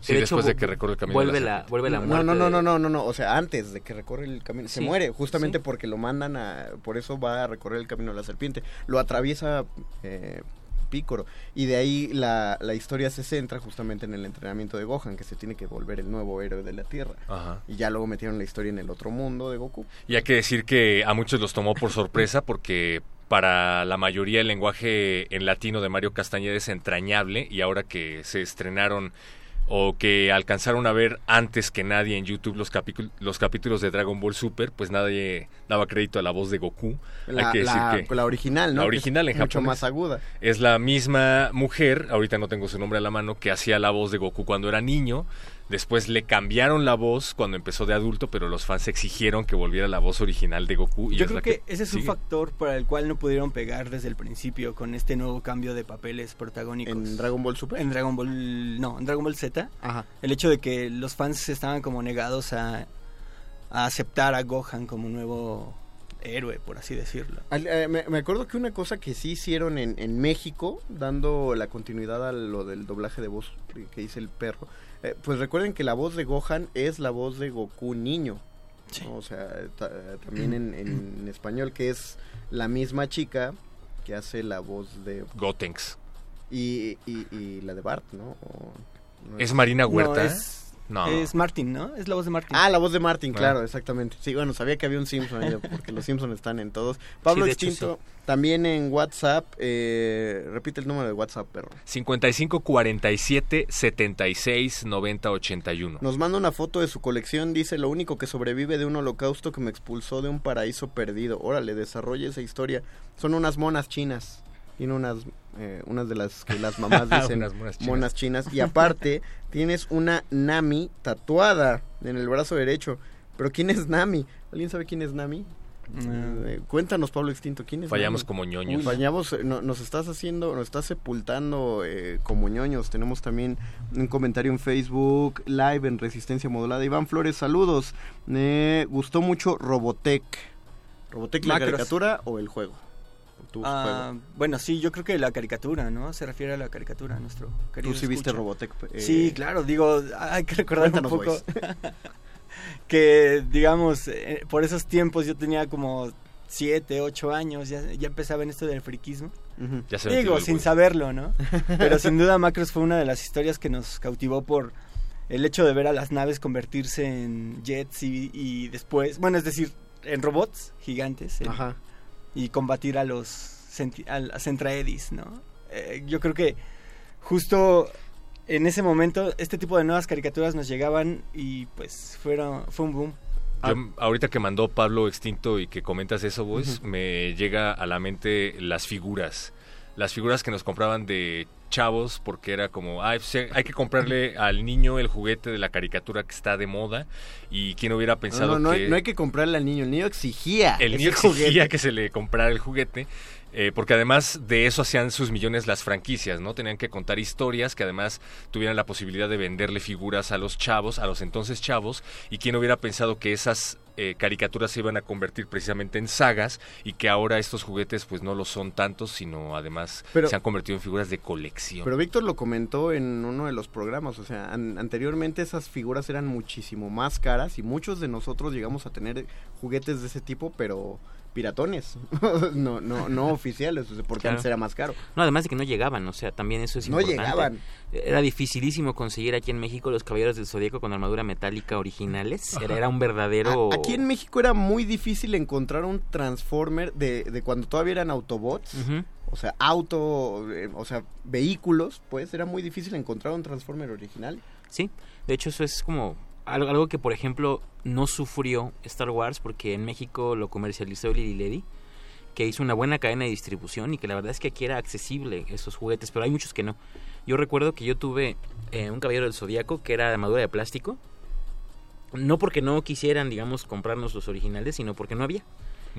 S10: Sí, después de que recorre el camino de la
S41: vuelve la,
S10: serpiente.
S41: vuelve la
S40: no,
S41: muerte
S40: no, no, no, no, no, no, o sea, antes de que recorre el camino, se muere, justamente
S41: sí.
S40: porque lo mandan a, por eso va a recorrer el camino de la serpiente, lo atraviesa eh, Pícoro, y de ahí la, la historia se centra justamente en el entrenamiento de Gohan, que se tiene que volver el nuevo héroe de la Tierra,
S10: Ajá.
S40: y ya luego metieron la historia en el otro mundo de Goku.
S10: Y hay que decir que a muchos los tomó por sorpresa porque para la mayoría el lenguaje en latino de Mario Castañeda es entrañable y ahora que se estrenaron o que alcanzaron a ver antes que nadie en YouTube los, los capítulos de Dragon Ball Super, pues nadie daba crédito a la voz de Goku.
S40: La,
S10: hay que decir
S40: la-
S10: que
S40: la original, ¿no?
S10: La original en
S40: mucho
S10: japonés.
S40: más aguda.
S10: Es la misma mujer, ahorita no tengo su nombre a la mano, que hacía la voz de Goku cuando era niño. Después le cambiaron la voz cuando empezó de adulto, pero los fans exigieron que volviera la voz original de Goku. Y
S24: Yo
S10: es
S24: creo
S10: la
S24: que, ese es un factor para el cual no pudieron pegar desde el principio con este nuevo cambio de papeles protagónicos.
S40: ¿En Dragon Ball Super?
S24: En Dragon Ball... No, en Dragon Ball Z.
S40: Ajá.
S24: El hecho de que los fans estaban como negados a, a aceptar a Gohan como nuevo héroe, por así decirlo.
S40: Al- eh, me, me acuerdo que una cosa que sí hicieron en, en México, dando la continuidad a lo del doblaje de voz que, que dice el perro, eh, pues recuerden que la voz de Gohan es la voz de Goku niño. ¿no? O sea, ta- también en, en español, que es la misma chica que hace la voz de...
S10: Gotenks.
S40: Y, y, y la de Bart, ¿no? O- no
S10: ¿Es Marina Huerta?
S24: No, es,
S10: No.
S24: es Martin, ¿no? Es la voz de Martin.
S40: Ah, la voz de Martin, claro, exactamente. Sí, bueno, sabía que había un Simpson ahí, porque los Simpsons están en todos. Pablo
S10: de hecho,
S40: Extinto, también en WhatsApp. Eh, repite el número de WhatsApp, perro.
S10: 55 47 76 90 81.
S40: Nos manda una foto de su colección. Dice: Lo único que sobrevive de un holocausto que me expulsó de un paraíso perdido. Órale, desarrolla esa historia. Son unas monas chinas. Tiene unas, eh, unas de las que las mamás dicen
S10: monas chinas.
S40: monas chinas. Y aparte, tienes una Nami tatuada en el brazo derecho. Pero ¿quién es Nami? ¿Alguien sabe quién es Nami? Eh, cuéntanos, Pablo Extinto, ¿quién es
S10: Fallamos
S40: Nami?
S10: como ñoños.
S40: Uy, fallamos, eh, no- nos estás haciendo, nos estás sepultando eh, como ñoños. Tenemos también un comentario en Facebook, live en Resistencia Modulada. Iván Flores, saludos. Me gustó mucho Robotech. ¿Robotech la caricatura o el juego? Tu
S24: Ah,
S40: juego.
S24: bueno, sí, yo creo que la caricatura, ¿no? Se refiere a la caricatura, nuestro querido
S40: Tú sí viste. Robotech. eh,
S24: Sí, claro, digo, hay que recordar un poco que, digamos, eh, por esos tiempos yo tenía como 7, 8 años, ya, ya empezaba en esto del friquismo.
S10: Ya se
S24: Digo, sin saberlo, ¿no? Pero sin duda Macros fue una de las historias que nos cautivó por el hecho de ver a las naves convertirse en jets y, y después, bueno, es decir, en robots gigantes en-
S40: Ajá.
S24: Y combatir a los a Centraedis, ¿no? Eh, yo creo que justo en ese momento este tipo de nuevas caricaturas nos llegaban y pues fueron, fue un boom.
S10: Yo, ahorita que mandó Pablo Extinto y que comentas eso, vos, me llega a la mente las figuras. Las figuras que nos compraban de chavos porque era como, "Ay, pues, eh, hay que comprarle al niño el juguete de la caricatura que está de moda y quién hubiera
S40: No,
S10: pensado
S40: no, no, hay,
S10: que
S40: no hay que comprarle al niño. El niño exigía.
S10: el niño exigía
S40: juguete.
S10: que se le comprara el juguete, eh, porque además de eso hacían sus millones las franquicias, ¿no? Tenían que contar historias que además tuvieran la posibilidad de venderle figuras a los chavos, a los entonces chavos, y quién hubiera pensado que esas eh, caricaturas se iban a convertir precisamente en sagas y que ahora estos juguetes pues no lo son tantos, sino además
S40: Pero-
S10: se han convertido en figuras de colección.
S40: Pero Víctor lo comentó en uno de los programas, o sea, an- anteriormente esas figuras eran muchísimo más caras y muchos de nosotros llegamos a tener juguetes de ese tipo, pero piratones, no, no, no oficiales, o sea, porque
S41: Claro.
S40: antes era más caro.
S41: No, además de que no llegaban, o sea, también eso es
S40: No
S41: importante.
S40: llegaban.
S41: Era dificilísimo conseguir aquí en México los Caballeros del Zodíaco con armadura metálica originales. Era, era un verdadero...
S40: A- Aquí en México era muy difícil encontrar un Transformer de, de cuando todavía eran Autobots. O sea, auto, eh, o sea, vehículos, pues era muy difícil encontrar un Transformer original.
S41: Sí, de hecho eso es como algo, que, por ejemplo, no sufrió Star Wars porque en México lo comercializó Lily Ledy, que hizo una buena cadena de distribución y que la verdad es que aquí era accesible esos juguetes, pero hay muchos que no. Yo recuerdo que yo tuve eh, un Caballero del Zodíaco que era de armadura de plástico, no porque no quisieran, digamos, comprarnos los originales, sino porque no había.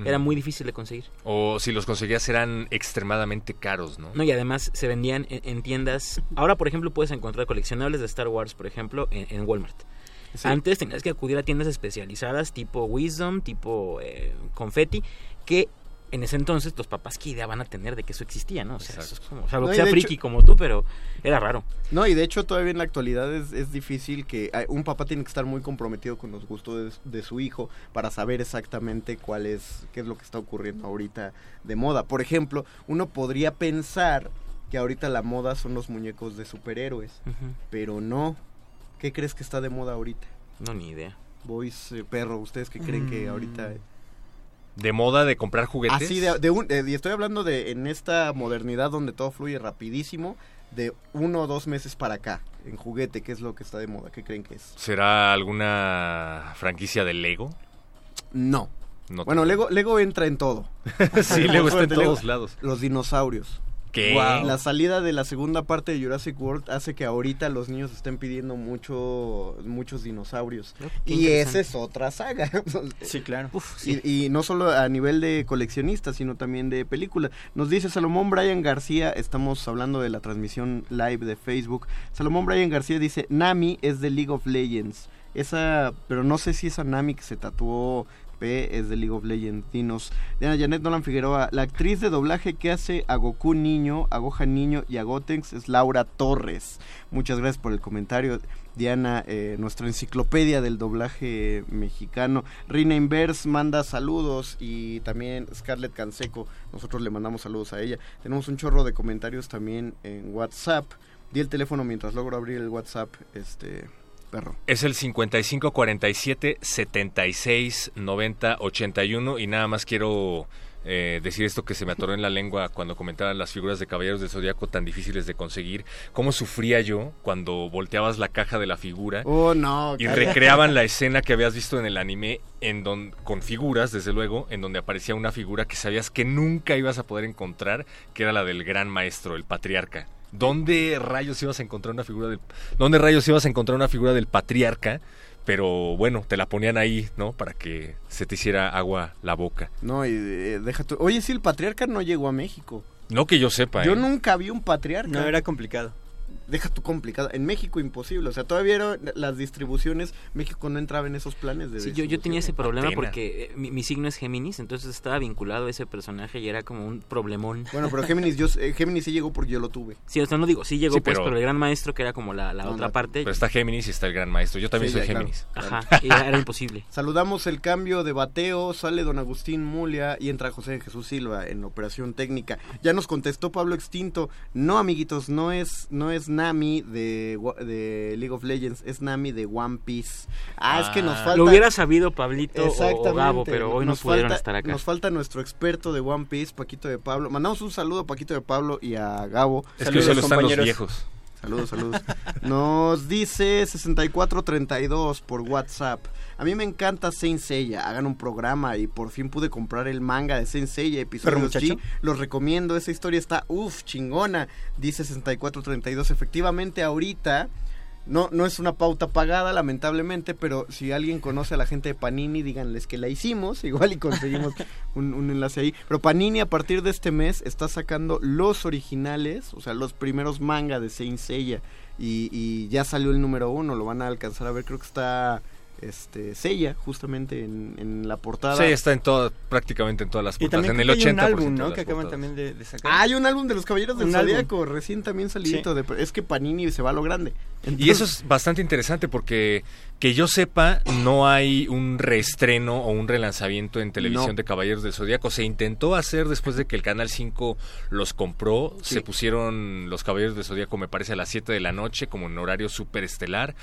S41: Era muy difícil de conseguir.
S10: O si los conseguías eran extremadamente caros, ¿no?
S41: No, y además se vendían en, en tiendas. Ahora, por ejemplo, puedes encontrar coleccionables de Star Wars, por ejemplo, en, en Walmart.
S40: Sí.
S41: Antes tenías que acudir a tiendas especializadas tipo Wisdom, tipo eh, Confetti, que en ese entonces los papás qué idea van a tener de que eso existía, ¿no? O sea, eso es como,
S40: No,
S41: que sea friki
S40: hecho-
S41: como tú, pero era raro.
S40: No, y de hecho todavía en la actualidad es, es difícil que un papá tiene que estar muy comprometido con los gustos de, de su hijo para saber exactamente cuál es, qué es lo que está ocurriendo ahorita de moda. Por ejemplo, uno podría pensar que ahorita la moda son los muñecos de superhéroes, pero no. ¿Qué crees que está de moda ahorita?
S41: No, ni idea.
S40: Boys, eh, perro, ¿ustedes qué creen que
S41: Mm.
S40: ahorita...
S10: De moda de comprar juguetes.
S40: Así de, de un, eh, y estoy hablando de en esta modernidad donde todo fluye rapidísimo, de uno o dos meses para acá, en juguete, ¿qué es lo que está de moda? ¿Qué creen que es?
S10: ¿Será alguna franquicia de Lego?
S40: No.
S10: No
S40: bueno,
S10: tengo-
S40: Lego, Lego entra en todo.
S10: Sí, Lego está en todos lados.
S40: Los dinosaurios.
S10: ¿Qué?
S40: La salida de la segunda parte de Jurassic World hace que ahorita los niños estén pidiendo mucho, muchos dinosaurios.
S24: qué
S40: y esa es otra saga.
S24: Sí, claro.
S40: y, y no solo a nivel de coleccionistas, sino también de películas. Nos dice Salomón Brian García, estamos hablando de la transmisión live de Facebook. Salomón Brian García dice, Nami es de League of Legends. Esa, pero no sé si esa Nami que se tatuó Es de League of Legends. Diana Janet Nolan Figueroa, la actriz de doblaje que hace a Goku niño, a Gohan niño y a Gotenks es Laura Torres. Muchas gracias por el comentario. Diana, eh, nuestra enciclopedia del doblaje mexicano. Rina Inverse manda saludos y también Scarlett Canseco, nosotros le mandamos saludos a ella. Tenemos un chorro de comentarios también en WhatsApp. Di el teléfono mientras logro abrir el WhatsApp, este perro.
S10: Es el 5547 76 90 81 y nada más quiero eh, decir esto que se me atoró en la lengua cuando comentaban las figuras de caballeros del zodiaco tan difíciles de conseguir. Cómo sufría yo cuando volteabas la caja de la figura
S40: Oh, no.
S10: y recreaban la escena que habías visto en el anime en don, con figuras, desde luego, en donde aparecía una figura que sabías que nunca ibas a poder encontrar, que era la del gran maestro, el patriarca. ¿Dónde rayos ibas a encontrar una figura del ¿Dónde rayos ibas a encontrar una figura del patriarca? Pero bueno, te la ponían ahí, ¿no? Para que se te hiciera agua la boca.
S40: No, y eh, deja tu... Oye, sí, el patriarca no llegó a México.
S10: No que yo sepa,
S40: Yo
S10: ¿eh?
S40: nunca vi un patriarca.
S24: No, era complicado.
S40: Deja tu complicado. En México imposible. O sea, todavía eran las distribuciones. México no entraba en esos planes de
S41: Sí, yo, yo tenía ese problema
S40: Atena.
S41: porque eh, mi, mi signo es Géminis, entonces estaba vinculado a ese personaje y era como un problemón.
S40: Bueno, pero Géminis, yo, eh, Géminis sí llegó porque yo lo tuve.
S41: Sí, o sea, no digo, sí llegó
S10: Sí,
S41: pues,
S10: pero-
S41: pero el gran maestro que era como la, la
S40: No,
S41: otra
S40: no,
S41: parte.
S10: Pero está Géminis y está el gran maestro. Yo también
S40: Sí,
S10: soy
S40: ya, claro.
S10: Géminis.
S41: Ajá, y era, era imposible.
S40: Saludamos el cambio de bateo, sale don Agustín Mulia y entra José Jesús Silva en operación técnica. Ya nos contestó Pablo Extinto, no amiguitos, no es no es Nami de, League of Legends, es Nami de One Piece. Ah, es que nos falta...
S41: Lo hubiera sabido Pablito o-
S40: Exactamente.
S41: o Gabo, pero hoy no
S40: Nos
S41: pudieron
S40: falta-
S41: estar acá.
S40: Nos falta nuestro experto de One Piece, Paquito de Pablo. Mandamos un saludo a Paquito de Pablo y a Gabo.
S10: Es que solo están los viejos.
S40: Saludos, saludos. Nos dice 6432 por WhatsApp. A mí me encanta Saint Seiya. Hagan un programa y por fin pude comprar el manga de Saint Seiya episodio. G. Los recomiendo. Esa historia está uff, chingona. Dice 6432. Efectivamente, ahorita no, no es una pauta pagada, lamentablemente, pero si alguien conoce a la gente de Panini, díganles que la hicimos, igual y conseguimos un, un enlace ahí. Pero Panini a partir de este mes está sacando los originales, o sea, los primeros manga de Saint Seiya. Y, y ya salió el número uno, lo van a alcanzar a ver, creo que está este Sella justamente en, en la portada.
S10: Sí, está en todas, prácticamente en todas las
S24: Y
S10: portadas.
S24: también
S10: En el
S24: hay
S10: 80%
S24: un álbum, ¿no? Que acaban
S10: portadas.
S24: también de, de sacar.
S40: Ah, hay un álbum de los Caballeros del. Zodíaco, recién también salidito. de- es que Panini se va a lo grande.
S10: Y eso es bastante interesante porque que yo sepa no hay un reestreno o un relanzamiento en televisión
S40: No.
S10: de Caballeros del Zodíaco. Se intentó hacer después de que el Canal 5 los compró.
S40: Sí.
S10: Se pusieron los Caballeros del Zodíaco me parece a las 7 de la noche como en horario súper estelar.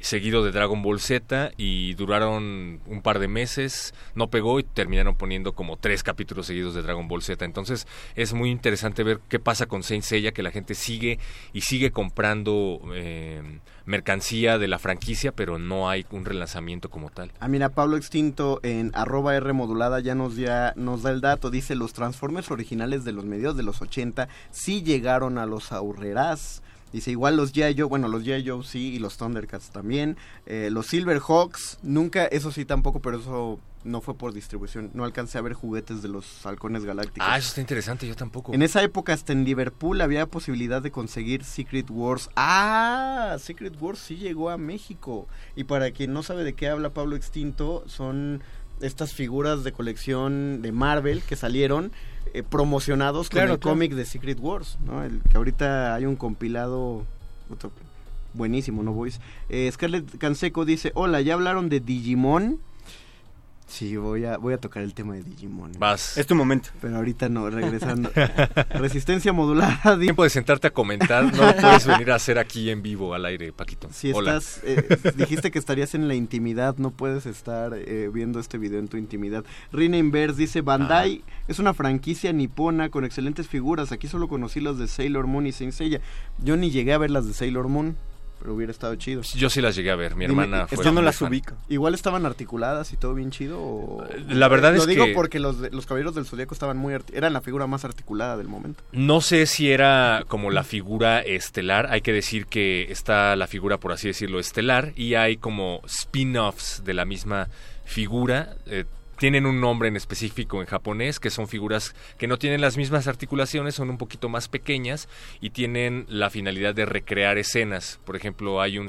S10: Seguido de Dragon Ball Z y duraron un par de meses, no pegó y terminaron poniendo como tres capítulos seguidos de Dragon Ball Z. Entonces es muy interesante ver qué pasa con Saint Seiya, que la gente sigue y sigue comprando eh, mercancía de la franquicia, pero no hay un relanzamiento como tal.
S40: Ah, mira, Pablo Extinto en arroba R modulada ya nos, ya nos da el dato. Dice, los Transformers originales de los medios de los 80 sí llegaron a los ahorrerás. Dice, igual los G.I. Joe, bueno, los G.I. Joe sí, y los Thundercats también. Eh, los Silverhawks, nunca, eso sí tampoco, pero eso no fue por distribución. No alcancé a ver juguetes de los halcones galácticos.
S10: Ah, eso está interesante, yo tampoco.
S40: En esa época hasta en Liverpool había posibilidad de conseguir Secret Wars. Ah, Secret Wars sí llegó a México. Y para quien no sabe de qué habla Pablo Extinto, son estas figuras de colección de Marvel que salieron eh, promocionados
S24: Claro,
S40: con el
S24: claro.
S40: cómic de Secret Wars, ¿no? El que ahorita hay un compilado buenísimo, ¿no, boys? Eh, Scarlett Canseco dice, hola, ¿ya hablaron de Digimon? Sí, voy a, voy a tocar el tema de Digimon.
S10: Vas.
S24: Es tu momento.
S40: Pero ahorita no, regresando. Resistencia modulada. di-
S10: Tiempo de sentarte a comentar, no lo puedes venir a hacer aquí en vivo al aire, Paquito.
S40: Si
S10: Hola.
S40: estás, eh, dijiste que estarías en la intimidad, no puedes estar eh, viendo este video en tu intimidad. Rina Inverse dice, Bandai es una franquicia nipona con excelentes figuras. Aquí solo conocí las de Sailor Moon y Saint Seiya. Yo ni llegué a ver las de Sailor Moon, pero hubiera estado chido.
S10: Yo sí las llegué a ver, mi
S40: Dime,
S10: hermana fue
S40: ¿están-
S10: muy fan.
S40: Igual estaban articuladas y todo bien chido. o-
S10: La verdad
S40: Lo
S10: es
S40: digo
S10: que-
S40: porque los, de- los caballeros del zodiaco estaban muy eran la figura más articulada del momento.
S10: No sé si era como la figura estelar, hay que decir que está la figura, por así decirlo, estelar, y hay como spin-offs de la misma figura. eh, tienen un nombre en específico en japonés, que son figuras que no tienen las mismas articulaciones, son un poquito más pequeñas y tienen la finalidad de recrear escenas. Por ejemplo, hay un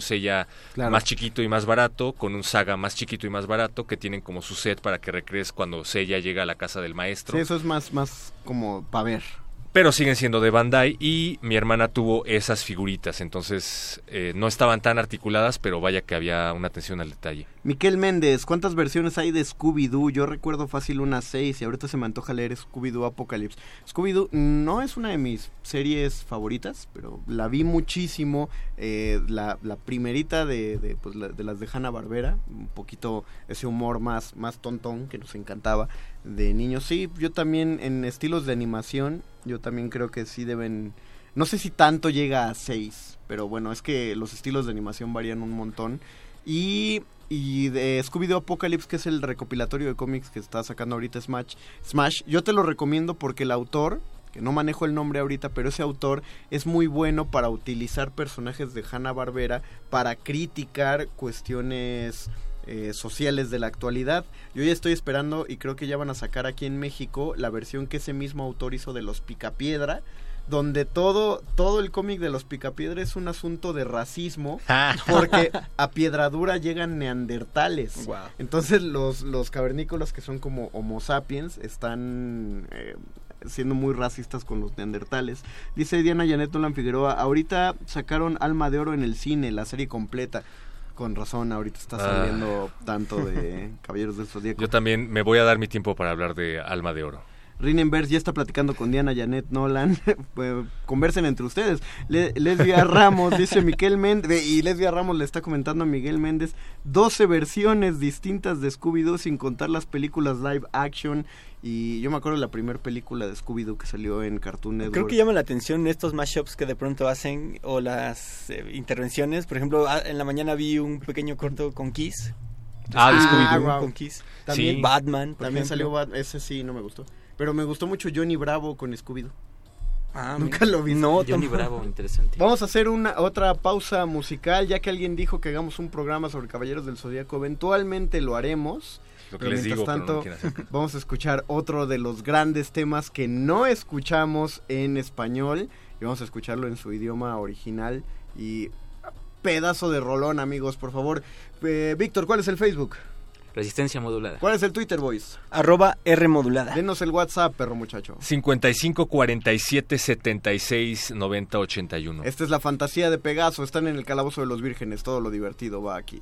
S40: Claro.
S10: más chiquito y más barato, con un Saga más chiquito y más barato, que tienen como su set para que recrees cuando Seiya llega a la casa del maestro.
S40: Sí, eso es más, más como para ver.
S10: Pero siguen siendo de Bandai y mi hermana tuvo esas figuritas, entonces eh, no estaban tan articuladas, pero vaya que había una atención al detalle.
S40: Miquel Méndez, ¿cuántas versiones hay de Scooby-Doo? Yo recuerdo fácil unas seis y ahorita se me antoja leer Scooby-Doo Apocalypse. Scooby-Doo no es una de mis series favoritas, pero la vi muchísimo. eh, la, la primerita de, de, pues, de las de Hanna-Barbera, un poquito ese humor más, más tontón que nos encantaba de niños. Sí, yo también en estilos de animación, yo también creo que sí deben... No sé si tanto llega a seis, pero bueno, es que los estilos de animación varían un montón. Y, y de Scooby-Doo Apocalypse, que es el recopilatorio de cómics que está sacando ahorita Smash, Smash, yo te lo recomiendo porque el autor, que no manejo el nombre ahorita, pero ese autor es muy bueno para utilizar personajes de Hanna-Barbera para criticar cuestiones eh, sociales de la actualidad. Yo ya estoy esperando y creo que ya van a sacar aquí en México la versión que ese mismo autor hizo de los Picapiedra donde todo todo el cómic de los Picapiedra es un asunto de racismo porque a Piedradura llegan neandertales. Entonces los los cavernícolas que son como Homo sapiens están eh, siendo muy racistas con los neandertales. Dice Diana Janet Nolan Figueroa, ahorita sacaron Alma de Oro en el cine, la serie completa. Con razón, ahorita está
S10: Ah.
S40: saliendo tanto de Caballeros del Zodíaco.
S10: Yo también me voy a dar mi tiempo para hablar de Alma de Oro.
S40: Rinenberg ya está platicando con Diana Janet Nolan. Pues, Conversen entre ustedes. Le- Lesbia Ramos, dice Miguel Méndez. Y Lesbia Ramos le está comentando a Miguel Méndez 12 versiones distintas de Scooby-Doo sin contar las películas live action. Y yo me acuerdo de la primera película de Scooby-Doo que salió en Cartoon Network.
S24: Creo que llama la atención estos mashups que de pronto hacen o las eh, intervenciones. Por ejemplo, ah, en la mañana vi un pequeño corto con Kiss.
S10: Ah, de
S40: Ah,
S10: Scooby-Doo.
S40: guau.
S24: Con Kiss.
S40: También
S24: Batman. por
S40: También
S24: ejemplo.
S40: salió Bat- Ese sí, no me gustó. Pero me gustó mucho Johnny Bravo con Scooby-Doo.
S24: Ah,
S40: Nunca lo vi.
S24: No,
S41: Johnny Bravo, interesante.
S40: Vamos a hacer una otra pausa musical, ya que alguien dijo que hagamos un programa sobre Caballeros del Zodíaco. Eventualmente lo haremos.
S10: Lo que
S40: pero
S10: les
S40: mientras
S10: digo, pero no
S40: tanto,
S10: quieren hacer.
S40: vamos a escuchar otro de los grandes temas que no escuchamos en español y vamos a escucharlo en su idioma original y pedazo de rolón, amigos, por favor. Eh, Víctor, ¿cuál es el Facebook?
S41: Resistencia modulada.
S40: ¿Cuál es el Twitter, boys?
S24: Arroba R modulada.
S40: Denos el WhatsApp, perro muchacho.
S10: 55 47 76 90 81.
S40: Esta es la fantasía de Pegaso. Están en el calabozo de los vírgenes. Todo lo divertido va aquí.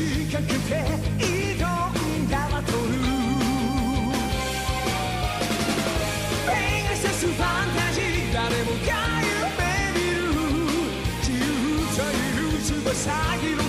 S39: 命かけて挑んだバトル。ペガサスファンタジー誰もが夢見る自由という翼広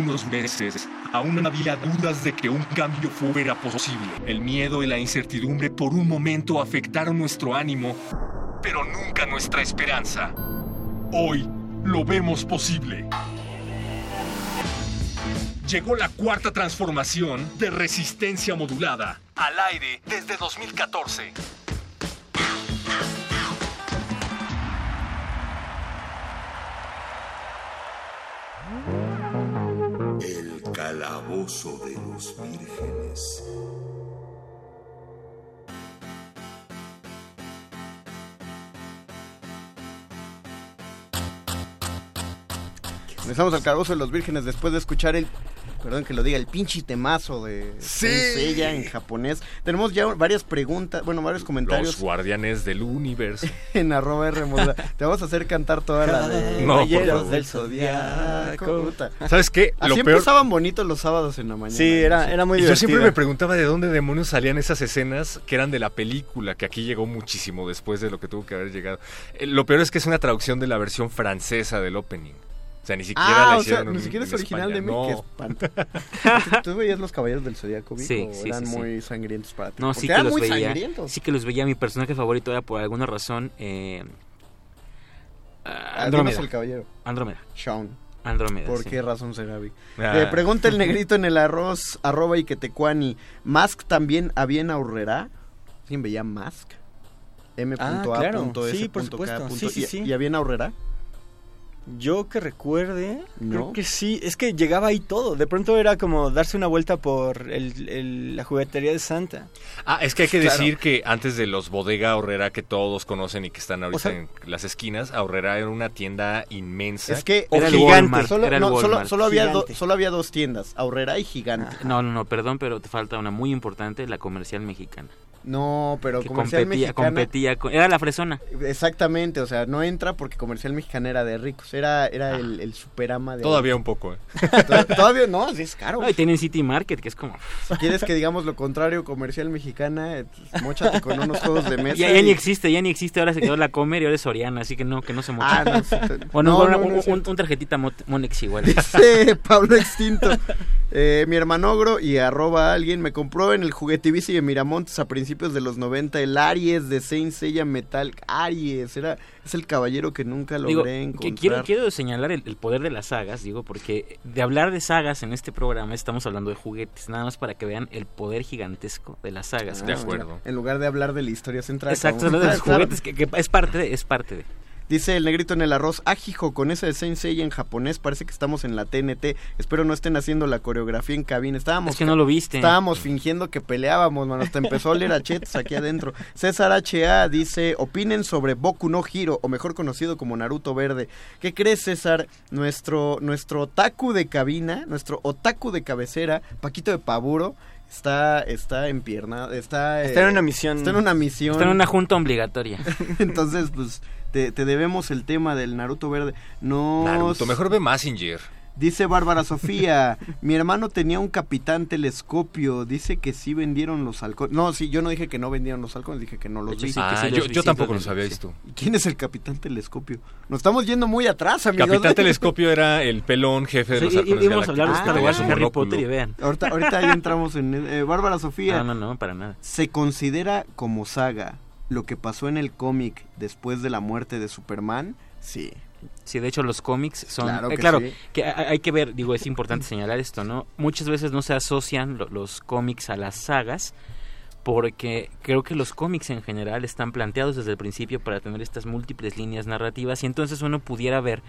S44: Algunos meses aún había dudas de que un cambio fuera posible. El miedo y la incertidumbre por un momento afectaron nuestro ánimo, pero nunca nuestra esperanza. Hoy lo vemos posible. Llegó la cuarta transformación de resistencia modulada. Al aire desde 2014.
S43: Calabozo de los vírgenes.
S40: Regresamos al calabozo de los vírgenes después de escuchar el perdón que lo diga, el pinche temazo de
S10: Sí.
S40: En japonés. Tenemos ya varias preguntas, bueno, varios comentarios
S10: Los guardianes del universo.
S40: en arroba R. Te vamos a hacer cantar toda la de
S10: No, por
S40: Caballeros
S10: favor.
S40: del Zodiaco.
S10: ¿Sabes qué?
S40: Así
S10: Lo peor-
S40: empezaban bonitos los sábados en la mañana.
S10: Y Yo siempre me preguntaba de dónde demonios salían esas escenas que eran de la película, que aquí llegó muchísimo después de lo que tuvo que haber llegado. Eh, lo peor es que es una traducción de la versión francesa del opening. Sea, ni siquiera
S40: Ah,
S10: la
S40: o sea,
S10: hicieron
S40: ni
S10: en-
S40: siquiera es original
S10: España.
S40: de mí,
S10: No.
S40: que espanto. ¿Tú veías los Caballeros del Zodiaco, Vic,
S41: Sí, sí,
S40: eran
S41: sí, sí.
S40: muy sangrientos para ti?
S41: No,
S40: Porque
S41: sí que
S40: eran
S41: los
S40: muy
S41: veía.
S40: sangrientos.
S41: Sí que los veía. Mi personaje favorito era por alguna razón eh, ah, Andrómeda.
S40: el caballero.
S41: Andrómeda.
S40: Sean.
S41: Andrómeda.
S40: ¿Por
S41: sí.
S40: qué razón será, Vic?
S41: Ah.
S40: Eh, pregunta el negrito en el arroz, arroba y que te cuani. ¿Mask también había en Aurrera? ¿Quién veía Mask?
S24: Ah, claro. Sí, por supuesto. Sí, sí,
S40: ¿Y-
S24: sí.
S40: ¿Y había en Aurrera?
S24: Yo que recuerde,
S40: ¿No?
S24: creo que sí. Es que llegaba ahí todo. De pronto era como darse una vuelta por el- el- la juguetería de Santa.
S10: Ah, es que hay que
S24: Claro.
S10: decir que antes de los bodega Horrera que todos conocen y que están ahorita
S24: O sea-
S10: en las esquinas, Horrera era una tienda inmensa.
S40: Es que
S41: Era
S40: gigante. Solo,
S41: era
S40: no, solo,
S41: Walmart.
S40: solo había do- solo había dos tiendas, Aurrera y Gigante.
S41: No, no, no, perdón, pero te falta una muy importante, la comercial mexicana.
S40: No, pero
S41: que
S40: comercial
S41: competía,
S40: mexicana.
S41: competía con- era la fresona.
S40: Exactamente, o sea, no entra porque comercial mexicana era de ricos, era, era el, el superama de...
S10: Todavía un poco, ¿eh?
S40: To- Todavía no, así es caro.
S41: No, y tienen City Market, que es como...
S40: Si quieres que digamos lo contrario, comercial mexicana, eh, pues, móchate con unos juegos de mesa.
S41: Ya, ya
S40: y-
S41: ni existe, ya ni existe, ahora se quedó la Comer y ahora es Soriana, así que no, que no se moche.
S40: Ah, no, sí,
S41: Bueno,
S40: no,
S41: bueno,
S40: no, no
S41: un, tarjetita Mo- Monex igual.
S40: Dice Pablo Extinto. eh, mi hermanogro y arroba alguien me compró en el juguetivici de Miramontes a principios de los 90 el Aries de Saint Seiya Metal. Aries, era, es el caballero que nunca
S41: Digo,
S40: logré
S41: que
S40: encontrar.
S41: quiero, quiero señalar el, el poder de las sagas, digo, porque de hablar de sagas en este programa estamos hablando de juguetes, nada más para que vean el poder gigantesco de las sagas.
S40: Ah, bueno, En lugar de hablar de la historia central.
S41: Exacto,
S40: como-
S41: de los juguetes, que, que es parte de, es parte de.
S40: Dice el negrito en el arroz, ajijo, con esa de Saint Seiya en japonés, parece que estamos en la TNT. Espero no estén haciendo la coreografía en cabina. Estábamos
S41: Es que no lo viste.
S40: Estábamos fingiendo que peleábamos, mano. Hasta empezó a oler a chetos aquí adentro. César H.A. dice, opinen sobre Boku no Hiro, o mejor conocido como Naruto Verde. ¿Qué crees, César? Nuestro, nuestro otaku de cabina, nuestro otaku de cabecera, Paquito de Paburo, está, está en pierna, está...
S24: Está en
S40: eh,
S24: una misión.
S40: Está en una misión.
S41: Está en una junta obligatoria.
S40: Entonces, pues, te, te debemos el tema del Naruto Verde. No...
S10: Naruto, mejor ve Messenger.
S40: Dice Bárbara Sofía, mi hermano tenía un capitán telescopio, dice que sí vendieron los halcones. No, sí, yo no dije que no vendieron los halcones, dije que no los
S10: hecho,
S40: vi.
S10: sí, que sí Ah, los yo- vi, yo sí, tampoco los los había vi, visto.
S40: ¿Y quién es el capitán telescopio? Nos estamos yendo muy atrás, amigos.
S10: Capitán Telescopio era el pelón jefe de los halcones
S41: íbamos a hablar de Star Wars, Harry
S10: monóculo.
S41: Potter y vean.
S40: Ahorita, ahorita ya entramos en... eh, Bárbara Sofía.
S41: No, no, no, para nada.
S40: ¿Se considera como saga lo que pasó en el cómic después de la muerte de Superman? Sí.
S41: Sí, de hecho los cómics son...
S40: Claro
S41: eh,
S40: que
S41: claro,
S40: sí.
S41: que hay que ver, digo, es importante señalar esto, ¿no? Muchas veces no se asocian lo- los cómics a las sagas porque creo que los cómics en general están planteados desde el principio para tener estas múltiples líneas narrativas y entonces uno pudiera ver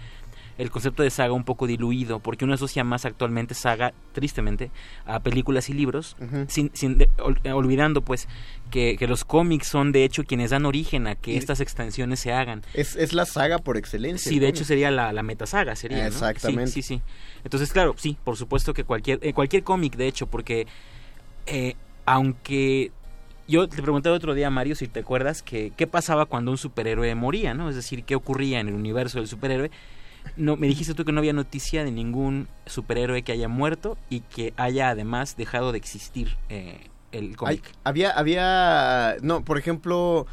S41: el concepto de saga un poco diluido porque uno asocia más actualmente saga, tristemente, a películas y libros, sin, sin de- ol- eh, olvidando pues que, que los cómics son de hecho quienes dan origen a que
S40: Y-
S41: estas extensiones se hagan.
S40: Es, es la saga por excelencia.
S41: Sí, de hecho sería la, la metasaga, sería. ¿no?
S40: Exactamente.
S41: Sí, sí, sí. Entonces, claro, sí, por supuesto que cualquier, eh, cualquier cómic, de hecho, porque eh, aunque yo te pregunté el otro día, Mario, si te acuerdas, que qué pasaba cuando un superhéroe moría, ¿no? Es decir, qué ocurría en el universo del superhéroe. No, me dijiste tú que no había noticia de ningún superhéroe que haya muerto y que haya además dejado de existir eh, el
S40: Hay-
S41: cómic.
S40: había, había, no, por ejemplo,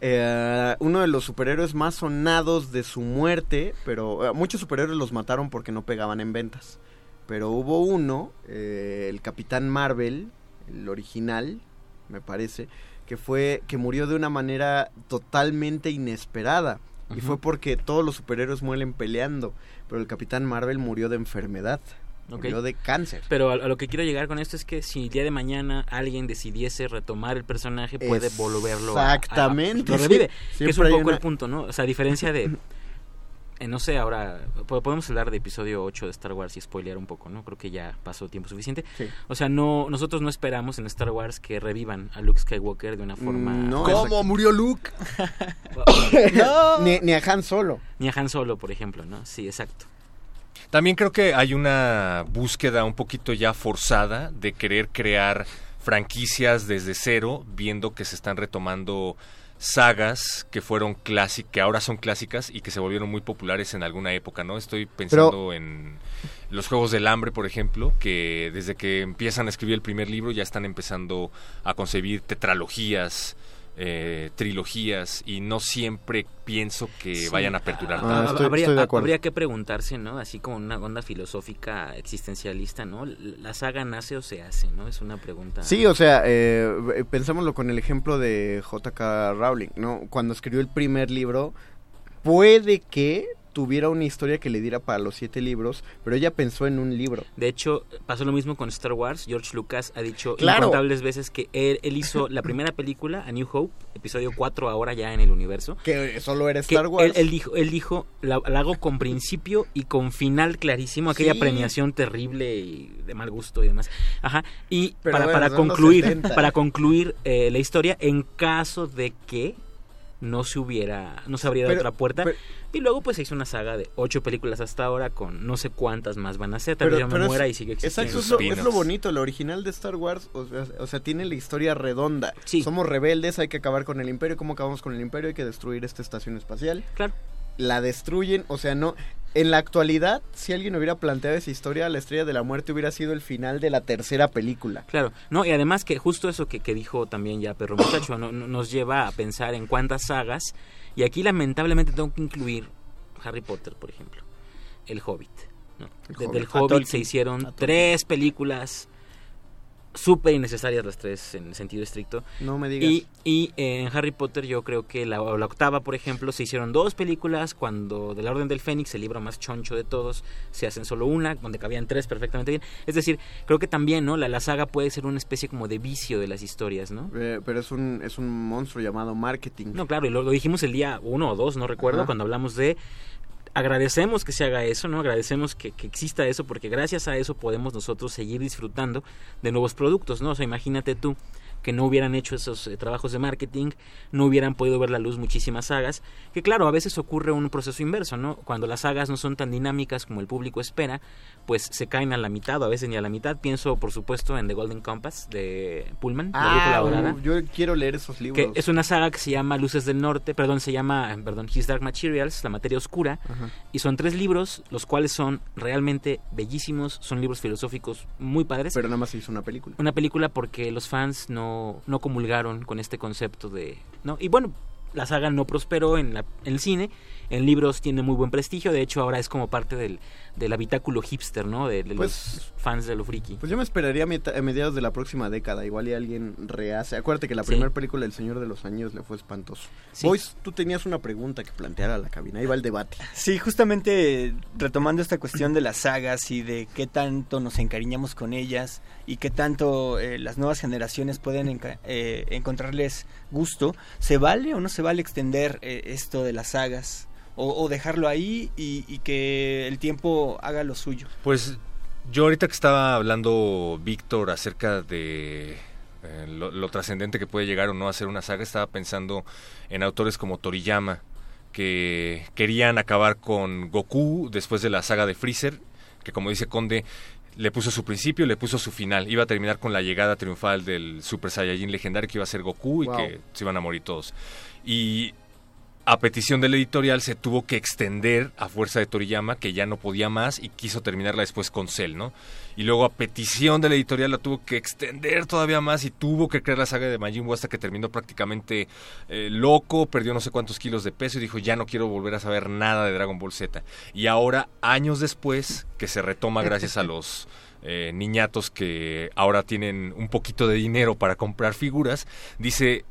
S40: eh, uno de los superhéroes más sonados de su muerte, pero eh, muchos superhéroes los mataron porque no pegaban en ventas. Pero hubo uno, eh, el Capitán Marvel, el original, me parece, que fue que murió de una manera totalmente inesperada. Y fue porque todos los superhéroes mueren peleando, pero el Capitán Marvel murió de enfermedad, murió de cáncer.
S41: Pero a, a lo que quiero llegar con esto es que si el día de mañana alguien decidiese retomar el personaje, puede volverlo a-
S40: Exactamente,
S41: lo revive.
S40: sí.
S41: que es un poco
S40: una-
S41: el punto, ¿no? O sea, a diferencia de... eh, no sé, ahora po- podemos hablar de episodio 8 de Star Wars y spoilear un poco, ¿no? Creo que ya pasó tiempo suficiente.
S40: Sí.
S41: O sea, no nosotros no esperamos en Star Wars que revivan a Luke Skywalker de una forma...
S40: No,
S41: ¿Cómo murió Luke?
S40: ni, ni a Han Solo.
S41: Ni a Han Solo, por ejemplo, ¿no? Sí, exacto.
S10: También creo que hay una búsqueda un poquito ya forzada de querer crear franquicias desde cero, viendo que se están retomando sagas que fueron clásicas, que ahora son clásicas y que se volvieron muy populares en alguna época, ¿no? Estoy pensando en los Juegos del Hambre, por ejemplo, que desde que empiezan a escribir el primer libro ya están empezando a concebir tetralogías, eh, trilogías y no siempre pienso que
S41: Sí.
S10: vayan a perdurar
S41: Ah,
S10: tanto.
S41: habría, habría que preguntarse, ¿no? Así como una onda filosófica existencialista, ¿no? ¿La saga nace o se hace, no? Es una pregunta.
S40: Sí, o sea, eh, pensémoslo con el ejemplo de J.K. Rowling, ¿no? Cuando escribió el primer libro, puede que tuviera una historia que le diera para los siete libros, pero ella pensó en un libro.
S41: De hecho, pasó lo mismo con Star Wars. George Lucas ha dicho
S40: Claro.
S41: incontables veces que él, él hizo la primera película, A New Hope, episodio 4 ahora ya en el universo.
S40: Que solo era Star Wars.
S41: Él, él dijo, él dijo la, la hago con principio y con final clarísimo, aquella
S40: Sí.
S41: premiación terrible y de mal gusto y demás. Ajá. Y
S40: Pero
S41: para,
S40: bueno,
S41: para concluir,
S40: 70.
S41: para concluir eh, la historia, en caso de que no se hubiera, no se abriera
S40: Pero-
S41: otra puerta.
S40: pero-
S41: y luego pues se hizo una saga de ocho películas hasta ahora con no sé cuántas más van a ser. Tal vez yo me
S40: pero
S41: muera
S40: es-
S41: y sigue existiendo.
S40: Exacto, es lo, es lo bonito, el original de Star Wars, o sea, o sea, tiene la historia redonda. Somos rebeldes, hay que acabar con el imperio, ¿cómo acabamos con el imperio? Hay que destruir esta estación espacial.
S41: Claro.
S40: La destruyen, o sea, no... En la actualidad, si alguien hubiera planteado esa historia, la estrella de la muerte hubiera sido el final de la tercera película.
S41: Claro, no, y además que justo eso que, que dijo también ya Perro Muchacho no- no- nos lleva a pensar en cuántas sagas, y aquí lamentablemente tengo que incluir Harry Potter, por ejemplo, El Hobbit. ¿no?
S40: El Hobbit.
S41: Del se hicieron tres películas súper innecesarias las tres en sentido estricto.
S40: No me digas.
S41: Y, y en Harry Potter yo creo que la, la octava, por ejemplo, se hicieron dos películas, cuando de la Orden del Fénix, el libro más choncho de todos, se hacen solo una, donde cabían tres perfectamente bien. Es decir, creo que también, ¿no? La, la saga puede ser una especie como de vicio de las historias, ¿no?
S40: Eh, pero es un, es un monstruo llamado marketing.
S41: No, claro, y lo, lo dijimos el día uno o dos, no recuerdo,
S40: Ajá.
S41: cuando hablamos de agradecemos que se haga eso, ¿no? Agradecemos que, que exista eso porque gracias a eso podemos nosotros seguir disfrutando de nuevos productos, ¿no? Imagínate tú que no hubieran hecho esos eh, trabajos de marketing, no hubieran podido ver la luz muchísimas sagas, que claro, a veces ocurre un proceso inverso, ¿no? Cuando las sagas no son tan dinámicas como el público espera, pues se caen a la mitad o a veces ni a la mitad. Pienso, por supuesto, en The Golden Compass de Pullman, la
S40: Ah,
S41: dorada
S40: uh, yo quiero leer esos libros.
S41: que es una saga que se llama Luces del Norte, perdón, se llama, perdón, His Dark Materials, La Materia Oscura,
S40: Ajá.
S41: y son tres libros, los cuales son realmente bellísimos, son libros filosóficos muy padres.
S40: Pero nada más se hizo una película.
S41: Una película porque los fans no, no comulgaron con este concepto de... ¿no? Y bueno, la saga no prosperó en, la, en el cine, en libros tiene muy buen prestigio, de hecho ahora es como parte del, del habitáculo hipster, ¿no? De, de
S40: Pues-
S41: los fans de lo friki.
S40: Pues yo me esperaría a, mediados de la próxima década. Igual y alguien rehace. Acuérdate que la
S41: Sí.
S40: primera película del Señor de los Anillos le fue espantoso.
S24: Sí.
S40: Boys, tú tenías una pregunta que plantear a la cabina. Ahí va el debate.
S24: Sí, justamente retomando esta cuestión de las sagas y de qué tanto nos encariñamos con ellas y qué tanto eh, las nuevas generaciones pueden enca- eh, encontrarles gusto, ¿se vale o no se vale extender eh, esto de las sagas? O, o dejarlo ahí y, y que el tiempo haga lo suyo.
S10: Pues yo ahorita que estaba hablando Víctor acerca de eh, lo, lo trascendente que puede llegar o no a ser una saga, estaba pensando en autores como Toriyama, que querían acabar con Goku después de la saga de Freezer, que como dice Conde, le puso su principio, le puso su final. Iba a terminar con la llegada triunfal del Super Saiyajin legendario que iba a ser Goku y
S40: Wow.
S10: que se iban a morir todos. Y a petición del editorial se tuvo que extender a fuerza de Toriyama, que ya no podía más y quiso terminarla después con Cell, ¿no? Y luego a petición del editorial la tuvo que extender todavía más y tuvo que crear la saga de Majin Buu hasta que terminó prácticamente eh, loco, perdió no sé cuántos kilos de peso y dijo ya no quiero volver a saber nada de Dragon Ball Z. Y ahora, años después, que se retoma gracias a los eh, niñatos que ahora tienen un poquito de dinero para comprar figuras, dice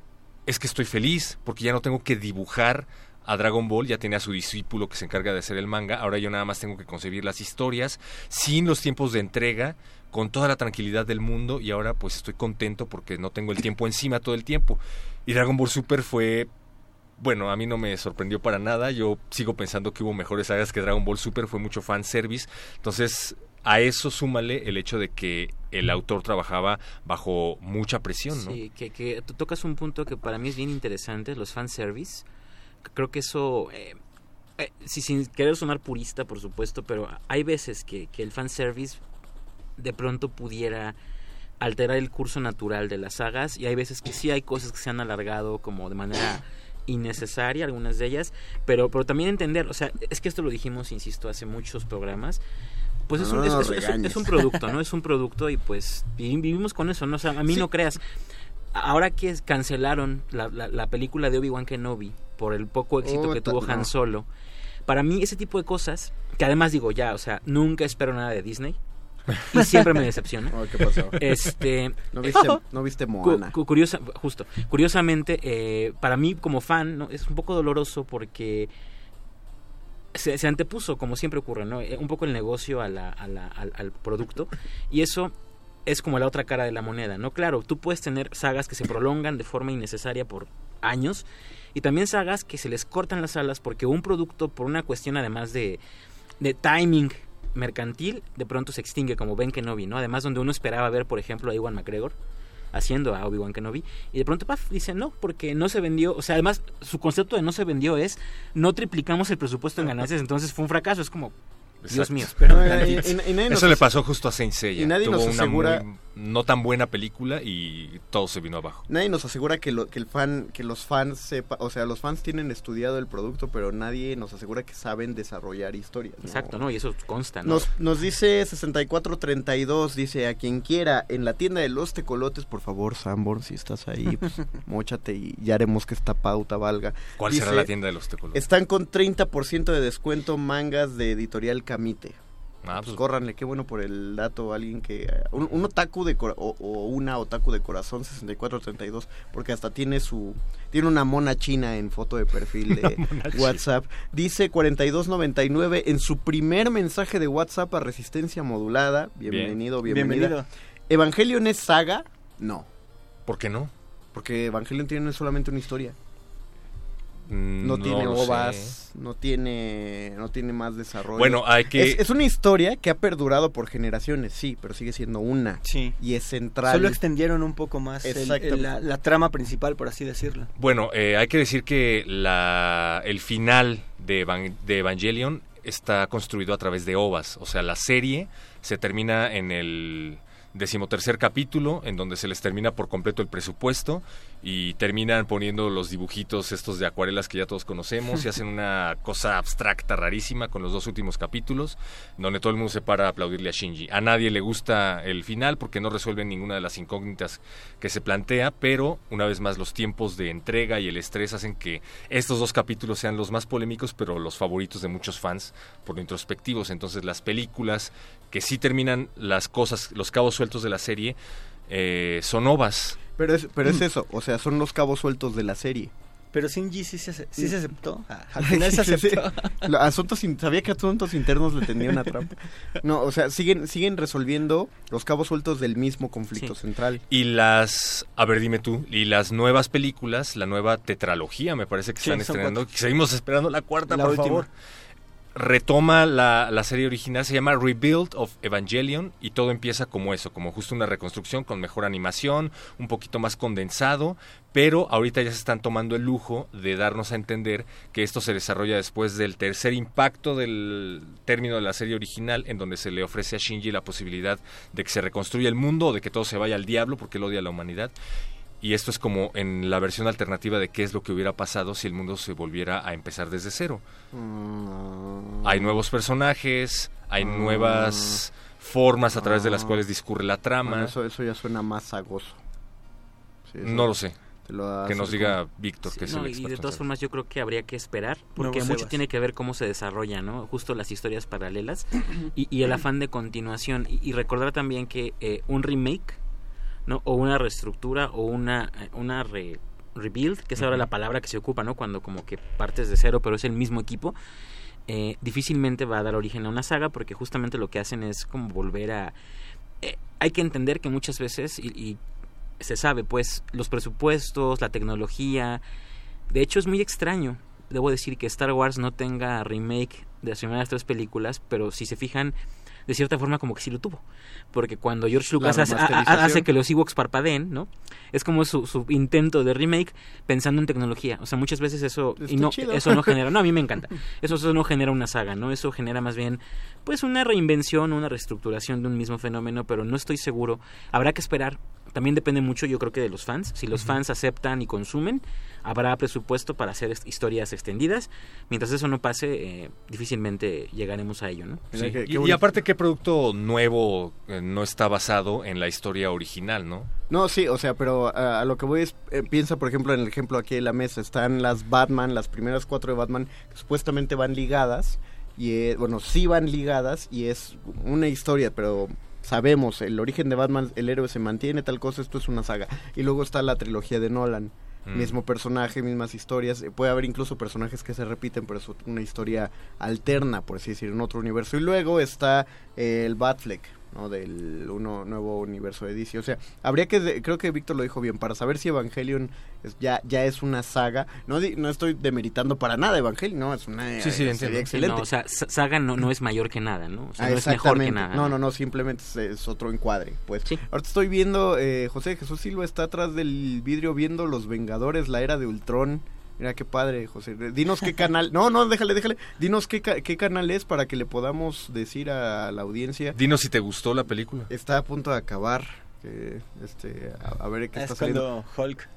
S10: es que estoy feliz porque ya no tengo que dibujar a Dragon Ball, ya tenía a su discípulo que se encarga de hacer el manga, ahora yo nada más tengo que concebir las historias sin los tiempos de entrega, con toda la tranquilidad del mundo y ahora pues estoy contento porque no tengo el tiempo encima todo el tiempo. Y Dragon Ball Super fue bueno, a mí no me sorprendió para nada. Yo sigo pensando que hubo mejores sagas que Dragon Ball Super, fue mucho fan service. Entonces, a eso súmale el hecho de que el autor trabajaba bajo mucha presión, ¿no?
S41: Sí, que, que tocas un punto que para mí es bien interesante, los fanservice. Creo que eso eh, eh, sí, sin querer sonar purista, por supuesto, pero hay veces que, que el fanservice de pronto pudiera alterar el curso natural de las sagas y hay veces que sí hay cosas que se han alargado como de manera innecesaria, algunas de ellas, pero, pero también entender, o sea, es que esto lo dijimos, insisto, hace muchos programas, pues es,
S40: No
S41: un, es-
S40: nos
S41: es- es un- producto, ¿no? Es un producto y pues vi- vivimos con eso, ¿no? O sea, a mí no creas, ahora que cancelaron la, la, la película de Obi-Wan Kenobi por el poco éxito que tuvo Han. Solo, para mí ese tipo de cosas, que además digo ya, o sea, nunca espero nada de Disney y siempre me decepciona.
S40: ¿qué pasó?
S41: Este,
S40: ¿No viste- no viste Moana?
S41: cu- curiosa, justo, curiosamente, eh, para mí como fan, ¿no? es un poco doloroso porque se, antepuso, como siempre ocurre, ¿no? Eh, un poco el negocio a la- a la- al, al producto y eso es como la otra cara de la moneda, ¿no? Claro, tú puedes tener sagas que se prolongan de forma innecesaria por años y también sagas que se les cortan las alas porque un producto, por una cuestión además de, de timing mercantil, de pronto se extingue como Ben Kenobi, ¿no? Además donde uno esperaba ver, por ejemplo, a Iwan McGregor haciendo a Obi-Wan Kenobi y de pronto paf, dice no, porque no se vendió, o sea, además su concepto de no se vendió es no triplicamos el presupuesto en ganancias, entonces fue un fracaso, es como Dios
S10: Exacto.
S41: mío,
S40: No, y-
S41: tantito.
S40: y- y nadie nos
S10: Eso le pasó justo a Saint Seiya.
S40: y nadie
S10: Tuvo
S40: nos
S10: una
S40: asegura-
S10: muy- no tan buena película y todo se vino abajo.
S40: Nadie nos asegura que, lo, que el fan, que los fans sepa, o sea, los fans tienen estudiado el producto, pero nadie nos asegura que saben desarrollar historias. ¿no?
S41: Exacto, ¿no? Y eso consta, ¿no?
S40: Nos, nos dice 6432, dice a quien quiera, en la tienda de los tecolotes, por favor, Sanborn, si estás ahí, pues, móchate y ya haremos que esta pauta valga.
S10: ¿Cuál
S40: Dice,
S10: será la tienda de los tecolotes?
S40: Están con 30% de descuento mangas de editorial Camite.
S10: Ah,
S40: Pues
S10: pues-
S40: córranle, qué bueno por el dato, alguien que... Un, un otaku de cora- o, o una otaku de corazón 6432, porque hasta tiene su... Tiene una mona china en foto de perfil de
S10: mona china.
S40: WhatsApp. Dice 4299 en su primer mensaje de WhatsApp a Resistencia Modulada. Bienvenido,
S24: Bien.
S40: bienvenida.
S24: Bienvenido.
S40: ¿Evangelion es saga? No.
S10: ¿Por qué no?
S40: Porque Evangelion tiene solamente una historia.
S10: Mm,
S40: No, tiene
S10: lo sé.
S40: ovas, no tiene, no tiene más desarrollo.
S10: Bueno, hay que-
S40: Es, es una historia que ha perdurado por generaciones, sí, pero sigue siendo una.
S24: Sí.
S40: Y es central.
S24: Solo extendieron un poco más el- el-
S40: Exactamente.
S24: la, la trama principal, por así decirlo.
S10: Bueno, eh, hay que decir que la, el final de, Evan- de Evangelion está construido a través de ovas. O sea, la serie se termina en el decimotercer capítulo, en donde se les termina por completo el presupuesto y terminan poniendo los dibujitos estos de acuarelas que ya todos conocemos y hacen una cosa abstracta rarísima con los dos últimos capítulos, donde todo el mundo se para a aplaudirle a Shinji. A nadie le gusta el final porque no resuelven ninguna de las incógnitas que se plantea, pero una vez más los tiempos de entrega y el estrés hacen que estos dos capítulos sean los más polémicos, pero los favoritos de muchos fans por lo introspectivos. Entonces las películas que sí terminan las cosas, los cabos sueltos de la serie, eh, son ovas.
S40: Pero es, pero es eso, o sea, son los cabos sueltos de la serie.
S24: Pero Shinji sí se, sí se aceptó. Ah, Al final se
S40: Sí, sí.
S24: aceptó.
S40: Asuntos, in- sabía que asuntos internos le tenía una trampa. No, o sea, siguen, siguen resolviendo los cabos sueltos del mismo conflicto central.
S10: Y las, a ver, dime tú, y las nuevas películas, la nueva tetralogía, me parece que
S40: Sí,
S10: están estrenando.
S40: cuatro.
S10: Seguimos esperando la cuarta,
S40: La
S10: por
S40: última.
S10: favor. Retoma la, la serie original, se llama Rebuild of Evangelion y todo empieza como eso, como justo una reconstrucción con mejor animación, un poquito más condensado, pero ahorita ya se están tomando el lujo de darnos a entender que esto se desarrolla después del tercer impacto del término de la serie original, en donde se le ofrece a Shinji la posibilidad de que se reconstruya el mundo o de que todo se vaya al diablo porque él odia a la humanidad. Y esto es como en la versión alternativa de qué es lo que hubiera pasado si el mundo se volviera a empezar desde cero. Hay nuevos personajes, hay nuevas formas a través de las cuales discurre la trama.
S40: Bueno, eso, eso ya suena más sagoso. Sí, eso
S10: no lo sé.
S40: te lo
S10: Que nos diga Víctor, que es
S41: No,
S10: el
S41: y
S10: experto
S41: de
S10: en
S41: todas formas yo creo que habría que esperar porque mucho tiene que ver cómo se desarrolla, ¿no? Justo las historias paralelas y, y el afán de continuación y, y recordar también que eh, un remake, ¿no? O una reestructura o una eh, una re- rebuild, que es ahora la palabra que se ocupa, ¿no? Cuando como que partes de cero, pero es el mismo equipo. eh, difícilmente va a dar origen a una saga porque justamente lo que hacen es como volver a eh, hay que entender que muchas veces y, y se sabe pues los presupuestos la tecnología de hecho es muy extraño debo decir que Star Wars no tenga remake de las primeras tres películas pero si se fijan de cierta forma como que sí lo tuvo. Porque cuando George Lucas hace, a- que los Ewoks parpadeen, ¿no? Es como su, su intento de remake pensando en tecnología. O sea, muchas veces eso y no
S40: chido.
S41: eso no genera, no, a mí me encanta. Eso, eso no genera una saga, ¿no? Eso genera más bien pues una reinvención, una reestructuración de un mismo fenómeno, pero no estoy seguro. Habrá que esperar. También depende mucho, yo creo que de los fans. Si los fans aceptan y consumen, habrá presupuesto para hacer historias extendidas. Mientras eso no pase, eh, difícilmente llegaremos a ello, ¿no?
S10: Sí. y, y aparte, ¿qué producto nuevo eh, no está basado en la historia original, no?
S40: No, sí, o sea, pero a, a lo que voy es, eh, piensa por ejemplo en el ejemplo aquí de la mesa, están las Batman, las primeras cuatro de Batman, que supuestamente van ligadas, y eh, bueno, sí van ligadas, y es una historia, pero sabemos, el origen de Batman, el héroe se mantiene, tal cosa, esto es una saga. Y luego está la trilogía de Nolan. Mismo personaje, mismas historias. eh, Puede haber incluso personajes que se repiten, pero es una historia alterna, por así decir, en otro universo. Y luego está eh, el Batfleck, ¿no? Del uno, nuevo universo de DC. O sea, habría que, creo que Víctor lo dijo bien, para saber si Evangelion es- ya, ya es una saga. No, di- no estoy demeritando para nada Evangelion, no, es una
S41: Sí, sí,
S40: eh,
S41: entiendo.
S40: serie excelente.
S41: No, o sea, sa- saga no, no es mayor que nada, ¿no? O sea,
S40: Ah,
S41: no es mejor que nada.
S40: No, no, no, simplemente es, es otro encuadre. Pues ahorita estoy viendo, eh, José Jesús Silva está atrás del vidrio viendo Los Vengadores, la era de Ultron. Mira qué padre, José. Dinos qué canal. No, no, déjale, déjale. Dinos qué, qué canal es para que le podamos decir a la audiencia.
S10: Dinos si te gustó la película.
S40: Está a punto de acabar. que, este, a, a ver qué
S24: Ah,
S40: está
S24: es cuando
S40: saliendo.
S24: Hulk.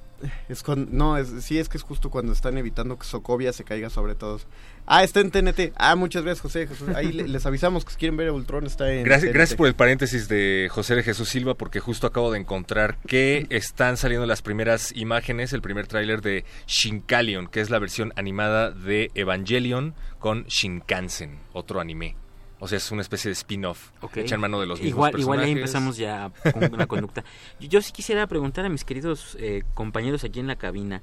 S40: Es con, no, es, sí, es que es justo cuando están evitando que Sokovia se caiga sobre todos. Ah, está en TNT. Ah, muchas gracias, José Jesús. Ahí le- les avisamos que si quieren ver Ultron está en
S10: Gracias,
S40: TNT.
S10: gracias por el paréntesis de José de Jesús Silva, porque justo acabo de encontrar que están saliendo las primeras imágenes, el primer tráiler de Shinkalion, que es la versión animada de Evangelion con Shinkansen, otro anime. O sea, es una especie de spin-off,
S41: Ok.
S10: hecha en mano de los mismos
S41: igual, igual ahí empezamos ya con una conducta. Yo, yo sí quisiera preguntar a mis queridos eh, compañeros aquí en la cabina.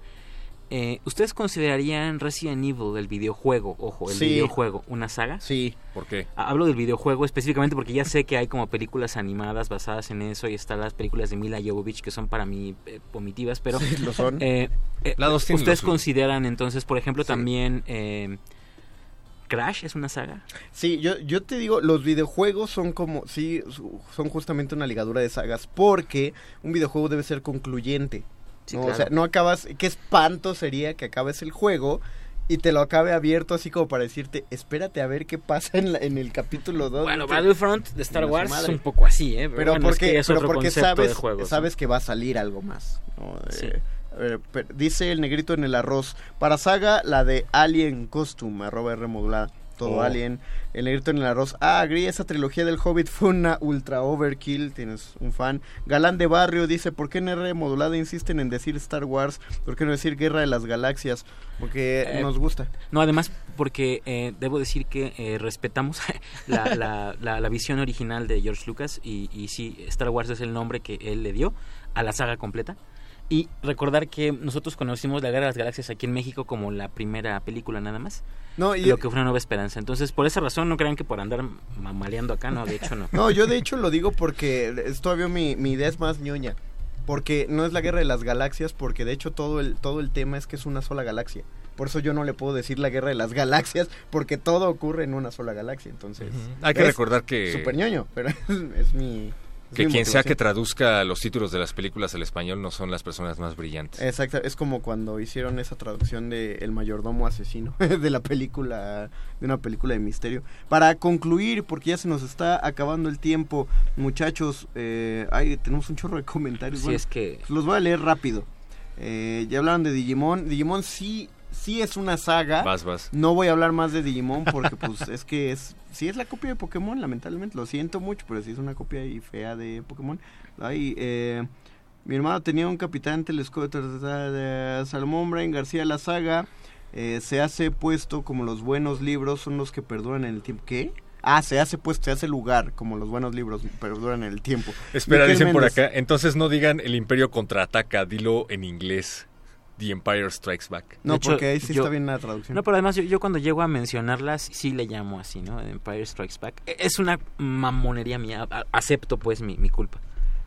S41: eh, ¿Ustedes considerarían Resident Evil, el videojuego, ojo, el
S40: Sí.
S41: videojuego, una saga?
S40: Sí.
S10: ¿Por qué?
S41: Hablo del videojuego específicamente porque ya sé que hay como películas animadas basadas en eso y están las películas de Mila Jovovich que son para mí eh, vomitivas, pero
S40: Sí, lo son.
S41: eh, eh,
S10: La
S41: ¿Ustedes
S10: lo
S41: consideran entonces, por ejemplo, también eh, Crash es una saga?
S40: Sí, yo, yo te digo, los videojuegos son como, sí, son justamente una ligadura de sagas, porque un videojuego debe ser concluyente.
S41: Sí,
S40: ¿no?
S41: claro.
S40: O sea, no acabas, qué espanto sería que acabes el juego y te lo acabe abierto así como para decirte, espérate a ver qué pasa en, la- en el capítulo 2.
S41: Bueno, Battlefront de Star Wars es un poco así, ¿eh? Pero
S40: Pero,
S41: bueno, es
S40: porque,
S41: que es
S40: pero
S41: otro
S40: porque sabes,
S41: de juegos, ¿no?
S40: sabes que va a salir algo más. ¿no?
S41: Sí.
S40: Eh, per- dice el negrito en el arroz, para saga la de Alien Costume, arroba R modulada, todo
S10: Oh.
S40: Alien. El negrito en el arroz, ah, Gris, esa trilogía del Hobbit fue una ultra overkill, tienes un fan. Galán de Barrio dice, ¿por qué en R modulada insisten en decir Star Wars? ¿Por qué no decir Guerra de las Galaxias? Porque
S41: Eh,
S40: nos gusta.
S41: No, además, porque eh, debo decir que eh, respetamos la, la, la, la visión original de George Lucas y, y sí, Star Wars es el nombre que él le dio a la saga completa. Y recordar que nosotros conocimos La Guerra de las Galaxias aquí en México como la primera película nada más.
S40: No, y-
S41: lo que fue una nueva esperanza. Entonces, por esa razón, no crean que por andar mamaleando acá, no, de hecho no.
S40: No, yo de hecho lo digo porque es todavía mi, mi idea es más ñoña. Porque no es la guerra de las galaxias, porque de hecho todo el, todo el tema es que es una sola galaxia. Por eso yo no le puedo decir la guerra de las galaxias, porque todo ocurre en una sola galaxia. Entonces,
S10: Hay que recordar que-
S40: Super ñoño, pero es, es mi.
S10: Que quien sea que traduzca los títulos de las películas al español no son las personas más brillantes.
S40: Exacto, es como cuando hicieron esa traducción de El mayordomo asesino de la película, de una película de misterio. Para concluir, porque ya se nos está acabando el tiempo, muchachos, eh, ay, tenemos un chorro de comentarios.
S41: Sí,
S40: bueno,
S41: es que-
S40: Los voy a leer rápido. Eh, ya hablaron de Digimon, Digimon sí, sí es una saga.
S10: Vas, vas.
S40: No voy a hablar más de Digimon porque pues es que es, sí es la copia de Pokémon, lamentablemente, lo siento mucho, pero sí es una copia y fea de Pokémon. Ay, eh, mi hermano tenía un capitán telescopio de Salomón Brian García la saga. eh, se hace puesto como los buenos libros son los que perduran en el tiempo. ¿Qué? Ah, se hace puesto, se hace lugar como los buenos libros perduran en el tiempo.
S10: Espera,
S40: Miquel
S10: dicen por acá. Entonces no digan el Imperio contraataca, dilo en inglés. The Empire Strikes Back.
S40: No,
S41: hecho,
S40: porque ahí sí
S41: yo-
S40: está bien la traducción.
S41: No, pero además yo, yo cuando llego a mencionarlas sí le llamo así, ¿no? Empire Strikes Back. E- Es una mamonería mía. Acepto pues mi, mi culpa.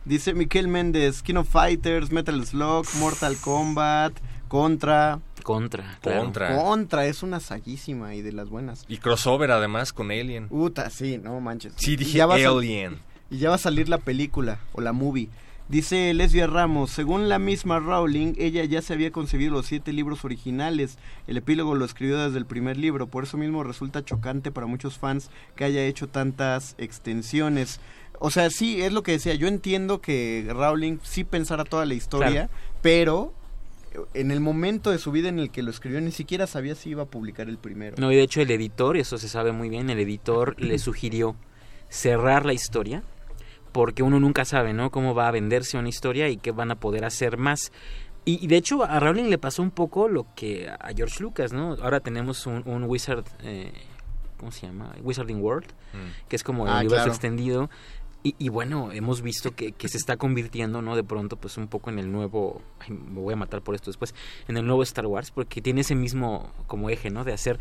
S40: Dice Miquel Méndez, King of Fighters, Metal Slug, Mortal Kombat, Contra.
S41: Contra, claro.
S10: Contra.
S40: Contra, es una saguísima y de las buenas.
S10: Y crossover además con Alien.
S40: Puta, sí, no manches.
S10: Sí, dije
S40: a
S10: Alien.
S40: Y ya va a salir la película o la movie. Dice Lesbia Ramos, según la misma Rowling, ella ya se había concebido los siete libros originales. El epílogo lo escribió desde el primer libro, por eso mismo resulta chocante para muchos fans que haya hecho tantas extensiones. O sea, sí, es lo que decía, yo entiendo que Rowling sí pensara toda la historia,
S41: Claro.
S40: pero en el momento de su vida en el que lo escribió ni siquiera sabía si iba a publicar el primero.
S41: No, y de hecho el editor, eso se sabe muy bien, el editor le sugirió cerrar la historia porque uno nunca sabe, ¿no? Cómo va a venderse una historia y qué van a poder hacer más. Y, y de hecho a Rowling le pasó un poco lo que a George Lucas, ¿no? Ahora tenemos un, un Wizard, eh, ¿cómo se llama? Wizarding World,
S10: Mm.
S41: que es como el
S40: Ah,
S41: universo
S40: claro.
S41: extendido. Y, y bueno, hemos visto que, que se está convirtiendo, ¿no? De pronto, pues un poco en el nuevo, ay, me voy a matar por esto después, en el nuevo Star Wars, porque tiene ese mismo como eje, ¿no? De hacer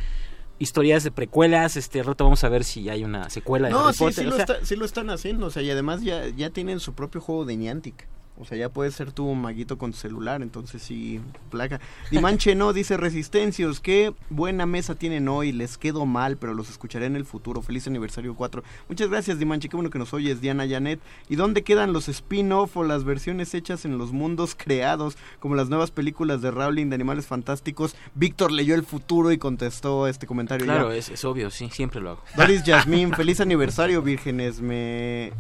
S41: historias de precuelas, este rato vamos a ver si hay una secuela de
S40: No,
S41: Harry
S40: sí,
S41: Potter,
S40: sí
S41: o
S40: lo,
S41: sea,
S40: está- sí lo están haciendo, o sea, y además ya, ya tienen su propio juego de Niantic. O sea, ya puedes ser tú un maguito con tu celular, entonces sí, placa. Dimanche no, dice Resistencios, qué buena mesa tienen hoy, les quedo mal, pero los escucharé en el futuro. Feliz aniversario 4. Muchas gracias, Dimanche, qué bueno que nos oyes, Diana Janet. ¿Y dónde quedan los spin-off o las versiones hechas en los mundos creados, como las nuevas películas de Rowling de Animales Fantásticos? Víctor leyó el futuro y contestó este comentario.
S41: claro, es, es obvio, sí, siempre lo hago.
S40: Doris Yasmín, feliz aniversario, vírgenes. Me.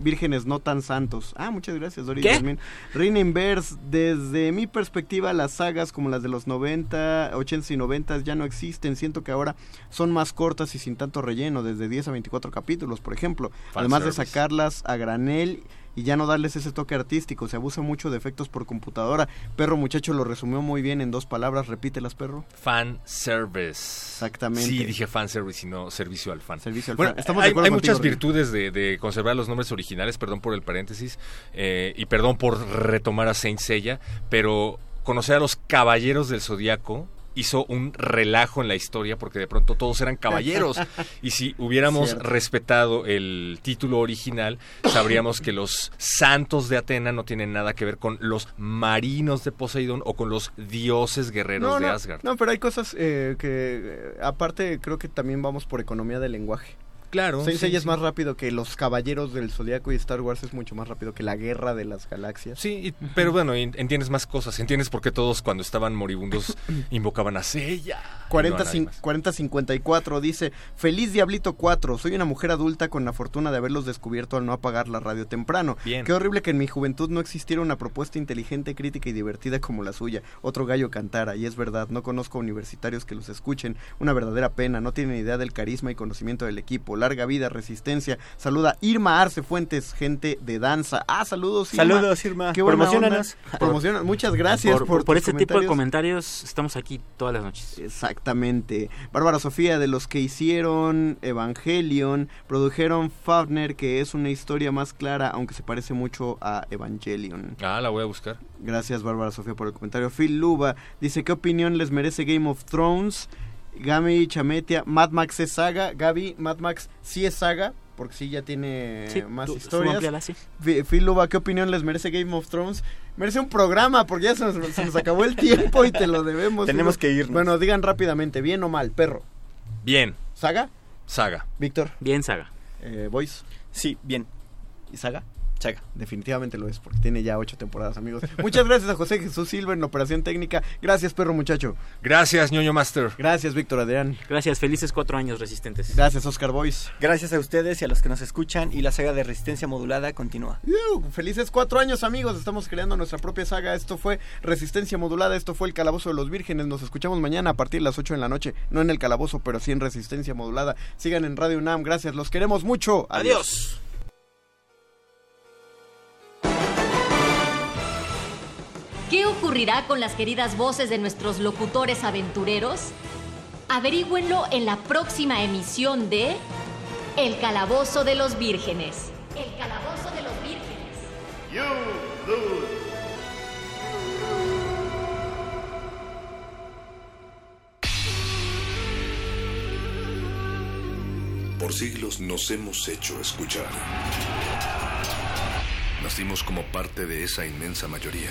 S40: Vírgenes no tan santos. Ah, muchas gracias, Doris. Yasmín. Reina Inverse, desde mi perspectiva, las sagas como las de los 90, 80 y 90 ya no existen. Siento que ahora son más cortas y sin tanto relleno, desde 10 a 24 capítulos, por ejemplo. Además de sacarlas a granel y ya no darles ese toque artístico. Se abusa mucho de efectos por computadora. Perro muchacho lo resumió muy bien en dos palabras. Repítelas, perro.
S10: Fan service.
S40: Exactamente.
S10: Sí, dije fan service y no servicio al fan.
S40: Servicio al
S10: Bueno,
S40: fan. Estamos de
S10: hay,
S40: acuerdo
S10: hay
S40: contigo,
S10: muchas virtudes de, de conservar los nombres originales, perdón por el paréntesis, eh, y perdón por retomar a Saint Seiya, pero conocer a los caballeros del zodiaco hizo un relajo en la historia porque de pronto todos eran caballeros y si hubiéramos
S40: Cierto.
S10: respetado el título original sabríamos que los santos de Atena no tienen nada que ver con los marinos de Poseidón o con los dioses guerreros
S40: no,
S10: de
S40: no,
S10: Asgard.
S40: No, pero hay cosas eh, que, eh, aparte, creo que también vamos por economía del lenguaje.
S10: Claro.
S40: Saint
S10: sí,
S40: es
S10: sí.
S40: más rápido que los caballeros del Zodiaco y Star Wars es mucho más rápido que la guerra de las galaxias.
S10: Sí, y- pero bueno, en- entiendes más cosas. Entiendes por qué todos cuando estaban moribundos invocaban a Seiya. y no a
S40: 40,
S10: nadie
S40: cin-
S10: más.
S40: 4054 dice, feliz Diablito 4, soy una mujer adulta con la fortuna de haberlos descubierto al no apagar la radio temprano.
S10: Bien.
S40: Qué horrible que en mi juventud no existiera una propuesta inteligente, crítica y divertida como la suya. Otro gallo cantara, y es verdad, no conozco universitarios que los escuchen. Una verdadera pena, no tienen idea del carisma y conocimiento del equipo. Larga vida, resistencia. Saluda Irma Arce Fuentes, gente de danza. Ah, saludos Irma.
S24: Saludos, Irma.
S40: Qué buena
S24: Promociónanos.
S40: onda. Promociona- Muchas gracias
S41: por,
S40: por,
S41: por, este tipo de
S40: comentarios.
S41: comentarios estamos aquí todas las noches.
S40: Exactamente. Bárbara Sofía, de los que hicieron Evangelion, produjeron Fafner, que es una historia más clara, aunque se parece mucho a Evangelion.
S10: Ah, la voy a buscar.
S40: Gracias, Bárbara Sofía, por el comentario. Phil Luba dice: ¿Qué opinión les merece Game of Thrones? Gaby Chametia, Mad Max es saga. Gaby, Mad Max sí es saga, porque sí ya tiene
S41: Sí,
S40: más
S41: tú-
S40: historias.
S41: sí.
S40: Phil Luba, ¿qué opinión les merece Game of Thrones? Merece un programa, porque ya se nos, se nos acabó el tiempo y te lo debemos.
S24: Tenemos que irnos.
S40: Bueno, digan rápidamente, bien o mal, perro.
S10: Bien.
S40: ¿Saga?
S10: Saga.
S40: Víctor.
S41: Bien, Saga.
S40: Eh, Voice.
S24: Sí, bien.
S40: ¿Y Saga?
S24: Saga.
S40: Definitivamente lo es, porque tiene ya ocho temporadas, amigos. Muchas gracias a José Jesús Silva en la operación técnica. Gracias, perro muchacho.
S10: Gracias, ñoño Master.
S40: Gracias, Víctor Adrián.
S41: Gracias, felices cuatro años resistentes.
S40: Gracias, Oscar Voice.
S24: Gracias a ustedes y a los que nos escuchan y la saga de resistencia modulada continúa.
S40: Felices cuatro años, amigos. Estamos creando nuestra propia saga. Esto fue Resistencia Modulada. Esto fue El Calabozo de los Vírgenes. Nos escuchamos mañana a partir de las 8 de la noche. No en el calabozo, pero sí en Resistencia Modulada. Sigan en Radio UNAM. Gracias. Los queremos mucho. Adiós.
S38: ¿Qué ocurrirá con las queridas voces de nuestros locutores aventureros? Averígüenlo en la próxima emisión de El Calabozo de los Vírgenes. El Calabozo de los Vírgenes.
S39: You lose.
S29: Por siglos nos hemos hecho escuchar. Nacimos como parte de esa inmensa mayoría.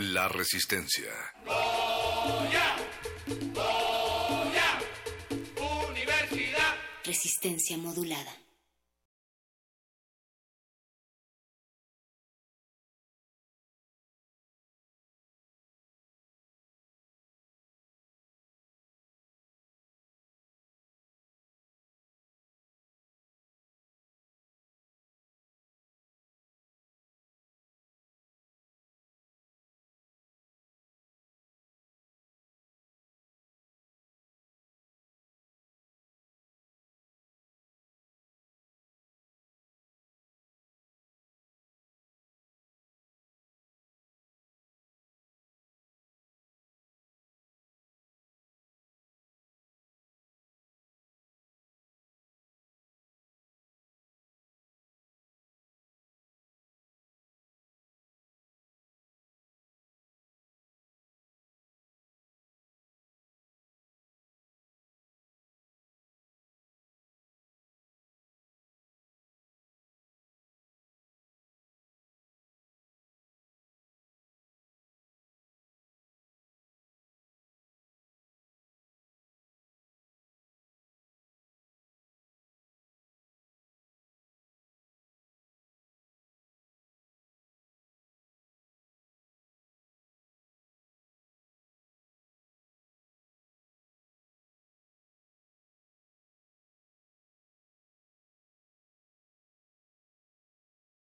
S29: la resistencia.
S45: Resistencia modulada.